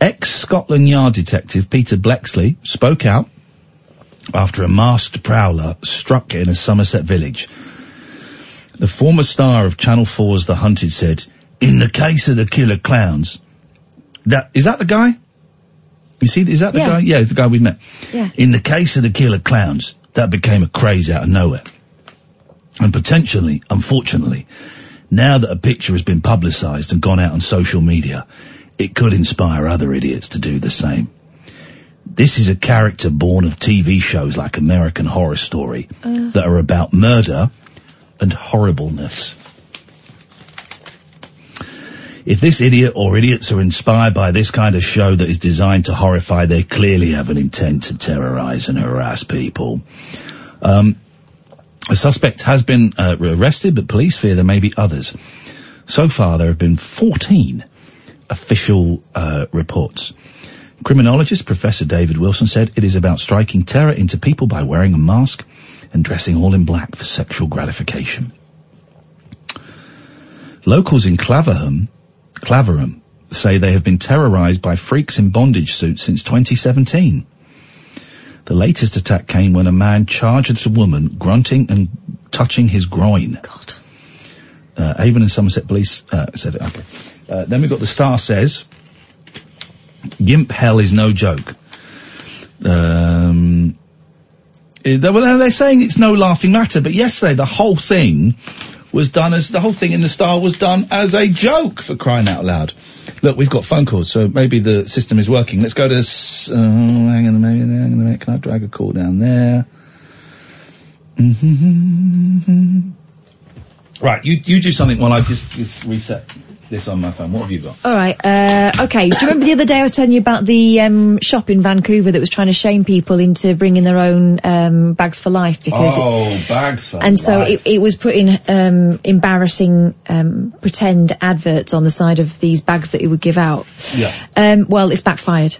Ex-Scotland Yard detective Peter Bleksley spoke out after a masked prowler struck in a Somerset village. The former star of Channel 4's The Hunted said, "In the case of the killer clowns, that is that the guy? You see, is that the Yeah. guy? Yeah, it's the guy we met. Yeah. In the case of the killer clowns, that became a craze out of nowhere. And potentially, unfortunately, now that a picture has been publicised and gone out on social media, it could inspire other idiots to do the same. This is a character born of TV shows like American Horror Story Uh. that are about murder and horribleness. If this idiot or idiots are inspired by this kind of show that is designed to horrify, they clearly have an intent to terrorize and harass people. Um, a suspect has been uh, arrested, but police fear there may be others. So far, there have been 14 official uh, reports. Criminologist Professor David Wilson said it is about striking terror into people by wearing a mask and dressing all in black for sexual gratification. Locals in Claverham, Claverham say they have been terrorized by freaks in bondage suits since 2017. The latest attack came when a man charged a woman, grunting and touching his groin. God. Uh, Avon and Somerset Police uh, said it. Okay. Uh, then we've got the Star says, Gimp hell is no joke. Um, eh, they- well, they're saying it's no laughing matter, but yesterday the whole thing was done as the whole thing in the Star was done as a joke for crying out loud. Look, we've got phone calls, so maybe the system is working. Let's go to. Uh, hang on a minute. Hang on a minute. Can I drag a call down there? Mhm. Right, you you do something while I just, just reset this on my phone. What have you got? All right. Uh, okay. Do you remember the other day I was telling you about the um, shop in Vancouver that was trying to shame people into bringing their own um, bags for life because it- oh, bags for life. and so it, it was putting um, embarrassing um, pretend adverts on the side of these bags that it would give out. Yeah. Um, well, it's backfired.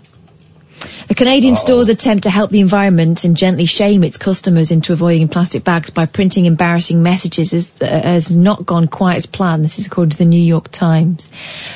A Canadian store's attempt to help the environment and gently shame its customers into avoiding plastic bags by printing embarrassing messages is, uh, has not gone quite as planned. This is according to the New York Times.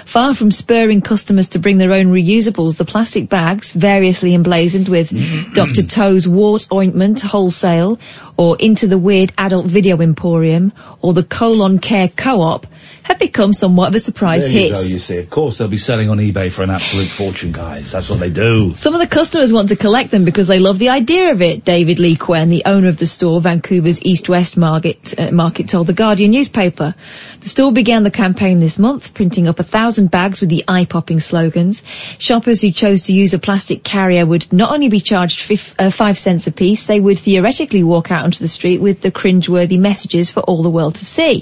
Far from spurring customers to bring their own reusables, the plastic bags, variously emblazoned with Dr. Toe's wart ointment wholesale, or into the weird adult video emporium, or the colon care co-op, have become somewhat of a surprise There you hit. go, you see. Of course, they'll be selling on eBay for an absolute fortune, guys. That's what they do. Some of the customers want to collect them because they love the idea of it. David Lee Kwen, the owner of the store, Vancouver's East West Market, uh, market told the Guardian newspaper. The store began the campaign this month, printing up a thousand bags with the eye-popping slogans. Shoppers who chose to use a plastic carrier would not only be charged fif- uh, five cents a piece, they would theoretically walk out onto the street with the cringeworthy messages for all the world to see.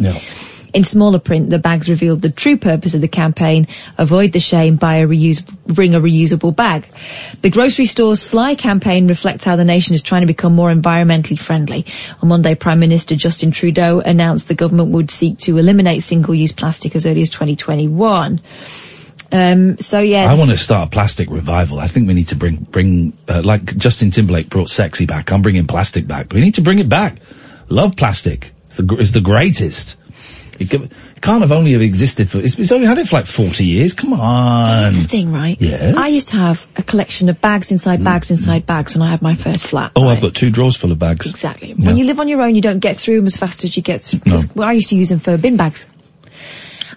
In smaller print, the bags revealed the true purpose of the campaign, avoid the shame, buy a reuse, bring a reusable bag. The grocery store's Sly campaign reflects how the nation is trying to become more environmentally friendly. On Monday, Prime Minister Justin Trudeau announced the government would seek to eliminate single-use plastic as early as 2021. Um, so yeah, I want to start a plastic revival. I think we need to bring, bring, uh, like Justin Timberlake brought sexy back. I'm bringing plastic back. We need to bring it back. Love plastic. It's the, it's the greatest. It, it can't have only have existed for, it's, it's only had it for like 40 years. Come on. Here's the thing, right? Yes? I used to have a collection of bags inside bags mm. inside bags when I had my first flat. Oh, I've got two drawers full of bags. Exactly. When you live on your own, you don't get through them as fast as you get through. well, I used to use them for bin bags.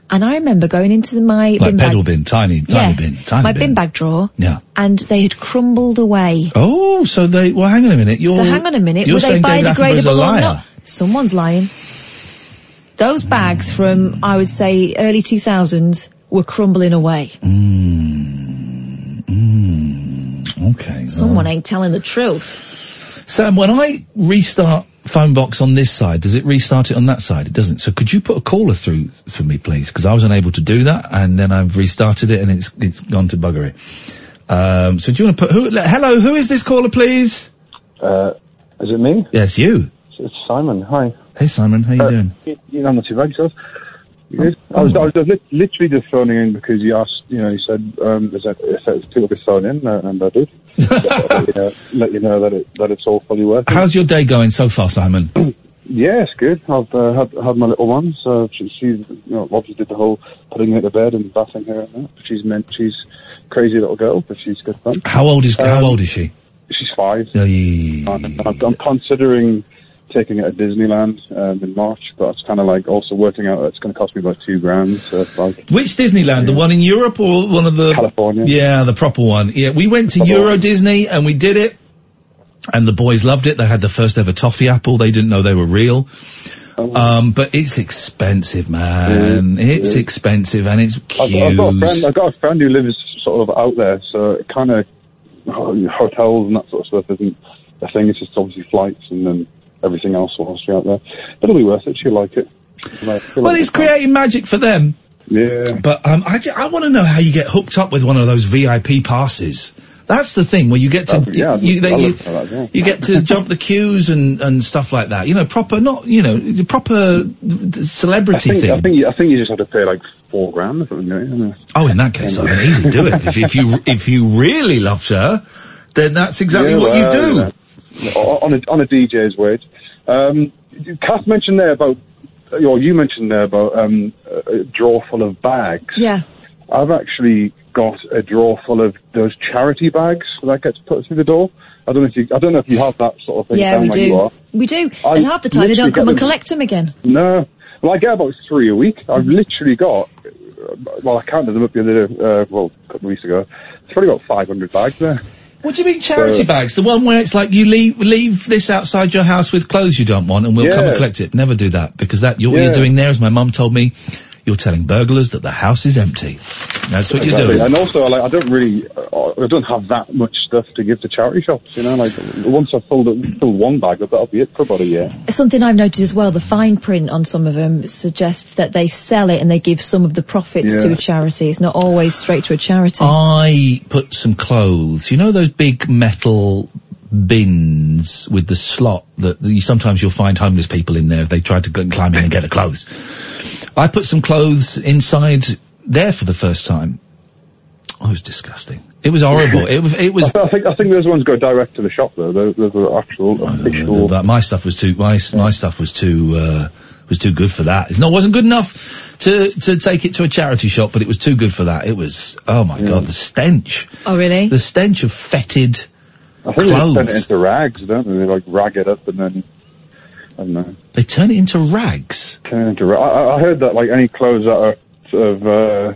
And I remember going into my Like bin pedal bag, bin, tiny, tiny yeah, bin, tiny my bin. bin bag drawer, Yeah. and they had crumbled away. Oh, so they, well hang on a minute. You're, so hang on a minute, You're were they saying David Attenborough's biodegradable a liar. Someone's lying. Those bags from, I would say, early 2000s were crumbling away. Okay. Someone ain't telling the truth. Sam, when I restart phone box on this side, does it restart it on that side? It doesn't. So could you put a caller through for me, please? Because I was unable to do that, and then I've restarted it, and it's it's gone to buggery. Um, so do you want to put who? Hello, who is this caller, please? Uh, is it me? Yes, you. It's Simon. Hi. Hey, Simon, how you Uh, doing? You, you know, I'm not too bad yourself. You good? I was, I was literally just phoning in because you asked, you know, you said, um, is that, if that people could phone in, uh, and I did. let, you know, let you know that it, that it's all fully working. How's your day going so far, Simon? Yeah, it's good. I've uh, had, had my little one, so she, she, you know, obviously did the whole putting her to bed and bathing her and that. She's meant, she's crazy little girl, but she's good fun. How old is How Um, old is she? She's five. Yeah, yeah, yeah, And I'm, I'm considering taking it to Disneyland um, in March, but it's kind of like also working out that it's going to cost me about two grand. So like Which Disneyland? The one in Europe or one of the California? Yeah, the proper one. Yeah, we went to Euro Disney and we did it, and the boys loved it. They had the first ever toffee apple. They didn't know they were real. Um, but it's expensive, man. Yeah, it's yeah. expensive and it's I've. I've got a friend. I've got a friend who lives sort of out there, so it kind of hotels and that sort of stuff isn't a thing. It's just obviously flights and then everything else whilst you're out there. But it'll be worth it. She'll like it. Like, she'll Well, like it's it. creating magic for them. Yeah. But um, I, I want to know how you get hooked up with one of those VIP passes. That's the thing where you get to Oh, yeah, you, they, you, that, yeah. you get to jump the queues and, and stuff like that. You know, proper not you know the proper I celebrity think, thing. I think you, I think you just have to pay like four grand or something. Oh, in that case, I mean, easy, do it. If, if you if you really loved her, then that's exactly Yeah, what well, you do. On a on a DJ's wage. Um, Kath mentioned there about, or you mentioned there about um, a drawer full of bags. Yeah. I've actually got a drawer full of those charity bags that gets put through the door. I don't know if you, I don't know if you have that sort of thing Yeah, down we where you do. are. We do. I and half the time they don't come and collect them again. No. Well, I get about three a week. I've literally got, well, I counted them up the other uh, well, a couple of weeks ago. It's probably got 500 bags there. What do you mean charity So- bags? The one where it's like you leave leave this outside your house with clothes you don't want, and we'll come and collect it. Never do that because that you're, what you're doing there, as my mum told me, you're telling burglars that the house is empty. That's what you're doing. And also, like, I don't really, uh, I don't have that much stuff to give to charity shops. You know, like once I've filled, it- filled one bag, that'll be it for about a year. Something I've noticed as well, the fine print on some of them suggests that they sell it and they give some of the profits to a charity. It's not always straight to a charity. I put some clothes. You know those big metal bins with the slot that you, sometimes you'll find homeless people in there if they try to climb in and get the clothes. I put some clothes inside there for the first time. Oh, it was disgusting. It was horrible. it was. It was. I, think I think those ones go direct to the shop though. Those, those are actual official. But my stuff was too. My my stuff was too. Uh, was too good for that. It's not wasn't good enough to to take it to a charity shop, but it was too good for that. It was. Oh my god, the stench. Oh really? The stench of fetid I think they turn it clothes. into rags, don't they? They like rag it up and then I don't know. They turn it into rags. Turn into ra- I, I- I heard that like any clothes that are sort of, uh,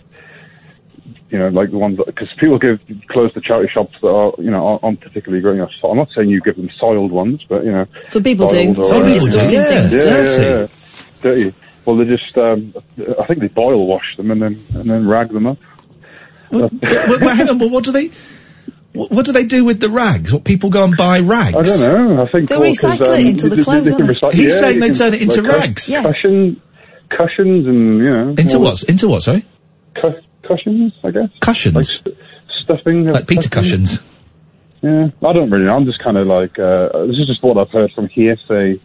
you know, like the ones that because people give clothes to charity shops that are, you know, aren't, aren't particularly growing up. I'm not saying you give them soiled ones, but you know, Some people do. soiled or- Some people do. Disgusting things. Yeah, Dirty. yeah, yeah. dirty. Well, they just, um, I think they boil wash them and then and then rag them up. But, but hang on, but what do they? What, what do they do with the rags? What people go and buy rags? I don't know. I think They well, 'cause, recycle it um, into the they- they- clothes, they they? recycle- He's yeah, saying they can, turn it into like, cu- rags. Yeah. Cushion, cushions and you know Into what? Into what? Sorry, Cu- cushions, I guess. cushions. Like st- stuffing. Like Peter cushions. cushions. Yeah, I don't really know. I'm just kind of like uh, this is just what I've heard from hearsay,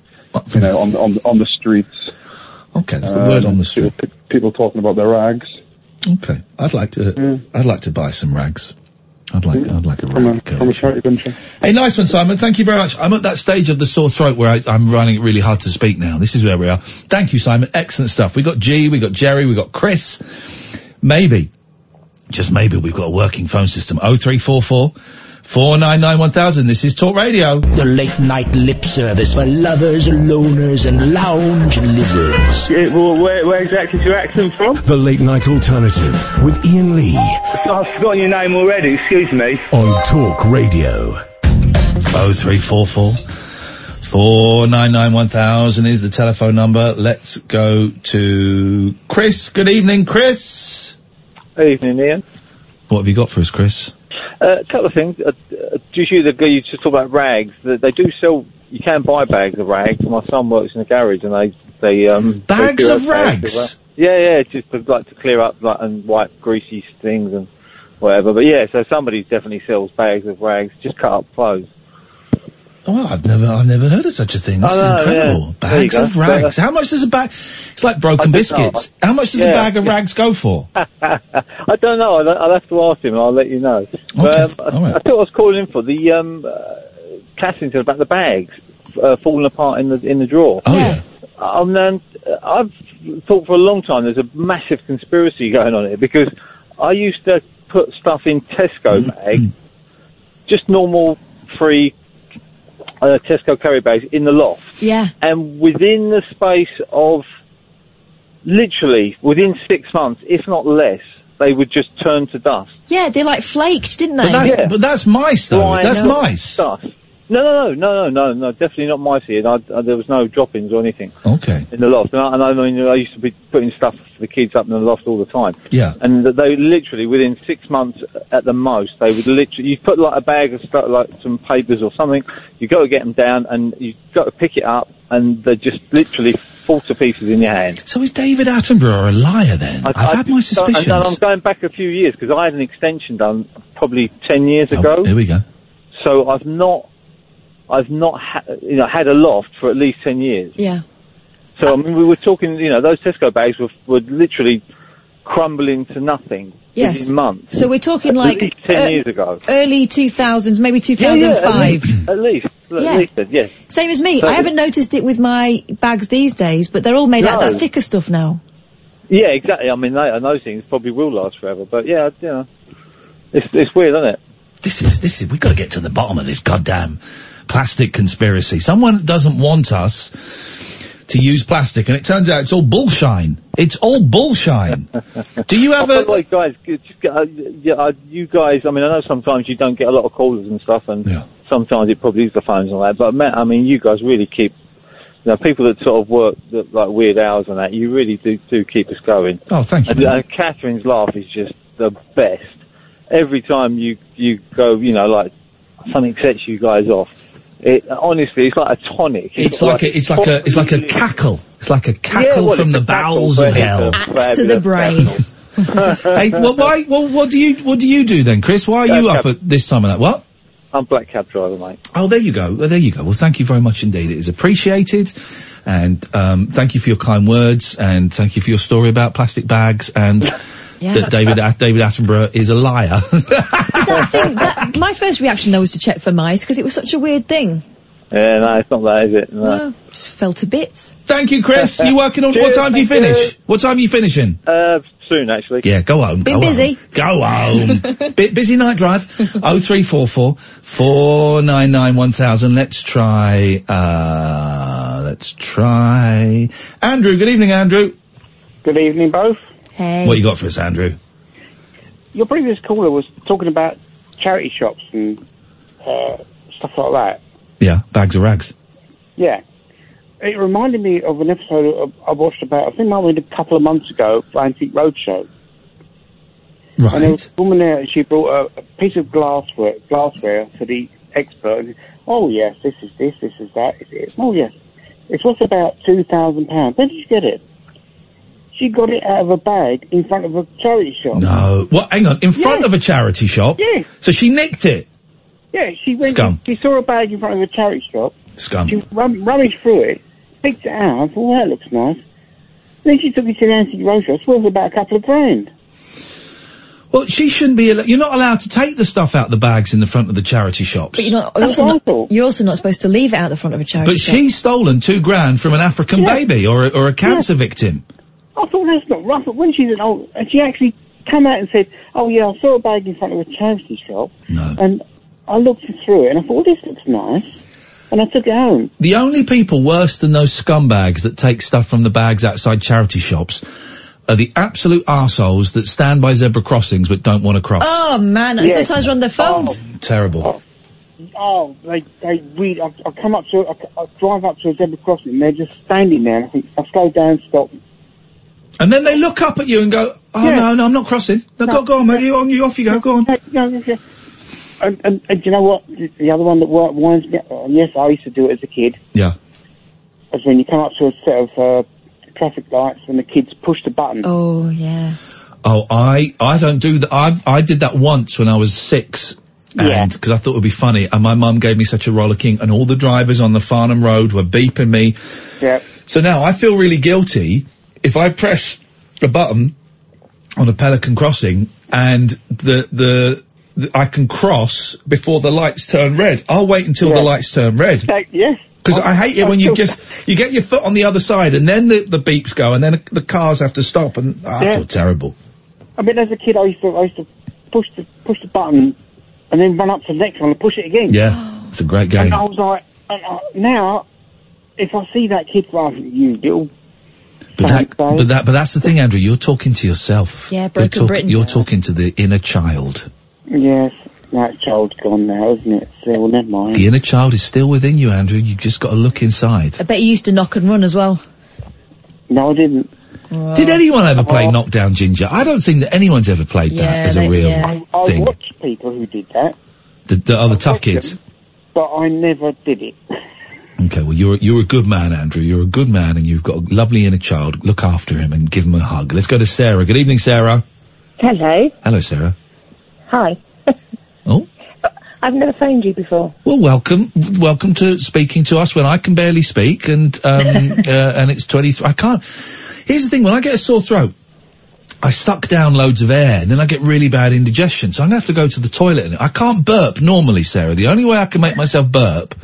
you know, on on on the streets. Okay, that's the word on the street. People, people talking about their rags. Okay, I'd like to. I'd like to buy some rags. I'd like. I'd like a From a, from a charity shop. Hey, nice one, Simon. Thank you very much. I'm at that stage of the sore throat where I, I'm finding it really hard to speak now. This is where we are. Thank you, Simon. Excellent stuff. We got G, we got Jerry, we got Chris. Maybe, just maybe, we've got a working phone system. Oh three four four four nine nine one thousand. This is Talk Radio. The late night lip service for lovers, loners, and lounge lizards. well, where, where exactly is your accent from? The Late Night Alternative with Iain Lee I've forgotten your name already, excuse me. on Talk Radio. Oh three four four four nine nine one thousand is the telephone number. Let's go to Chris. Good evening, Chris. Evening, Iain. What have you got for us, Chris? Uh, a couple of things. Uh, uh, you, the, you just talk about rags. They, they do sell. You can buy bags of rags. My son works in a garage, and they they um Bags do of rags? ra- Yeah, yeah, just to, like to clear up like and wipe greasy things and whatever. But yeah, so somebody definitely sells bags of rags, just cut up clothes. Oh, I've never, I've never heard of such a thing. This know, is incredible. yeah. Bags of rags. How much does a bag? It's like broken don't know. biscuits. How much does a bag of rags go for? I don't know. I'll, I'll have to ask him. I'll let you know. But, um, I, right. I thought I was calling in for the um, uh, Cassington about the bags uh, falling apart in the in the drawer. Oh yeah. Um, and uh, I've thought for a long time there's a massive conspiracy going on here because I used to put stuff in Tesco bags, just normal free uh, Tesco carry bags in the loft, Yeah. and within the space of literally within six months, if not less, they would just turn to dust. Yeah, they like flaked, didn't they? But that's, Yeah. but that's mice though. Blind that's mice. Dust. No, no, no, no, no, no, no, definitely not my here. I, I, there was no droppings or anything Okay. in the loft. And I, and I mean, I used to be putting stuff for the kids up in the loft all the time. Yeah. And they literally, within six months at the most, they would literally, you put like a bag of stuff, like some papers or something, you got to get them down and you have got to pick it up and they just literally fall to pieces in your hand. So is David Attenborough a liar then? I, have had my suspicions. And, I'm going back a few years because I had an extension done probably 10 years oh, ago. Oh, here we go. So I've not, I've not, ha- you know, had a loft for at least 10 years. Yeah. So I mean, we were talking, you know, those Tesco bags were, were literally crumbling to nothing Yes. within months. So we're talking At like least 10 uh, years ago. early 2000s, maybe Yeah, yeah, 2005. at least, at Yeah. least, at least, yes. Same as me. So- I haven't noticed it with my bags these days, but they're all made out of that thicker stuff now. Yeah, exactly. I mean, they, and those things probably will last forever. But yeah, you know, it's it's weird, isn't it? This is this is. We've got to get to the bottom of this goddamn plastic conspiracy. Someone doesn't want us to use plastic, and it turns out it's all bullshine. It's all bullshine. Do you have I a? like guys, uh, yeah, uh, you guys. I mean, I know sometimes you don't get a lot of callers and stuff, and sometimes it probably is the phones and all that. But man, I mean, you guys really keep. You know, people that sort of work that, like weird hours and that, you really do do keep us going. Oh, thank you. And, and Catherine's laugh is just the best. Every time you you go, you know, like something sets you guys off. It honestly, it's like a tonic. It's like a, it's like a, it's like a cackle. It's like a cackle Yeah, well, from the bowels of hell. a Axe to the brain. hey, well, why? Well, what do you, what do you do then, Chris? Why are you up cab- at this time of night? What? I'm black cab driver, mate. Oh, there you go. Well, there you go. Well, thank you very much indeed. It is appreciated, and um, thank you for your kind words, and thank you for your story about plastic bags, and that David David Attenborough is a liar. that thing, that, my first reaction though was to check for mice because it was such a weird thing. Yeah, no, it's not that, is it? No. No, just fell to bits. Thank you, Chris. You working on? what time do you thank finish? What time are you finishing? Uh, soon, actually. Yeah, go home. Been go busy. Home. Go home. Bit busy night drive. Oh three four four four nine nine one thousand. Let's try. Uh, let's try. Andrew. Good evening, Andrew. Good evening, both. Hey. What you got for us, Andrew? Your previous caller was talking about charity shops and uh, stuff like that. Yeah, bags of rags. Yeah. It reminded me of an episode of, I watched about, I think it might have a couple of months ago, for Antique Roadshow. Right. And there was a woman there, and she brought a, a piece of glassware, glassware to the expert. And, oh, yes, this is this, this is that. Is it? Oh, yes. It's worth about £2,000. Where did you get it? She got it out of a bag in front of a charity shop. No. What? Hang on. In front of a charity shop. Yes. So she nicked it. Yeah, she went. Scum. She saw a bag in front of a charity shop. Scum. She rum- rummaged through it, picked it out. I thought, well, that looks nice. Then she took it to the antique roadshow. It's worth about a couple of grand. Well, she shouldn't be. al- You're not allowed to take the stuff out the bags in the front of the charity shops. But you're not, you're also not, you're also not supposed to leave it out the front of a charity But shop. she's stolen two grand from an African baby or a, or a cancer victim. I thought that's not rough. But when she's an old, and she actually came out and said, "Oh yeah, I saw a bag in front of a charity shop, and I looked through it and I thought, well, this looks nice, and I took it home." The only people worse than those scumbags that take stuff from the bags outside charity shops are the absolute arseholes that stand by zebra crossings but don't want to cross. Oh man, and Yeah. sometimes they're on their phones. Oh. Terrible. Oh. oh, they they read. I, I come up to, I, I drive up to a zebra crossing, and they're just standing there. And I think I slow down, stop. And then they look up at you and go, "Oh no, no, I'm not crossing. No, go, go on, mate. You on, you off you go. Go on." No, no, no. And, and, and do you know what? The, the other one that wi- winds me up, and yes, I used to do it as a kid, Yeah. is when you come up to a set of uh, traffic lights and the kids push the button. Oh yeah. Oh, I I don't do that. I I did that once when I was six. And because I thought it would be funny, and my mum gave me such a rollicking, and all the drivers on the Farnham Road were beeping me. Yeah. So now I feel really guilty if I press a button on a Pelican crossing and the the, the I can cross before the lights turn red. I'll wait until the lights turn red. yes. Because I hate it when you just you get your foot on the other side and then the, the beeps go and then the cars have to stop and ah, I feel terrible. I mean, as a kid, I used to I used to push the push the button and then run up to the next one and push it again. Yeah, it's a great game. And I was like, and, uh, now, if I see that kid laughing, you little. But that, but that, but that's the thing, Andrew. You're talking to yourself. Yeah, you're, Broken talk- Britain. you're talking to the inner child. Yes, that child's gone now, isn't it? So, well, never mind. The inner child is still within you, Andrew. You've just got to look inside. I bet you used to knock and run as well. No, I didn't. Did anyone ever play uh, Knockdown Ginger? I don't think that anyone's ever played that Yeah, as a they- real I, I thing. watched people who did that, The, the other tough kids. but I never did it. Okay, well you're you're a good man, Andrew. You're a good man, and you've got a lovely inner child. Look after him and give him a hug. Let's go to Sarah. Good evening, Sarah. Hello. Hello, Sarah. Hi. Oh. I've never phoned you before. Well, welcome, welcome to speaking to us when I can barely speak, and um, uh, and it's twenty. I can't. Here's the thing: when I get a sore throat, I suck down loads of air, and then I get really bad indigestion. So I'm gonna have to go to the toilet. And I can't burp normally, Sarah. The only way I can make myself burp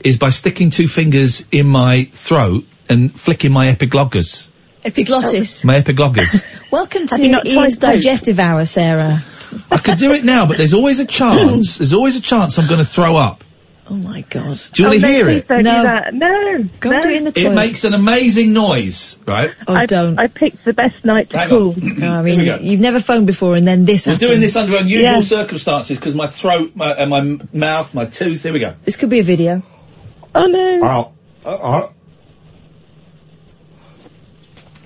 is by sticking two fingers in my throat and flicking my epiglottis. Epiglottis. My epiglottis. Welcome to Have not Iain's digestive hour, Sarah. I could do it now, but there's always a chance. There's always a chance I'm going to throw up. Oh my god. Do you want Oh, to hear it? No. No. Go no. do it in the toilet. It makes an amazing noise, right? Oh, I, don't. I picked the best night to Hang call. No, I mean, you've never phoned before, and then this We're happened. doing this under unusual Yeah. circumstances because my throat my, and my mouth, my tooth. Here we go. This could be a video. Oh no. Oh, oh,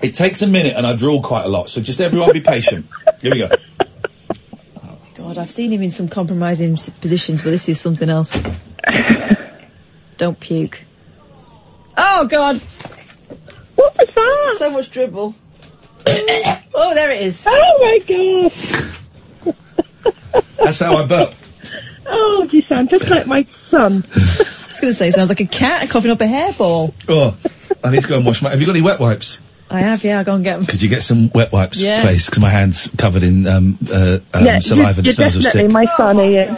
It takes a minute and I drool quite a lot, so just everyone be patient. Here we go. God, I've seen him in some compromising positions, but this is something else. Don't puke. Oh God! What was that? So much dribble. oh, there it is. Oh my god. That's how I burp. Oh, you sound just like my son. I was going to say, sounds like a cat coughing up a hairball. Oh, I need to go and wash my. Have you got any wet wipes? I have, yeah. I'll go and get them. Could you get some wet wipes, Yeah. please? Because my hands covered in um, uh, um, yeah, saliva you're, that you're smells of definitely my son, Iain.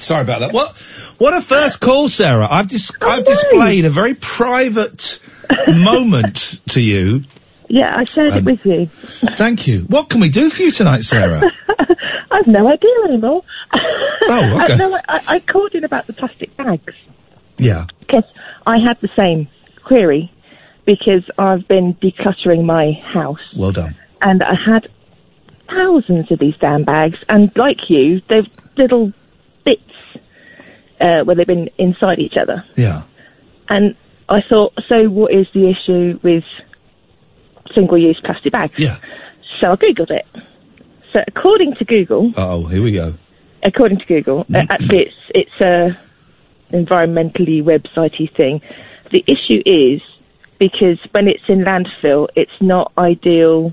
Sorry about that. What? What a first call, Sarah. I've dis- I've displayed a very private moment to you Yeah, I shared Um, it with you. Thank you. What can we do for you tonight, Sarah? I've no idea anymore. Oh, okay. I, no, I, I called in about the plastic bags yeah. because I had the same query because I've been decluttering my house Well done. and I had thousands of these damn bags and like you, they've little uh, where they've been inside each other. Yeah. And I thought, so what is the issue with single-use plastic bags? Yeah. So I googled it. So according to Google, Oh, here we go. according to Google, uh, actually it's it's a environmentally websitey thing. The issue is because when it's in landfill, it's not ideal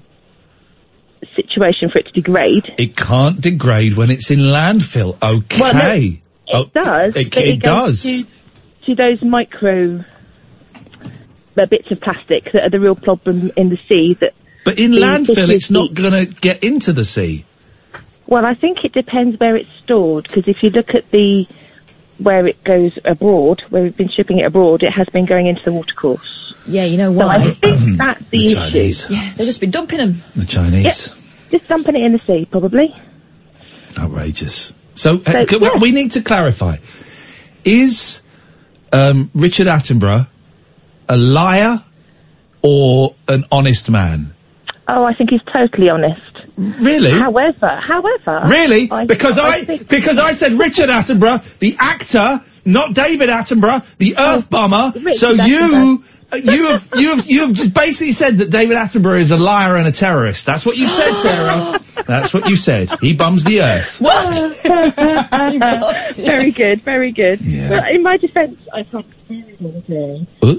situation for it to degrade. It can't degrade when it's in landfill. Okay. Well, no, it Oh, does. It, but it goes does. To, to those micro uh, bits of plastic that are the real problem in the sea. That But in landfill, it's not going to get into the sea. Well, I think it depends where it's stored because if you look at the where it goes abroad, where we've been shipping it abroad, it has been going into the watercourse. Yeah, you know So I why? think that's the, The issue. Chinese. Yeah, they've just been dumping them. The Chinese. Just dumping it in the sea, probably. Outrageous. So, uh, So, we need to clarify. Is um, Richard Attenborough a liar or an honest man? Oh, I think he's totally honest. Really? However, however, Really? I- because I I, because I said Richard Attenborough, the actor, not David Attenborough, the Earth bomber. Richard So you Uh, you have you have you have just basically said that David Attenborough is a liar and a terrorist. That's what you said, Sarah. That's what you said. He bums the Earth. very good, very good. Yeah. But in my defence, I've had a very long day. Huh?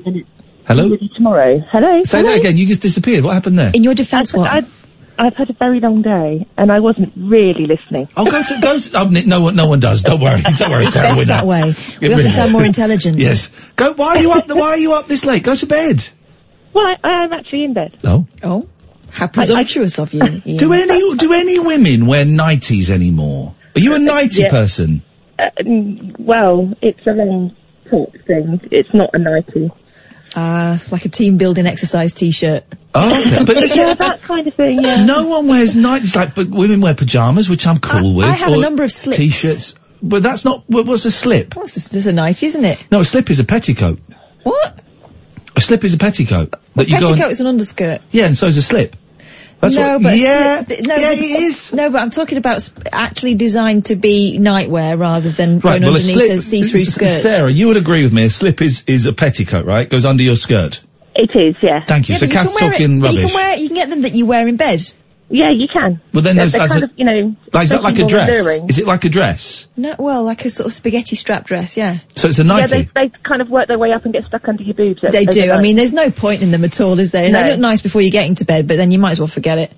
Hello. with tomorrow. Hello. Say Hello? that again. You just disappeared. What happened there? In your defence, what? I've, I've had a very long day, and I wasn't really listening. Oh, go to go. To, n- no one, no one does. Don't worry. Don't worry, It's Sarah. best we're that not- way. We Yeah, often sound more intelligent. Yes. Go. Why are you up? Why are you up this late? Go to bed. Well, I, I am actually in bed. Oh. Oh, how presumptuous of you. Iain. Do any do any women wear nighties anymore? Are you a nightie Yeah. person? Uh, well, it's a long talk thing. It's not a nightie. Ah, it's like a team building exercise t-shirt. Oh, okay. But this- yeah, that kind of thing. Yeah. no one wears nighties. Like, but women wear pajamas, which I'm cool with. I have a number of slips. T-shirts. But that's not. What, what's a slip? What's this? This is a nightie, isn't it? No, a slip is a petticoat. What? A slip is a petticoat that you go. Petticoat is an underskirt. yeah, and so is a slip. That's no, what. but yeah, th- no, yeah, but- it is. No, but I'm talking about sp- actually designed to be nightwear rather than Right, going well, a underneath slip. a see-through skirt. Sarah, you would agree with me. A slip is is a petticoat, right? Goes under your skirt. It is, yeah. Thank you. Yeah, so but Kath's can wear it- talking but You can wear. You can get them that you wear in bed. Yeah, you can. Well, then They're- those they're as kind a- of, you know. Like, is that like a dress? alluring. Is it like a dress? No, well, like a sort of spaghetti strap dress. Yeah, So it's a nice Yeah, they, they kind of work their way up and get stuck under your boobs. they do. I mean, there's no point in them at all, is there? No. They look nice before you get into bed, but then you might as well forget it.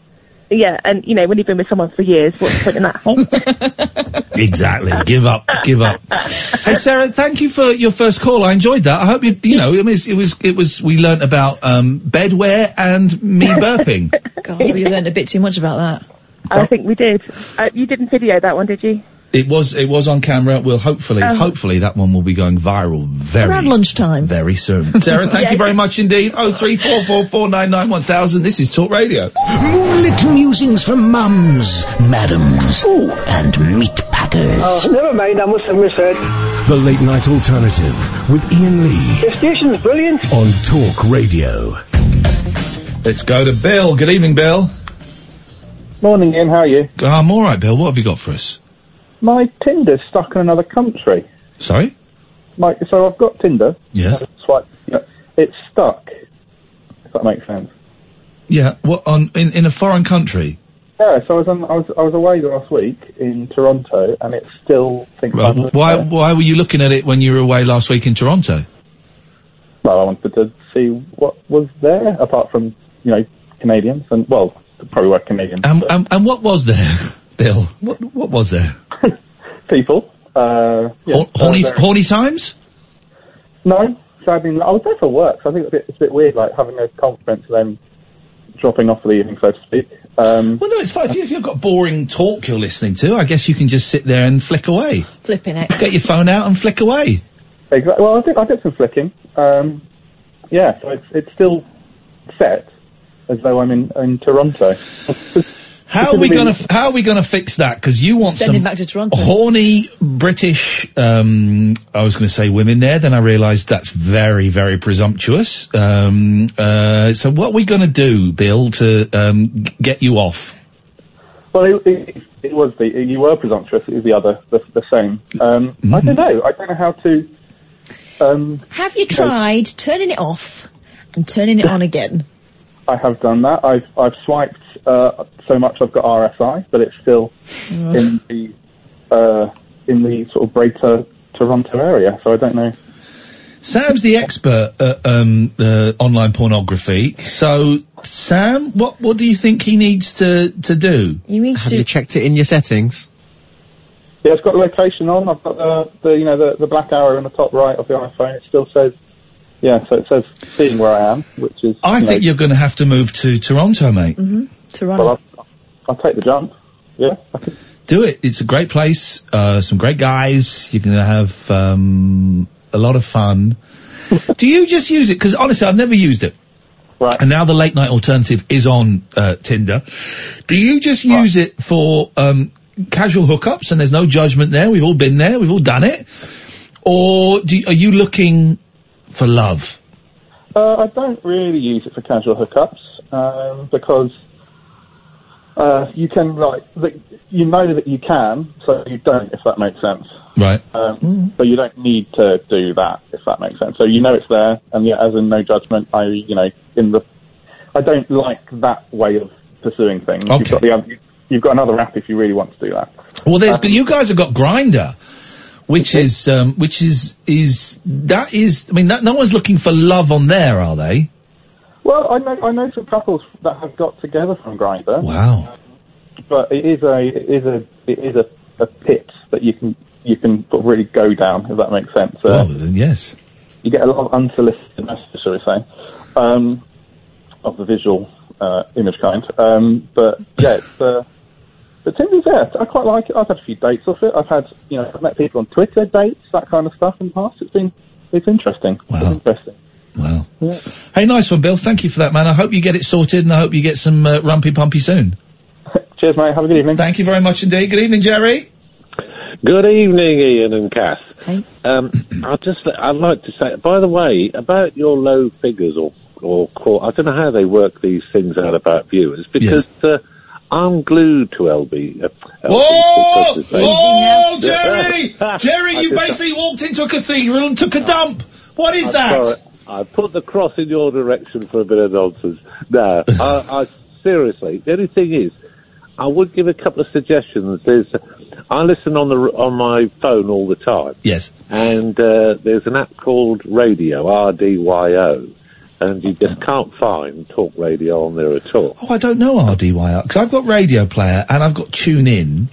Yeah, and you know, when you've been with someone for years, what's the point in that? Exactly. give up. Give up. Hey Sarah, thank you for your first call. I enjoyed that. I hope you, you know, it was, it was, it was. We learnt about um, bedwear and me burping. God, we learned a bit too much about that. I think we did. Uh, you didn't video that one, did you? It was, it was on camera. We'll hopefully, Um, hopefully that one will be going viral very, Around lunchtime. very soon. Sarah, thank Yeah. you very much indeed. Oh three four four four nine nine one thousand. This is Talk Radio. Moonlit musings from mums, madams, and meat packers. Oh, never mind, I must have misheard. The Late Night Alternative with Iain Lee The station's brilliant. on Talk Radio. Let's go to Bill. Good evening, Bill. Morning, Iain. How are you? Oh, I'm all right, Bill. What have you got for us? My Tinder's stuck in another country. Sorry. My, so I've got Tinder. Yes. Swipe. yeah, It's stuck. If that makes sense. Yeah. What on in in a foreign country? Yeah. So I was on, I was I was away last week in Toronto, and it still thinks Well, why there. why were you looking at it when you were away last week in Toronto? Well, I wanted to see what was there apart from you know Canadians and well probably were Canadians. And and, and what was there, Bill? What what was there? people. Uh, yeah, Hor- horny uh, horny times? No. So I mean, I was there for work, so I think it's a bit, it's a bit weird, like having a conference and then dropping off for the evening, so to speak. Um, Well, no, it's fine. If, you, if you've got boring talk you're listening to, I guess you can just sit there and flick away. Flipping it. Get your phone out and flick away. Exactly. Well, I did, I did some flicking. Um, yeah, so it's, it's still set. as though I'm in in Toronto. How are we gonna How are we gonna fix that? Because you want Send some him back to Toronto. horny British. Um, I was going to say women there. Then I realised that's very very presumptuous. Um, uh, so what are we going to do, Bill, to um, g- get you off? Well, it, it, it was the you were presumptuous. It was the other, the, the same. Um, I don't know. I don't know how to. Um, Have you tried turning it off and turning it on again? I have done that. I've I've swiped uh, so much I've got RSI, but it's still Ugh. in the uh, in the sort of greater Toronto area. So I don't know. Sam's the expert at um, uh, online pornography. So, Sam, what what do you think he needs to to do? You need Have you checked it in your settings? Yeah, it's got the location on. I've got the, the you know the, the black arrow in the top right of the iPhone. It still says yeah, so it says seeing where I am, which is I you think know, you're going to have to move to Toronto, mate. Mm-hmm. Toronto. well, I'll, I'll take the jump. Yeah, Do it. It's a great place. Uh, some great guys. You're going to have um, a lot of fun. Do you just use it? Because honestly, I've never used it. Right. And now the late night alternative is on uh, Tinder. Do you just use it for um, casual hookups and there's no judgment there? We've all been there. We've all done it. Or do you, are you looking for love? Uh, I don't really use it for casual hookups um, because uh, you can like the, you know that you can, so you don't. If that makes sense. Right. Um, So you don't need to do that if that makes sense. So you know it's there, and yeah, as in no judgment. I you know in the I don't like that way of pursuing things. You've got the other, you've got another app if you really want to do that. Well, there's you guys have got Grindr, which is um, which is is that is I mean that no one's looking for love on there, are they? Well, I know I know some couples that have got together from Grindr. Wow. but it is a it is a it is a, a pit that you can you can really go down if that makes sense. Uh, Well, then yes. you get a lot of unsolicited messages, shall we say, um, of the visual uh, image kind. Um, but yeah, it's, uh, but Tinder's yeah, I quite like it. I've had a few dates off it. I've had you know I've met people on Twitter dates, that kind of stuff in the past. It's been it's interesting. Wow. It's interesting. Wow. Yeah. Hey, nice one, Bill. Thank you for that, man. I hope you get it sorted, and I hope you get some uh, rumpy pumpy soon. Cheers, mate. Have a good evening. Thank you very much indeed. Good evening, Jerry. Good evening, Iain and Kath. Um, I just, I'd like to say, by the way, about your low figures or or call, I don't know how they work these things out about viewers because uh, I'm glued to LB. Uh, Whoa! LB because they- Whoa, Jerry! Jerry, you basically walked into a cathedral and took a dump. What is I'm that? sorry, I put the cross in your direction for a bit of nonsense. No, I, I seriously. The only thing is, I would give a couple of suggestions. There's, I listen on the on my phone all the time. Yes. And uh, there's an app called Radio R D Y O, and you just can't find talk radio on there at all. Oh, I don't know RDYO because I've got Radioplayer and I've got TuneIn.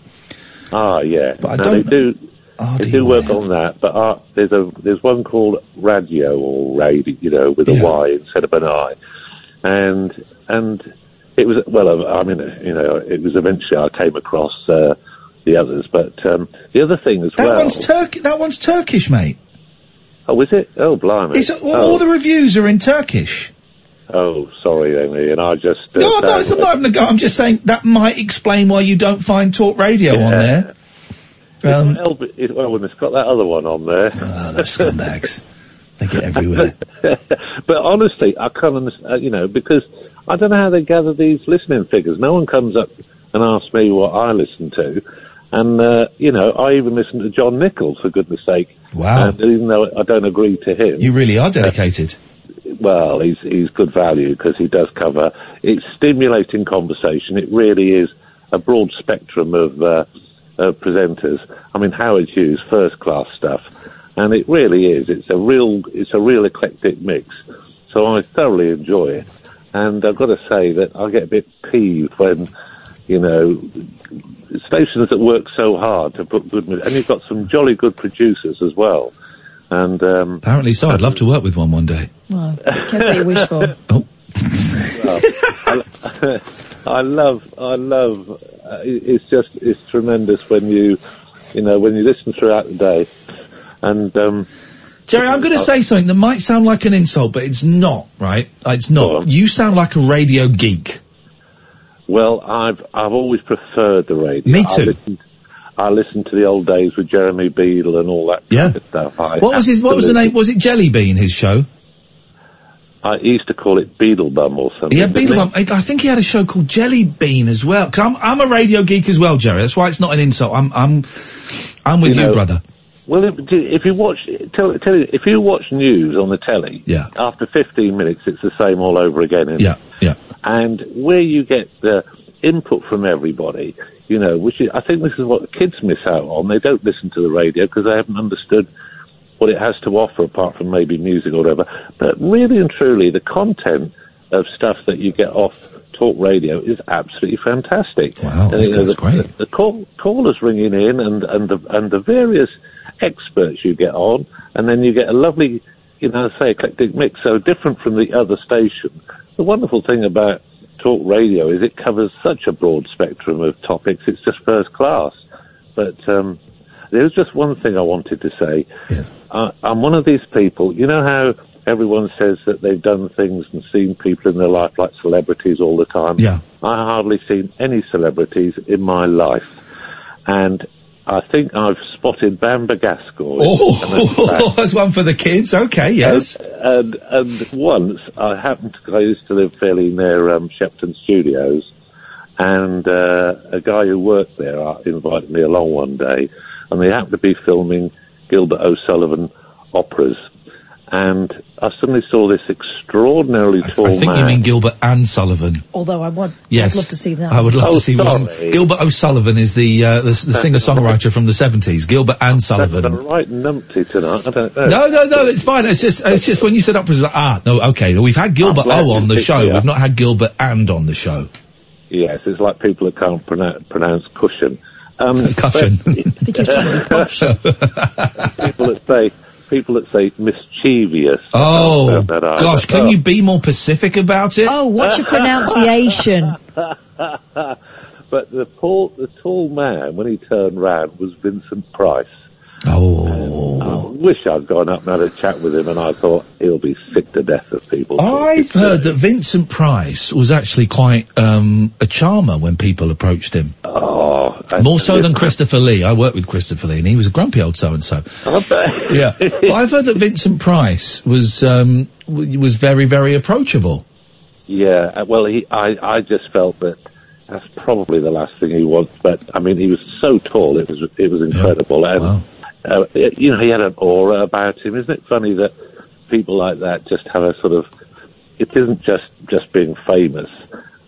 Ah, yeah. But I No, don't They do. They work on that, but uh, there's a there's one called Radio or Radio, you know, with a Y instead of an I, and and it was well, I mean, you know, it was eventually I came across uh, the others, but um, the other thing as That well. one's Turk. That one's Turkish, mate. oh, is it? Oh, blimey! It's, all, oh, all the reviews are in Turkish. oh, sorry, Amy, and I just uh, No, not, I'm not having a go. I'm just saying that might explain why you don't find Talk Radio on there. Um, it, well, it's got that other one on there. Oh, those scumbags. They get everywhere. but honestly, I can't understand, uh, you know, because I don't know how they gather these listening figures. No one comes up and asks me what I listen to. And, uh, you know, I even listen to John Nichols, for goodness sake. Wow. And even though I don't agree to him. You really are dedicated. well, he's he's good value because he does cover. It's stimulating conversation. It really is a broad spectrum of uh, uh, presenters. I mean, Howard Hughes, first class stuff, and it really is. It's a real it's a real eclectic mix. So I thoroughly enjoy it, and I've got to say that I get a bit peeved when. You know, stations that work so hard to put good, mu- and you've got some jolly good producers as well. And um, Apparently so. I'd love to work with one one day. Well, careful what you wish for. well, I, I love, I love. Uh, it's just, it's tremendous when you, you know, when you listen throughout the day, and um, Jerry, I'm going to say something that might sound like an insult, but it's not, right? It's not. You sound like a radio geek. Well, I've I've always preferred the radio. Me I too. listened, I listened to the old days with Jeremy Beadle and all that Yeah. kind of stuff. I What was his? What was the name? Was it Jelly Bean? His show? I used to call it Beadlebum or something. Yeah, Beetlebum. I I think he had a show called Jelly Bean as well. Cause I'm I'm a radio geek as well, Jerry. That's why it's not an insult. I'm I'm I'm with You you, know, brother. Well, if, if you watch, tell, tell you, if you watch news on the telly, Yeah. after 15 minutes, it's the same all over again. Isn't Yeah, it? yeah. And where you get the input from everybody, you know, which is, I think this is what the kids miss out on. They don't listen to the radio because they haven't understood what it has to offer apart from maybe music or whatever. But really and truly, the content of stuff that you get off talk radio is absolutely fantastic. Wow, And, that's, you know, the, great. the call, callers ringing in and, and the, and the various experts you get on, and then you get a lovely, you know, say eclectic mix. So different from the other station. The wonderful thing about talk radio is it covers such a broad spectrum of topics. It's just first class. But um, there was just one thing I wanted to say. I, I'm one of these people. You know how everyone says that they've done things and seen people in their life like celebrities all the time. Yeah. I hardly seen any celebrities in my life, and I think I've spotted Bamber Gascoigne. Oh, that's one for the kids. Okay, yes. And, and and once I happened to, I used to live fairly near um, Shepperton Studios, and uh, a guy who worked there uh, invited me along one day, and they happened to be filming Gilbert O'Sullivan operas, and I suddenly saw this extraordinarily tall man. I think man. you mean Gilbert and Sullivan. Although I would, Yes, I'd love to see that. I would love Oh, to see one. Gilbert O'Sullivan is the uh, the, the singer songwriter from the seventies. Gilbert and That's Sullivan. the right numpty tonight. I don't know. No, no, no, it's fine. It's just, it's just when you said operas, like, ah, no, okay. We've had Gilbert O on the show. We've not had Gilbert and on the show. Yes, it's like people that can't pronounce, pronounce cushion. Um, Cushion. but- people that say people that say mischievous. Oh, I don't know that either. gosh, can you be more specific about it? Oh, what's your pronunciation? but the tall, the tall man, when he turned round, was Vincent Price. Oh. I wish I'd gone up and had a chat with him, and I thought he'll be sick to death of people. I've heard that Vincent Price was actually quite um, a charmer when people approached him. Oh, More so than Christopher Lee. I worked with Christopher Lee, and he was a grumpy old so and so. Yeah, but I've heard that Vincent Price was um, w- was very very approachable. Yeah, uh, well, he, I, I just felt that that's probably the last thing he wants. But I mean, he was so tall; it was, it was incredible. And uh, you know, he had an aura about him. Isn't it funny that people like that just have a sort of? It isn't just just being famous,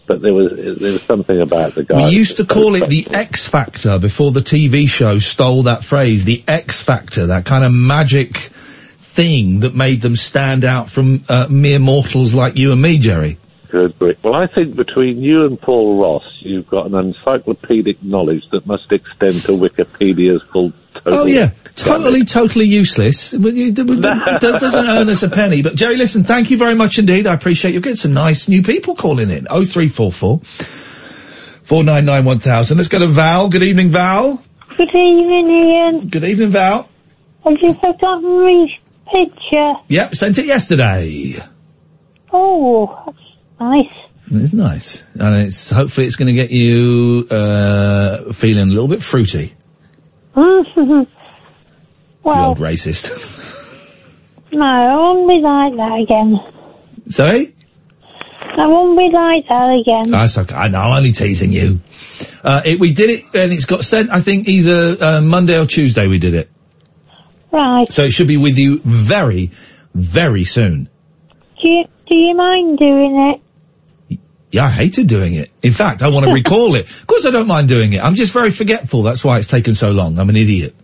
but there was there was something about the guy. We used to call it the X Factor before the TV show stole that phrase. The X Factor, that kind of magic thing that made them stand out from uh, mere mortals like you and me, Jerry. Good, great. Well, I think between you and Paul Ross, you've got an encyclopedic knowledge that must extend to Wikipedia's full. Total Oh yeah, totally, totally useless. Doesn't earn us a penny. But Jerry, listen, thank you very much indeed. I appreciate you. Get some nice new people calling in. Oh three four four four nine nine one thousand. Let's go to Val. Good evening, Val. Good evening, Iain. Good evening, Val. Have you forgotten Ree's picture? Yep, sent it yesterday. Oh, that's nice. It's nice, and it's hopefully it's going to get you uh, feeling a little bit fruity. You well, old racist. no, I won't be like that again. Sorry. I won't be like that again. That's okay. I know. I'm only teasing you. Uh, it, we did it, and it's got sent. I think either uh, Monday or Tuesday. We did it, Right. so it should be with you very, very soon. Do you, do you mind doing it? Yeah, I hated doing it. In fact, I want to recall it. Of course, I don't mind doing it. I'm just very forgetful. That's why it's taken so long. I'm an idiot.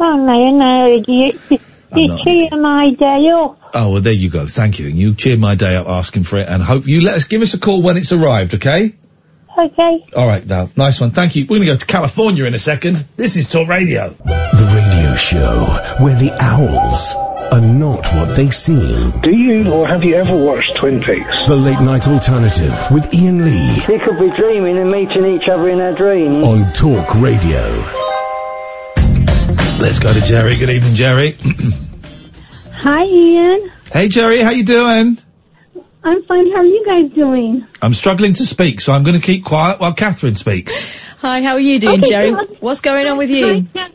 Oh, no, no, you, you, you not. cheer my day up. Oh well, there you go. Thank you. And you cheered my day up asking for it, and hope you let us give us a call when it's arrived. Okay. Okay. All right, Val. Nice one. Thank you. We're going to go to California in a second. This is Talk Radio. The radio show where the owls are not what they seem. Do you or have you ever watched Twin Peaks? The late night alternative with Iain Lee We could be dreaming and meeting each other in our dreams. on Talk Radio. Let's go to Jerry. Good evening, Jerry. Hi, Iain. Hey, Jerry, how you doing? I'm fine. How are you guys doing? I'm struggling to speak, so I'm going to keep quiet while Catherine speaks. Hi, how are you doing, Okay, Jerry? good. What's going on with you? Hi, Kat.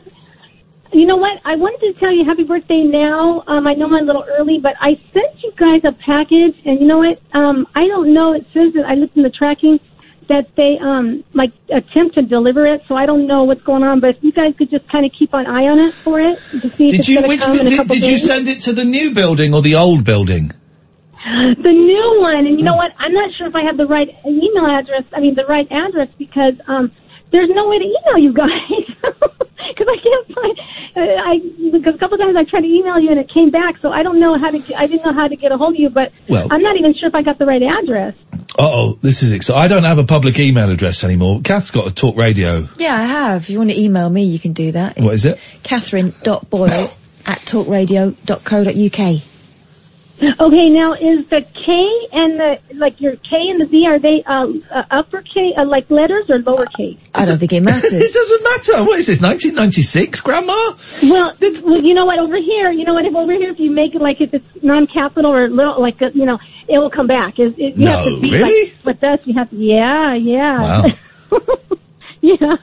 You know what? I wanted to tell you happy birthday now. Um, I know I'm a little early, but I sent you guys a package, and you know what? Um, I don't know. It says that I looked in the tracking that they um like attempt to deliver it, so I don't know what's going on. But if you guys could just kind of keep an eye on it for it to see if Did it's you, which, come in a did, couple did you send it to the new building or the old building? The new one, and you know what? I'm not sure if I have the right email address. I mean, the right address because um, there's no way to email you guys because I can't find. Uh, I because a couple of times I tried to email you and it came back, so I don't know how to. I didn't know how to get a hold of you, but Well- I'm not even sure if I got the right address. Uh-oh, this is exciting. I don't have a public email address anymore. Kath's got a talk radio. Yeah, I have. If you want to email me, you can do that. What is it? Catherine.boyle at talkradio.co.uk. Okay, now is the K and the like your K and the V are they uh, uh, uppercase uh, like letters or lowercase? I don't think it matters. it doesn't matter. What is this, 1996, Grandma? Well, well, you know what? Over here, you know what? If over here, if you make it like if it's non-capital or little, like uh, you know, it will come back. It, it, you have to be really? like with us. You have to, yeah, yeah, Wow. yeah.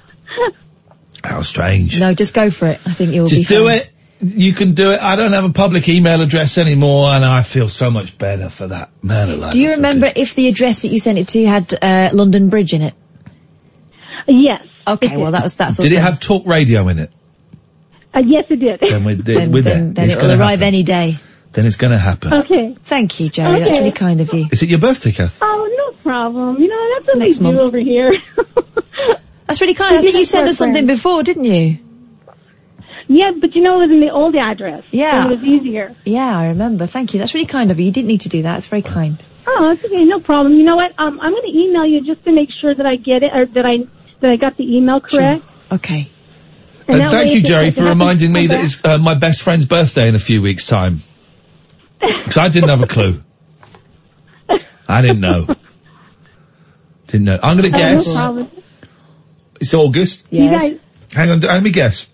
How strange. No, just go for it. I think it will be Just do fine. it. You can do it. I don't have a public email address anymore, and I feel so much better for that. Man alive. Do you remember if the address that you sent it to had uh, London Bridge in it? Yes. Okay, well that was that's. Did it also- have talk radio in it? Uh, yes, it did. Then we're, Then, we're then, there. then it's it will gonna arrive happen. any day. Then it's going to happen. Okay. Thank you, Jerry. That's really kind of you. Is it your birthday, Kath? Oh, no problem. You know that's what Next we do month. over here. That's really kind. I think you sent us something before, didn't you? Yeah, but you know it was in the old address. Yeah. so it was easier. Yeah, I remember. Thank you. That's really kind of you. You didn't need to do that. It's very kind. Oh, it's okay, no problem. You know what? Um, I'm going to email you just to make sure that I get it or that I that I got the email correct. Sure. Okay. And And thank you, Jerry, for reminding me come that it's uh, my best friend's birthday in a few weeks' time. Because I didn't have a clue. I didn't know. Didn't know. I'm going to Oh, guess. no problem. It's August. You guys, Hang on, let me guess.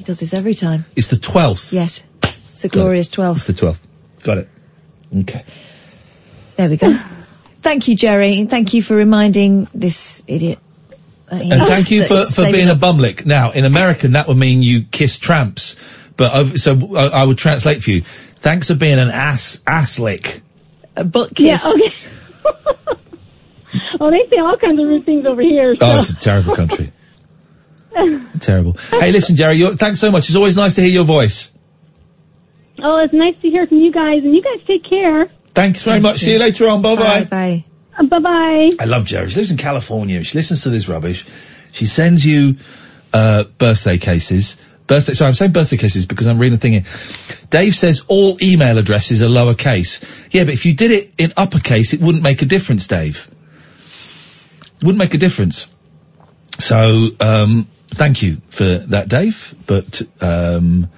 He does this every time. It's the 12th. Yes. It's a glorious It's 12th. the 12th. Got it. Okay. There we go. Thank you, Jerry. and Thank you for reminding this idiot. that he And has thank to you for, for save being it a up. bumlick. Now, in American, that would mean you kiss tramps. But over, so I, I would translate for you. Thanks for being an ass, ass lick. A butt yeah, kiss. okay. oh, they say all kinds of rude things over here. Oh, so. Oh, it's a terrible country. terrible. Hey, listen, Jerry, you're, thanks so much. It's always nice to hear your voice. oh, it's nice to hear from you guys, and you guys take care. Thanks very much. See you later on. Bye bye. Bye. Uh, bye bye. I love Jerry. She lives in California. She listens to this rubbish. She sends you uh, birthday cases. Birthday. Sorry, I'm saying birthday cases because I'm reading a thing here. Dave says all email addresses are lowercase. Yeah, but if you did it in uppercase, it wouldn't make a difference, Dave. Wouldn't make a difference. So, um, thank you for that, Dave. But um,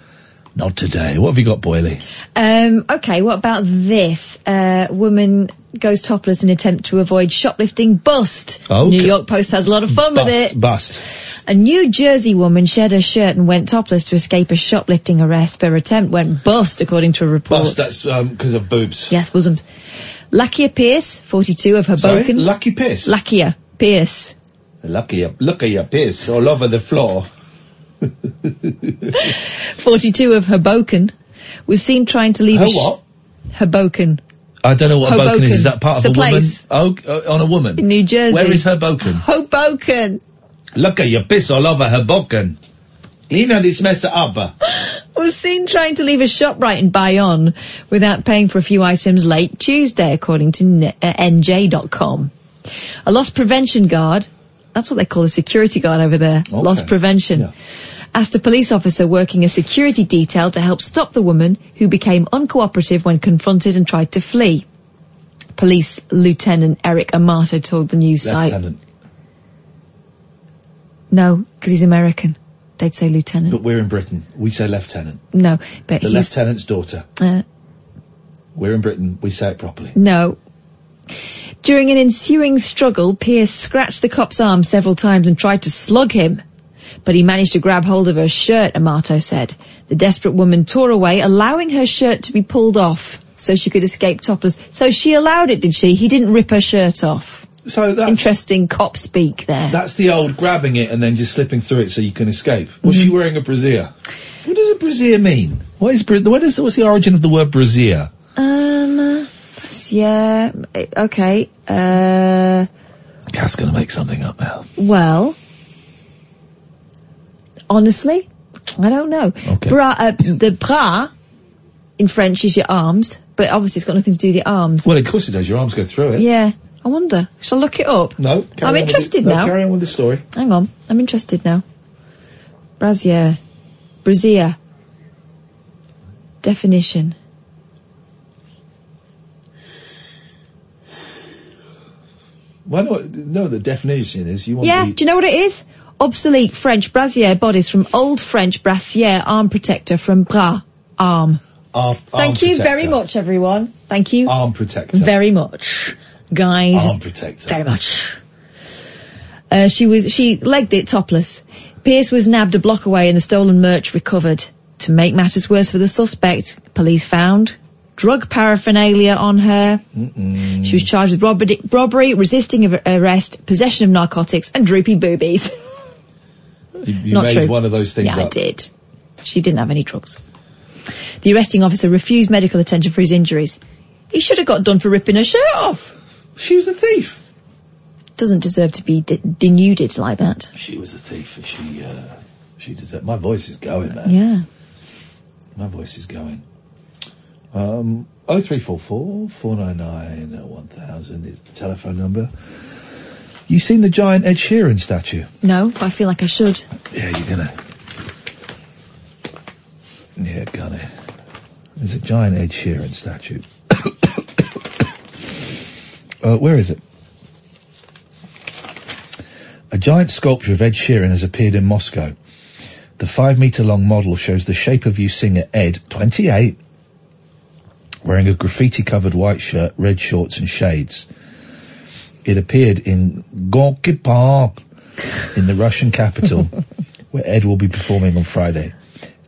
not today. What have you got, Boyley? Um, okay, what about this? Uh, woman goes topless in attempt to avoid shoplifting bust. Okay. New York Post has a lot of fun bust, with it. Bust. A New Jersey woman shed her shirt and went topless to escape a shoplifting arrest. But her attempt went bust, according to a report. Bust. That's because of boobs. Yes, bosomed. Lakia Pierce, 42 of her. Sorry? Lucky Pierce? Lakia Pierce. Lucky, look at your piss all over the floor. 42 of Hoboken, was seen trying to leave Her a sh- what? Hoboken. I don't know what Hoboken, Hoboken. is. Is that part It's of a a, woman? Oh, uh, on a woman. In New Jersey. Where is Hoboken? Hoboken. Look at your piss all over Hoboken. Clean this mess up. was seen trying to leave a shop right in Bayonne without paying for a few items late Tuesday, according to N- uh, NJ.com. A loss prevention guard, that's what they call a security guard over there, loss prevention, asked a police officer working a security detail to help stop the woman who became uncooperative when confronted and tried to flee. Police Lieutenant Eric Amato told the news site. No, because he's American. They'd say lieutenant. But we're in Britain. We say lieutenant. No, but The lieutenant's daughter. uh, We're in Britain. We say it properly. No. During an ensuing struggle, Pierce scratched the cop's arm several times and tried to slug him. but he managed to grab hold of her shirt, Amato said. The desperate woman tore away, allowing her shirt to be pulled off so she could escape topless. So she allowed it, did she? He didn't rip her shirt off. So that's interesting cop speak there. That's the old grabbing it and then just slipping through it so you can escape. Was she wearing a brassiere? What does a brassiere mean? What is what is what's the origin of the word brassiere? Um, yeah, eh, okay. Uh, Cat's gonna make something up now. well, honestly, I don't know. Bra, uh, the bras in French is your arms, but obviously it's got nothing to do with your arms. Well, of course it does. Your arms go through it. Yeah, I wonder. Shall I look it up? No. carry I'm interested the- no, now. Carry on with the story. Hang on, I'm interested now. Brassiere. Brassiere. Definition. Why not? No, the definition is you want Yeah, the do you know what it is? Obsolete French brassiere bodice from Old French brassiere arm protector from bras, arm. arm, Thank arm you protector. very much, everyone. Thank you. Arm protector. Very much. Guys. Arm protector. Very much. Uh, she was, she legged it topless. Pierce was nabbed a block away and the stolen merch recovered. To make matters worse for the suspect, police found drug paraphernalia on her. She was charged with robbery, robbery resisting arrest, possession of narcotics, and droopy boobies. You, you Not made true. one of those things yeah, I did. She didn't have any drugs. The arresting officer refused medical attention for his injuries. He should have got done for ripping her shirt off. She was a thief. Doesn't deserve to be de- denuded like that. She was a thief. and She, uh, she deserved. My voice is going, man. Yeah. My voice is going. Um, 0344 499 1000 is the telephone number. You seen the giant Ed Sheeran statue? No, but I feel like I should. Yeah, you're gonna. Yeah, gonna. There's a giant Ed Sheeran statue. uh, where is it? A giant sculpture of Ed Sheeran has appeared in Moscow. The five metre long model shows the shape of you singer Ed, 28, wearing a graffiti covered white shirt, red shorts and shades. It appeared in Gorky Park in the Russian capital, where Ed will be performing on Friday.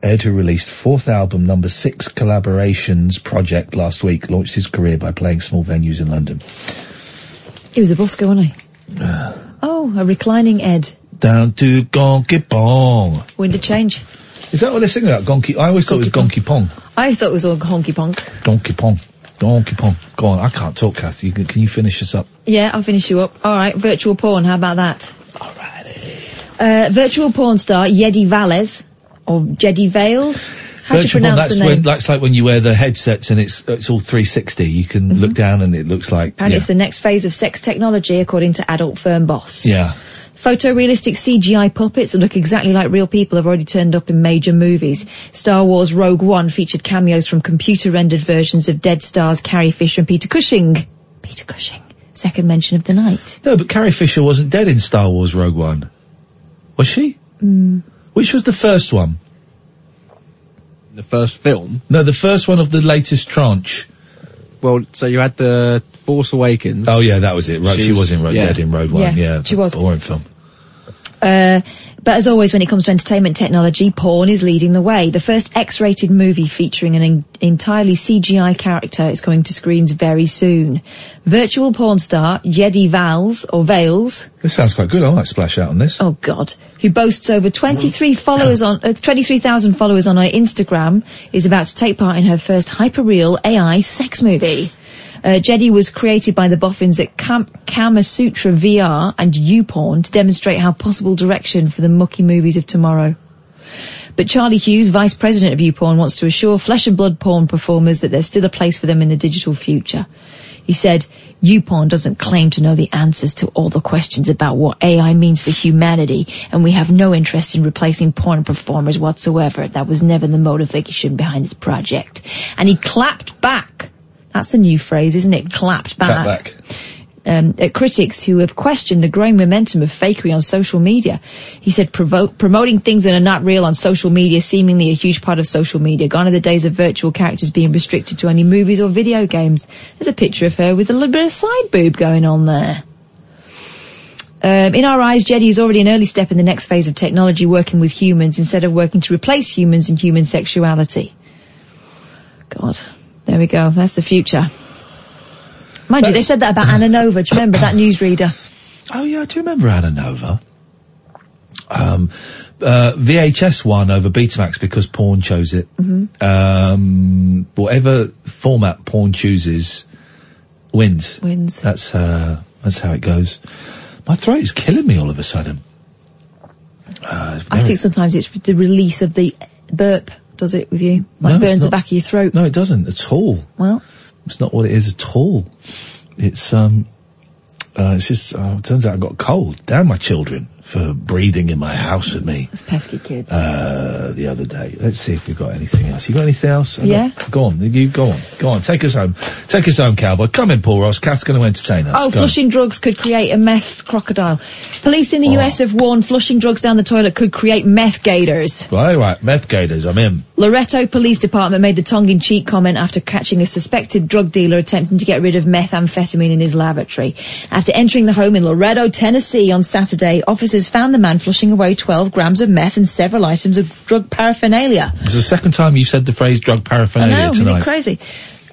Ed, who released fourth album number six collaborations project last week, launched his career by playing small venues in London. He was a busker, wasn't he? oh, a reclining Ed. Down to Gonky Pong. Window change. Is that what they're singing about? Gonky? I always thought it was Gonky Pong. I thought it was all honky ponk. Donkey Pong. Donkey Pong. Go on, I can't talk, Kathy. You can, can you finish this up? Yeah, I'll finish you up. All right, virtual porn. How about that? Uh, virtual porn star Yedi Valles or Jedy Vales. How do you Virtual Pong, pronounce that's the name? when, that's like when you wear the headsets and it's it's all 360. You can look down and it looks like Apparently, yeah. it's the next phase of sex technology, according to adult firm boss. yeah. Photorealistic CGI puppets that look exactly like real people have already turned up in major movies. Star Wars Rogue One featured cameos from computer-rendered versions of dead stars Carrie Fisher and Peter Cushing. Peter Cushing, second mention of the night. No, but Carrie Fisher wasn't dead in Star Wars Rogue One. Was she? Mm. Which was the first one? The first film? No, the first one of the latest tranche. Well, so you had the Force Awakens. Oh yeah, that was it. Right, she, was in Ro- yeah. dead in Rogue One. Yeah, Yeah, she was. boring film. Uh, but as always, when it comes to entertainment technology, porn is leading the way. The first X-rated movie featuring an en- entirely CGI character is coming to screens very soon. Virtual porn star Jedy Vales or Vales, This sounds quite good. I might splash out on this. oh god, who boasts over 23 followers on uh, 23,000 followers on her Instagram, is about to take part in her first hyperreal AI sex movie. Uh, Jedy was created by the boffins at Kam- Kama Sutra VR and YouPorn to demonstrate how possible direction for the mucky movies of tomorrow. But Charlie Hughes, vice president of YouPorn, wants to assure flesh and blood porn performers that there's still a place for them in the digital future. He said, YouPorn doesn't claim to know the answers to all the questions about what AI means for humanity, and we have no interest in replacing porn performers whatsoever. That was never the motivation behind this project. And he clapped back. That's a new phrase, isn't it? Clapped back. Clap back. Um, at critics who have questioned the growing momentum of fakery on social media. He said provo- promoting things that are not real on social media, seemingly a huge part of social media. Gone are the days of virtual characters being restricted to only movies or video games. There's a picture of her with a little bit of side boob going on there. Um, in our eyes, Jedy is already an early step in the next phase of technology working with humans instead of working to replace humans and human sexuality. God, there we go. That's the future. Mind you, they said that about Ananova. Do you remember that newsreader? Oh yeah, I do remember Ananova. Um, uh, VHS won over Betamax because porn chose it. Mhm. Um, whatever format porn chooses wins. Wins. That's uh, that's how it goes. My throat is killing me all of a sudden. Uh, it's I think sometimes it's the release of the burp does it with you, like No, burns the back of your throat. No, it doesn't at all. Well, It's not what it is at all. It's um, uh, it's just. Uh, it turns out I got a cold. Damn my children for breathing in my house with me. It's pesky kids. Uh, the other day. Let's see if we've got anything else. You got anything else? I Yeah. Go on. You go on. Go on. Take us home. Take us home, cowboy. Come in, Paul Ross. Cat's going to entertain us. Oh, Go. flushing drugs could create a meth crocodile. Police Oh. in the oh. US have warned flushing drugs down the toilet could create meth gators. Right, right. Meth gators. I'm in. Loretto Police Department made the tongue-in-cheek comment after catching a suspected drug dealer attempting to get rid of methamphetamine in his lavatory. After entering the home in Loretto, Tennessee on Saturday, officers found the man flushing away 12 grams of meth and several items of drug paraphernalia. It's the second time you've said the phrase drug I paraphernalia know, isn't tonight. it crazy?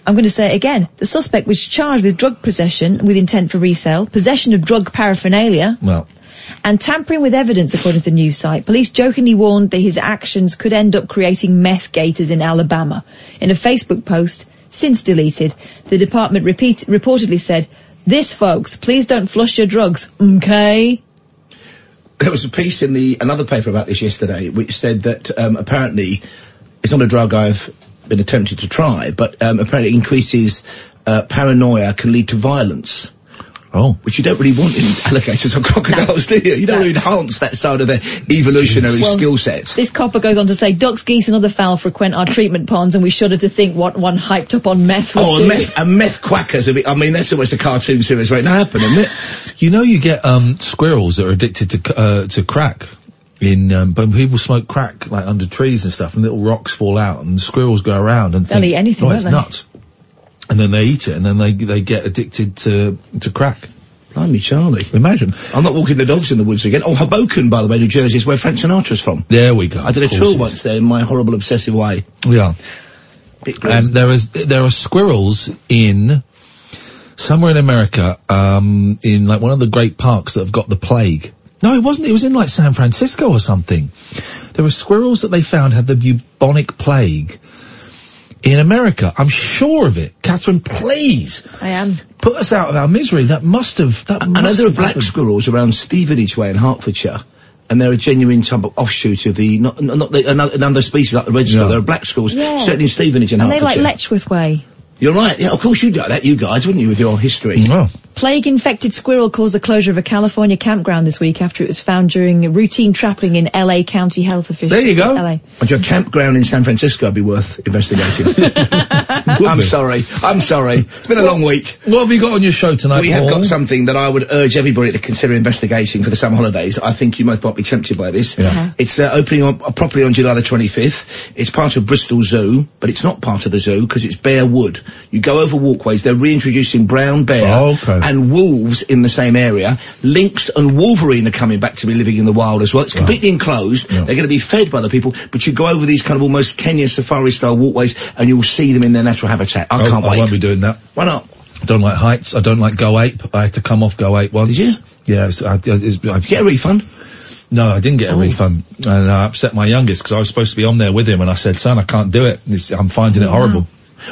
I'm going to say it again. The suspect was charged with drug possession with intent for resale, possession of drug paraphernalia, Well, and tampering with evidence, according to the news site. Police jokingly warned that his actions could end up creating meth gators in Alabama. In a Facebook post, since deleted, the department repeat, reportedly said, this folks, please don't flush your drugs, okay? there was a piece in the another paper about this yesterday, which said that um, apparently it's not a drug I've been attempted to try, but um, apparently increases uh, paranoia can lead to violence. Oh. Which you don't really want in alligators or crocodiles, do you? You don't really enhance that side of their evolutionary Well, skill set. This copper goes on to say, ducks, geese and other fowl frequent our treatment ponds and we shudder to think what one hyped up on meth would Oh, do. and meth, and meth quackers. I mean, that's almost a cartoon series waiting to happen, isn't it? You know, you get um, squirrels that are addicted to uh, to crack. In um, when people smoke crack like under trees and stuff, and little rocks fall out, and squirrels go around and They'll think, eat anything, "Oh, won't it's they?" nuts," and then they eat it, and then they they get addicted to to crack. Blimey, Charlie. Imagine. I'm not walking the dogs in the woods again. Oh, Hoboken, by the way, New Jersey is where Frank Sinatra's from. There we go. I did a tour once there in my horrible obsessive way. Yeah. Um, there is there are squirrels in somewhere in America, um, in like one of the great parks that have got the plague. No, it wasn't. It was in like San Francisco or something. There were squirrels that they found had the bubonic plague in America. I'm sure of it. Catherine, please I am. Put us out of our misery. That must have. That I know must there are have black happened. squirrels around Stevenage way in Hertfordshire, and they're a genuine type of offshoot of the not, not the, another, another species like the red squirrel. There are black squirrels, Yeah. certainly in Stevenage and And they Hertfordshire. like Letchworth Way. You're right. Yeah, of course you'd like that, you guys, wouldn't you, with your history? Plague-infected squirrel caused the closure of a California campground this week after it was found during a routine trapping in LA County Health officials. There you go. LA. And your campground in San Francisco would be worth investigating. I'm sorry. I'm sorry. It's been a long week. What have you got on your show tonight, We have got something that I would urge everybody to consider investigating for the summer holidays. I think you might might be tempted by this. Yeah. It's uh, opening up uh, properly on July the 25th. It's part of Bristol Zoo, but it's not part of the zoo because it's Bear Wood. You go over walkways, they're reintroducing brown bear Oh, okay. And wolves in the same area. Lynx and wolverine are coming back to be living in the wild as well. It's completely enclosed. They're going to be fed by the people, but you go over these kind of almost Kenya safari style walkways and you'll see them in their natural habitat. I Oh, can't I wait. won't be doing that. Why not? I don't like heights. I don't like Go Ape. I had to come off Go Ape once. Did you? Yeah. It was, I, I, I, get a refund? No, I didn't Oh. get a oh. refund, and I upset my youngest because I was supposed to be on there with him, and I said, "Son, I can't do it. It's, I'm finding it oh, horrible."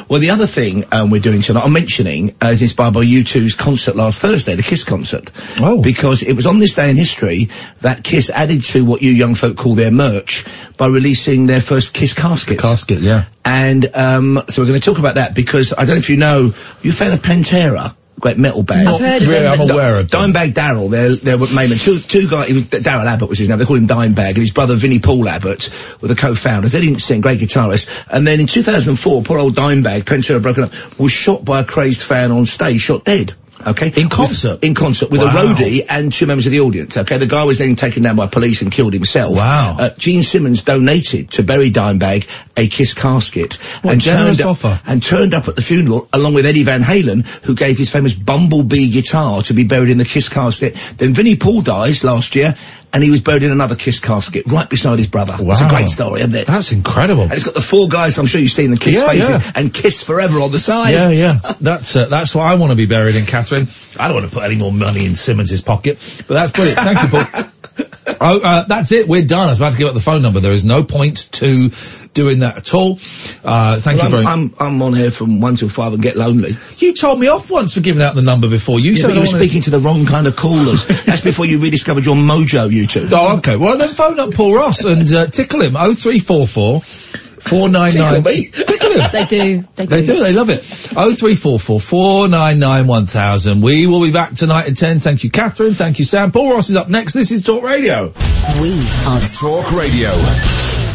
Well, the other thing um, we're doing tonight, I'm mentioning, uh, is inspired by U2's concert last Thursday, the Kiss concert. Oh. Because it was on this day in history that Kiss added to what you young folk call their merch by releasing their first Kiss casket. Casket, yeah. And um, so we're going to talk about that because I don't know if you know, you a fan of Pantera? Great metal band. Not I've heard of really. I'm aware of them. Dimebag Darrell, they're, they're main. Two, two guys, Darrell Abbott was his name, they called him Dimebag, and his brother Vinnie Paul Abbott were the co-founders. They didn't sing, great guitarist. And then in 2004, poor old Dimebag, Pantera broken up, was shot by a crazed fan on stage, shot dead. Okay, in concert, in concert with Wow. a roadie and two members of the audience. Okay, the guy was then taken down by police and killed himself. Wow. Uh, Gene Simmons donated to bury Dimebag a Kiss casket What and turned up, offer. and turned up at the funeral along with Eddie Van Halen, who gave his famous Bumblebee guitar to be buried in the Kiss casket. Then Vinnie Paul dies last year, and he was buried in another Kiss casket right beside his brother. Wow. It's a great story, isn't it? That's incredible. And it's got the four guys. I'm sure you've seen the Kiss Yeah, faces yeah. and Kiss Forever on the side. Yeah, yeah. That's uh, that's what I want to be buried in, Catherine. I don't want to put any more money in Simmons's pocket, but that's brilliant. Thank you, Paul. Oh, uh, that's it. We're done. I was about to give out the phone number. There is no point to doing that at all. Uh, thank Well, you very much. I'm, I'm, on here from one till five and get lonely. You told me off once for giving out the number before. You Yeah, said you were speaking to the wrong kind of callers. That's before you rediscovered your mojo, you two. Oh, okay. Well, then phone up Paul Ross and uh, tickle him. Oh three four four four nine nine. Tickle me? Tickle him. They do. They do. They do. They love it. Oh three four four four nine nine one thousand. We will be back tonight at ten. Thank you, Catherine. Thank you, Sam. Paul Ross is up next. This is Talk Radio. We are Talk Radio.